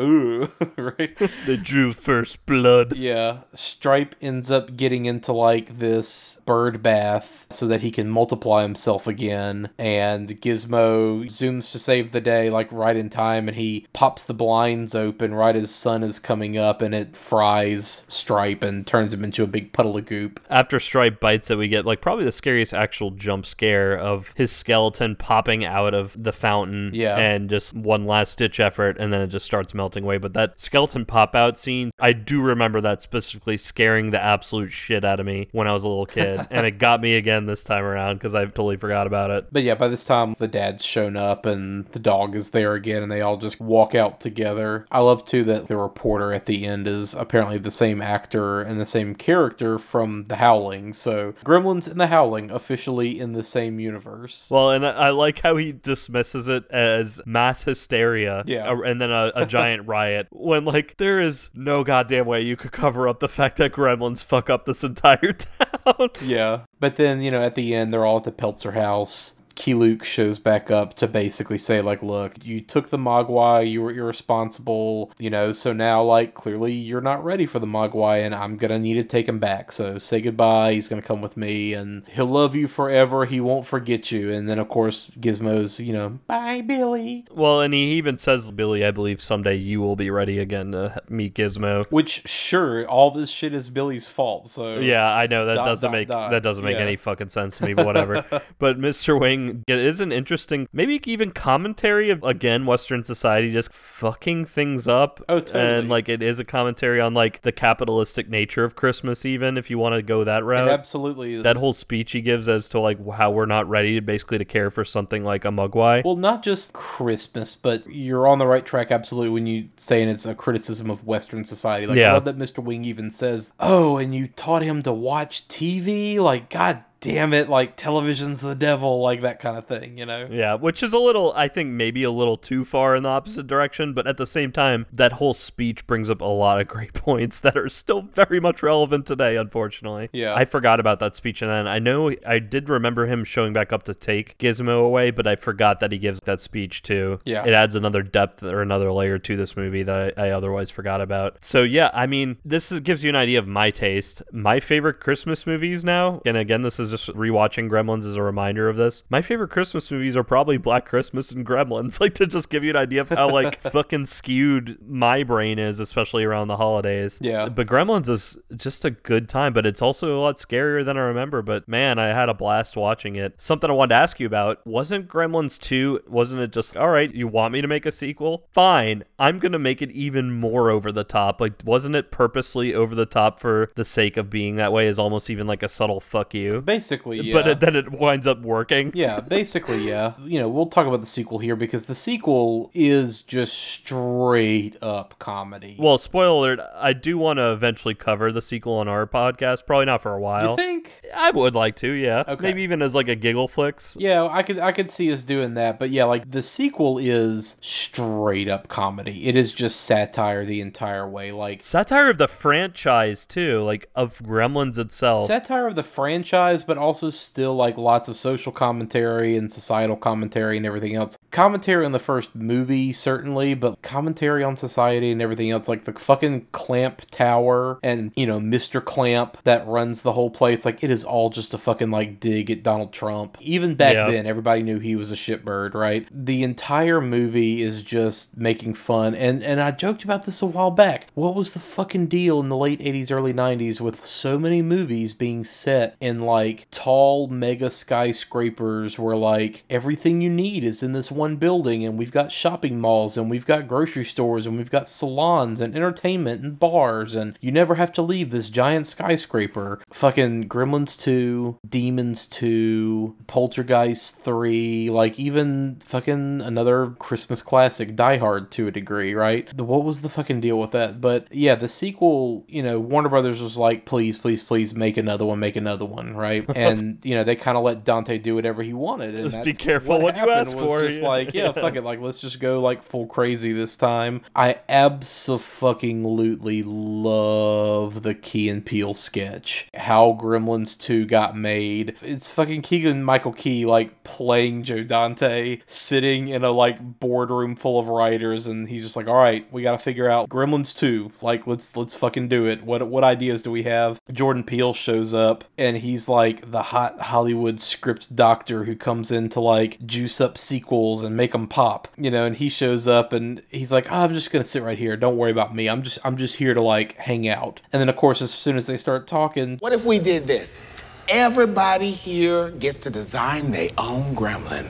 Speaker 2: oh, oh, right?
Speaker 1: They drew first blood.
Speaker 2: Yeah, Stripe ends up getting into like this bird bath so that he can multiply himself again. And Gizmo zooms to save the day, like right in time, and he pops the blinds open right as sun is coming up, and it fries Stripe and turns him into a big puddle of goop.
Speaker 1: After Stripe bites it, we get like probably the scariest actual jump scare of his skeleton popping out of the fountain.
Speaker 2: Yeah.
Speaker 1: And just one last ditch effort, and then it just starts melting away. But that skeleton pop out scene, I do remember that specifically scaring the absolute shit out of me when I was a little kid. and it got me again this time around because I totally forgot about it.
Speaker 2: But yeah, by this time the dad's shown up and the dog is there again and they all just walk out together. I love too that the reporter at the end is apparently the same actor and the same character from The Howling. So Gremlins and The Howling officially in the same universe.
Speaker 1: Well, and I, like how he dismisses it as mass hysteria,
Speaker 2: Yeah.
Speaker 1: and then a, a giant riot. When like there is no goddamn way you could cover up the fact that gremlins fuck up this entire town.
Speaker 2: Yeah. But then, you know, at the end, they're all at the Peltzer house. Keye Luke shows back up to basically say, like, look, you took the Mogwai, you were irresponsible, you know, so now, like, clearly you're not ready for the Mogwai, and I'm gonna need to take him back. So say goodbye, he's gonna come with me, and he'll love you forever, he won't forget you. And then, of course, Gizmo's, you know, bye, Billy.
Speaker 1: Well, and he even says, Billy, I believe someday you will be ready again to meet Gizmo.
Speaker 2: Which, sure, all this shit is Billy's fault, so.
Speaker 1: Yeah, I know that
Speaker 2: Dot,
Speaker 1: doesn't
Speaker 2: dot,
Speaker 1: make
Speaker 2: dot.
Speaker 1: that doesn't make
Speaker 2: Yeah.
Speaker 1: any fucking sense to me, but whatever. but Mr. Wing it is an interesting, maybe even commentary of again Western society just fucking things up.
Speaker 2: Oh, totally.
Speaker 1: And like it is a commentary on like the capitalistic nature of Christmas, even if you want to go that
Speaker 2: It
Speaker 1: route.
Speaker 2: absolutely is.
Speaker 1: that whole speech he gives as to like how we're not ready to basically to care for something like a Mogwai.
Speaker 2: Well, not just Christmas, but you're on the right track absolutely when you saying it's a criticism of Western society. Like
Speaker 1: Yeah.
Speaker 2: I love that Mr. Wing even says, "Oh, and you taught him to watch TV." Like, god damn it, like television's the devil, like that kind of thing, you know?
Speaker 1: Yeah, which is a little, I think, maybe a little too far in the opposite direction, but at the same time, that whole speech brings up a lot of great points that are still very much relevant today, unfortunately.
Speaker 2: Yeah.
Speaker 1: I forgot about that speech, and then I know I did remember him showing back up to take Gizmo away, but I forgot that he gives that speech too.
Speaker 2: Yeah.
Speaker 1: It adds another depth or another layer to this movie that I, I otherwise forgot about. So, yeah, I mean, this is, gives you an idea of my taste. My favorite Christmas movies now, and again, this is just rewatching Gremlins as a reminder of this. My favorite Christmas movies are probably Black Christmas and Gremlins. Like to just give you an idea of how like fucking skewed my brain is, especially around the holidays.
Speaker 2: Yeah.
Speaker 1: But Gremlins is just a good time, but it's also a lot scarier than I remember. But man, I had a blast watching it. Something I wanted to ask you about wasn't Gremlins 2, wasn't it just, all right, you want me to make a sequel? Fine. I'm going to make it even more over the top. Like, wasn't it purposely over the top for the sake of being that way, is almost even like a subtle fuck you?
Speaker 2: Basically, yeah.
Speaker 1: But it, then it winds up working.
Speaker 2: Yeah, basically, yeah. You know, we'll talk about the sequel here because the sequel is just straight up comedy.
Speaker 1: Well, spoiler alert, I do want to eventually cover the sequel on our podcast. Probably not for a while.
Speaker 2: you think?
Speaker 1: I would like to, yeah.
Speaker 2: Okay.
Speaker 1: Maybe even as like a giggle flicks.
Speaker 2: Yeah, I could I could see us doing that, but yeah, like the sequel is straight up comedy. It is just satire the entire way. Like
Speaker 1: Satire of the franchise too, like of Gremlins itself.
Speaker 2: satire of the franchise, but also still like lots of social commentary and societal commentary and everything else. Commentary on the first movie, certainly, but commentary on society and everything else, like the fucking Clamp Tower and, you know, Mr. Clamp that runs the whole place. Like, it is all just a fucking, like, dig at Donald Trump. Even back
Speaker 1: Yeah.
Speaker 2: then, everybody knew he was a shitbird, right? The entire movie is just making fun. And, and I joked about this a while back. What was the fucking deal in the late 80s, early 90s with so many movies being set in, like, tall mega skyscrapers where, like, everything you need is in this one building and we've got shopping malls and we've got grocery stores and we've got salons and entertainment and bars and you never have to leave this giant skyscraper. Fucking Gremlins 2, Demons 2, Poltergeist 3, like even fucking another Christmas classic, Die Hard to a degree, right? The, what was the fucking deal with that? But yeah, the sequel, you know, Warner Brothers was like, please, please, please make another one, make another one, right? and, you know, they kind of let Dante do whatever he wanted. And
Speaker 1: Just be careful what you ask for,
Speaker 2: Just
Speaker 1: yeah.
Speaker 2: like, yeah, fuck it. Like, let's just go like full crazy this time. I absolutely love the Key and Peele sketch. How Gremlins 2 got made. It's fucking Keegan Michael Key like playing Joe Dante, sitting in a like boardroom full of writers, and he's just like, all right, we gotta figure out Gremlins 2. Like, let's let's fucking do it. What what ideas do we have? Jordan Peele shows up and he's like the hot Hollywood script doctor who comes in to like juice up sequels and make them pop, you know. And he shows up and he's like, oh, I'm just gonna sit right here. Don't worry about me. I'm just I'm just here to like hang out. And then of course, as soon as they start talking,
Speaker 9: What if we did this? Everybody here gets to design their own gremlin.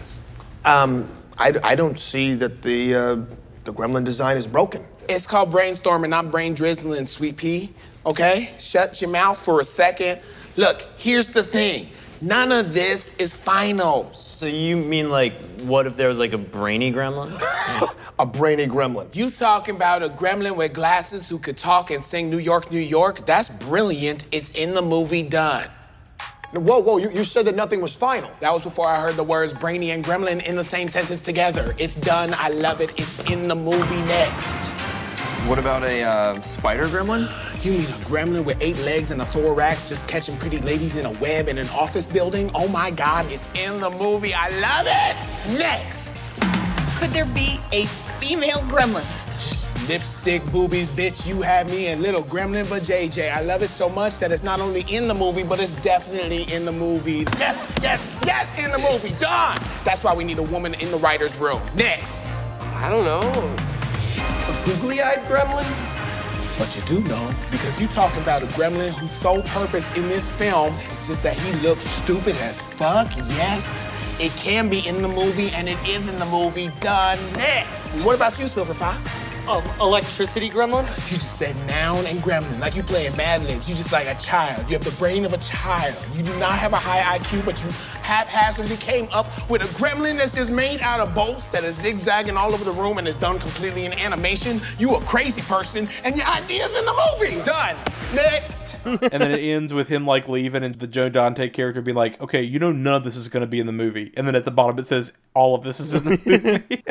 Speaker 10: Um, I, I don't see that the uh, the gremlin design is broken.
Speaker 9: It's called brainstorming, not brain drizzling, sweet pea. Okay? Shut your mouth for a second. Look, here's the thing none of this is final.
Speaker 11: So you mean like, what if there was like a brainy gremlin?
Speaker 10: A brainy gremlin.
Speaker 9: You talking about a gremlin with glasses who could talk and sing New York, New York? That's brilliant. It's in the movie done.
Speaker 10: Whoa, whoa! You, you said that nothing was final.
Speaker 9: That was before I heard the words brainy and gremlin in the same sentence together. It's done. I love it. It's in the movie next.
Speaker 11: What about a uh, spider gremlin?
Speaker 9: You mean a gremlin with eight legs and a thorax just catching pretty ladies in a web in an office building? Oh my God, it's in the movie. I love it. Next.
Speaker 12: Could there be a female gremlin?
Speaker 9: Lipstick boobies, bitch, you have me and little gremlin but JJ. I love it so much that it's not only in the movie, but it's definitely in the movie. Yes, yes, yes, in the movie. Done. That's why we need a woman in the writer's room. Next.
Speaker 13: I don't know. A googly-eyed gremlin?
Speaker 9: But you do know, because you talking about a gremlin whose sole purpose in this film is just that he looks stupid as fuck. Yes, it can be in the movie, and it is in the movie. Done. Next. What about you, Silver Fox?
Speaker 12: Um, electricity gremlin?
Speaker 9: You just said noun and gremlin, like you playing Mad Libs. You just like a child. You have the brain of a child. You do not have a high IQ, but you haphazardly came up with a gremlin that's just made out of bolts that is zigzagging all over the room and is done completely in animation. You a crazy person, and your idea's in the movie. Done. Next.
Speaker 2: and then it ends with him like leaving and the Joe Dante character being like, okay, you know none of this is gonna be in the movie. And then at the bottom it says all of this is in the movie.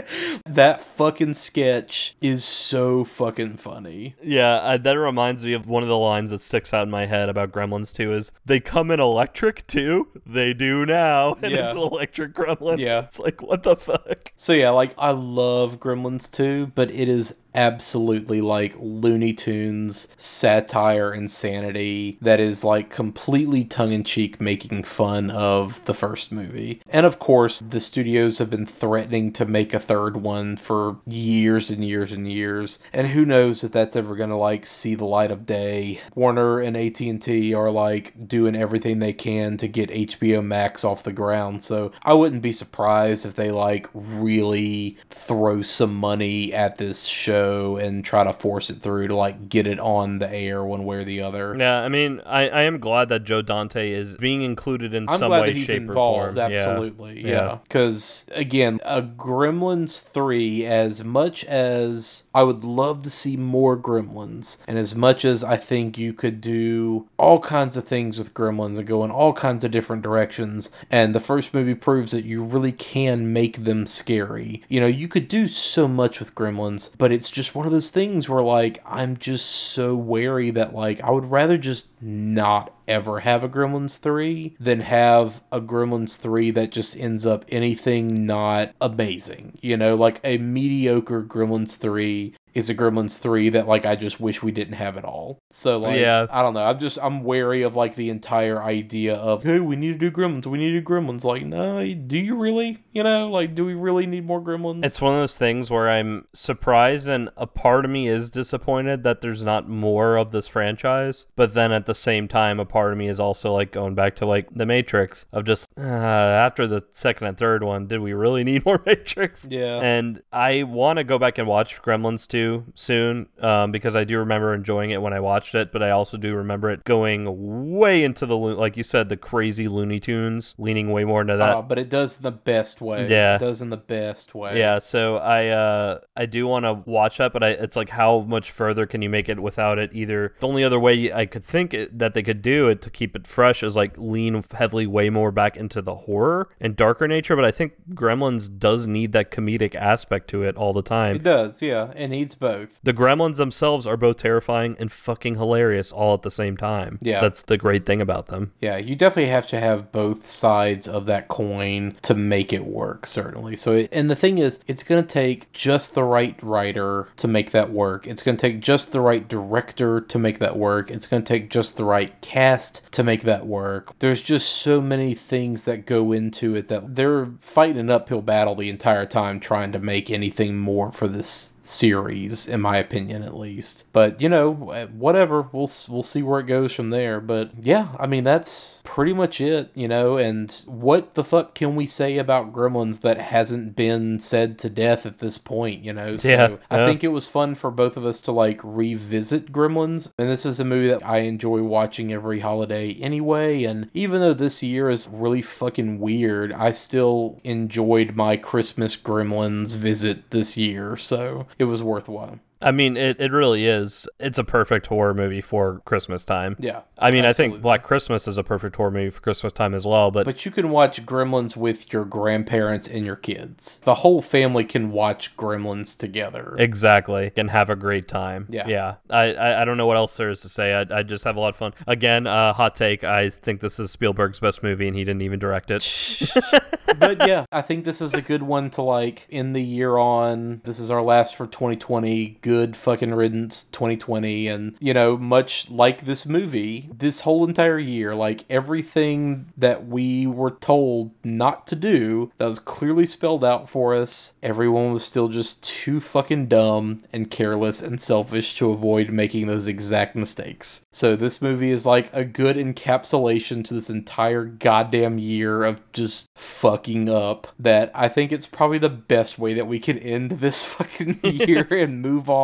Speaker 2: that fucking sketch is so fucking funny.
Speaker 1: Yeah, I, that reminds me of one of the lines that sticks out in my head about Gremlins 2 is they come in electric too. They do now, and
Speaker 2: Yeah.
Speaker 1: it's an electric gremlin.
Speaker 2: Yeah.
Speaker 1: it's like what the fuck.
Speaker 2: So yeah, like I love Gremlins 2, but it is absolutely like Looney Tunes satire insanity that is like completely tongue in cheek making fun of the first movie. And of course, the studios have been threatening to make a third one for years and years and years. And who knows if that's ever going to like see the light of day. Warner and AT&T are like doing everything they can to get HBO Max off the ground. So I wouldn't be surprised if they like really throw some money at this show and try to force it through to like get it on the air one way or the other.
Speaker 1: Yeah, I mean, I, I am glad that Joe Dante is being included in
Speaker 2: I'm
Speaker 1: some way, shape,
Speaker 2: involved.
Speaker 1: or form. Yeah.
Speaker 2: Absolutely, yeah. Because again, a Gremlins three. As much as I would love to see more Gremlins, and as much as I think you could do all kinds of things with Gremlins and go in all kinds of different directions, and the first movie proves that you really can make them scary. You know, you could do so much with Gremlins, but it's just one of those things where like I'm just so wary that like I would rather just not ever have a Gremlins 3 than have a Gremlins 3 that just ends up anything not amazing. You know, like a mediocre Gremlins 3 is a Gremlins 3 that like I just wish we didn't have at all. So like
Speaker 1: Yeah.
Speaker 2: I don't know. I'm just I'm wary of like the entire idea of hey, we need to do Gremlins, we need to do Gremlins. Like, no, do you really? You know, like do we really need more Gremlins?
Speaker 1: It's one of those things where I'm surprised and a part of me is disappointed that there's not more of this franchise. But then at the same time, a part of me is also like going back to like the Matrix of just uh, after the second and third one, did we really need more Matrix?
Speaker 2: Yeah.
Speaker 1: And I want to go back and watch Gremlins 2 soon um, because I do remember enjoying it when I watched it, but I also do remember it going way into the, like you said, the crazy Looney Tunes, leaning way more into that.
Speaker 2: Uh, but it does the best way.
Speaker 1: Yeah.
Speaker 2: It does in the best way.
Speaker 1: Yeah, so I uh I do want to watch that, but I it's like how much further can you make it without it? Either the only other way I could think it, that they could do it to keep it fresh is like lean heavily way more back into the horror and darker nature. But I think Gremlins does need that comedic aspect to it all the time.
Speaker 2: It does, yeah. It needs both.
Speaker 1: The Gremlins themselves are both terrifying and fucking hilarious all at the same time.
Speaker 2: Yeah.
Speaker 1: that's the great thing about them.
Speaker 2: Yeah, you definitely have to have both sides of that coin to make it work, certainly. So, it, and the thing is, it's going to take just the right writer to make that work. It's going to take just the right director to make that work. It's going to take just the right cast to make that work. There's just so many things that go into it that they're fighting an uphill battle the entire time trying to make anything more for this series, in my opinion, at least. But you know, whatever. We'll we'll see where it goes from there. But yeah, I mean that's pretty much it. You know, and what the fuck can we say about Gremlins that hasn't been said to death at this point? You know, so
Speaker 1: Yeah,
Speaker 2: I
Speaker 1: yeah.
Speaker 2: think it was fun for both of us to like revisit Gremlins, and this is a movie that I enjoy watching every holiday anyway. And even though this year is really fucking weird, I still enjoyed my Christmas Gremlins visit this year, so it was worthwhile.
Speaker 1: I mean, it, it really is. It's a perfect horror movie for Christmas time.
Speaker 2: Yeah,
Speaker 1: I mean, I think Black Christmas is a perfect horror movie for Christmas time as well, but,
Speaker 2: But you can watch Gremlins with your grandparents and your kids. The whole family can watch Gremlins together.
Speaker 1: exactly and have a great time.
Speaker 2: Yeah.
Speaker 1: Yeah. I, I, I don't know what else there is to say. I, I just have a lot of fun. Again, uh, hot take. I think this is Spielberg's best movie and he didn't even direct it.
Speaker 2: but yeah, I think this is a good one to like end the year on. This is our last for 2020. Good fucking riddance 2020. And, you know, much like this movie, this whole entire year, like everything that we were told not to do that was clearly spelled out for us, everyone was still just too fucking dumb and careless and selfish to avoid making those exact mistakes. So this movie is like a good encapsulation to this entire goddamn year of just fucking up that I think it's probably the best way that we can end this fucking year and move on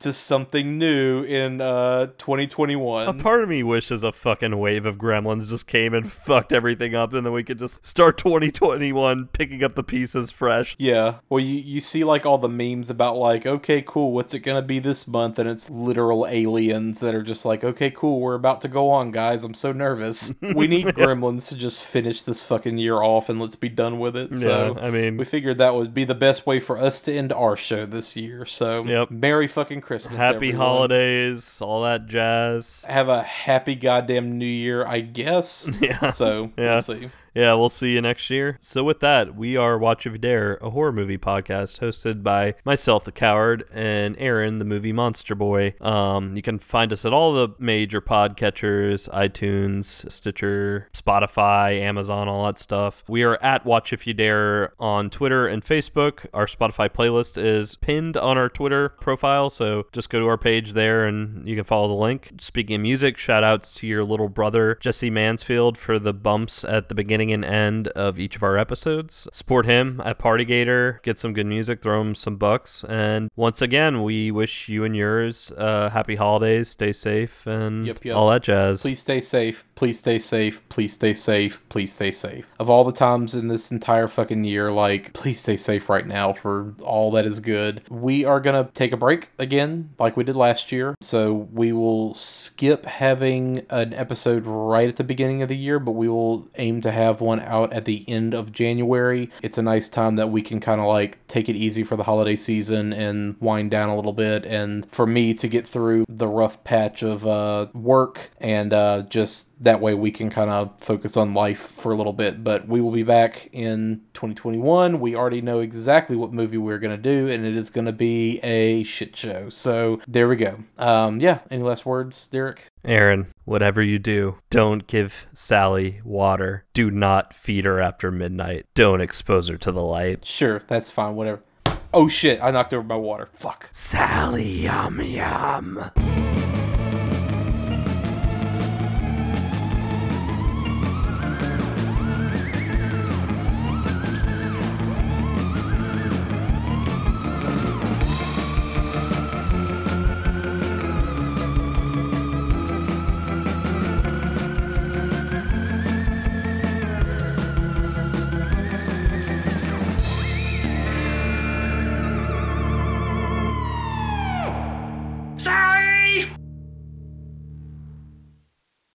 Speaker 2: to something new in uh 2021.
Speaker 1: A part of me wishes a fucking wave of gremlins just came and fucked everything up and then we could just start 2021 picking up the pieces fresh.
Speaker 2: Yeah. Well, you, you see like all the memes about like, okay, cool, what's it gonna be this month? And it's literal aliens that are just like, okay, cool, we're about to go on, guys. I'm so nervous. we need gremlins to just finish this fucking year off and let's be done with it. So
Speaker 1: Yeah, I mean-
Speaker 2: we figured that would be the best way for us to end our show this year. So
Speaker 1: Yep.
Speaker 2: Merry fucking Christmas.
Speaker 1: Happy
Speaker 2: everyone.
Speaker 1: holidays, all that jazz.
Speaker 2: Have a happy goddamn new year, I guess.
Speaker 1: Yeah.
Speaker 2: So
Speaker 1: Yeah.
Speaker 2: we'll see.
Speaker 1: Yeah, we'll see you next year. So with that, we are Watch If You Dare, a horror movie podcast hosted by myself, the coward, and Aaron, the movie monster boy. Um, you can find us at all the major podcatchers, iTunes, Stitcher, Spotify, Amazon, all that stuff. We are at Watch If You Dare on Twitter and Facebook. Our Spotify playlist is pinned on our Twitter profile, so just go to our page there and you can follow the link. Speaking of music, shout outs to your little brother, Jesse Mansfield, for the bumps at the beginning and end of each of our episodes. Support him at Partygator, get some good music, throw him some bucks. And once again, we wish you and yours uh, happy holidays, stay safe, and
Speaker 2: Yep, yep.
Speaker 1: all that jazz.
Speaker 2: Please stay safe. Please stay safe. Please stay safe. Please stay safe. Of all the times in this entire fucking year, like, please stay safe right now for all that is good. We are going to take a break again, like we did last year. So we will skip having an episode right at the beginning of the year, but we will aim to have one out at the end of January. It's a nice time that we can kind of like take it easy for the holiday season and wind down a little bit. And for me to get through the rough patch of uh, work and uh, just that way we can kind of focus on life for a little bit. But we will be back in 2021. We already know exactly what movie we're going to do, and it is going to be a shit show. So there we go. Um, yeah, any last words, Derek?
Speaker 1: Aaron, whatever you do, don't give Sally water. Do not feed her after midnight. Don't expose her to the light.
Speaker 2: Sure, that's fine, whatever. Oh shit, I knocked over my water. Fuck.
Speaker 1: Sally, yum yum.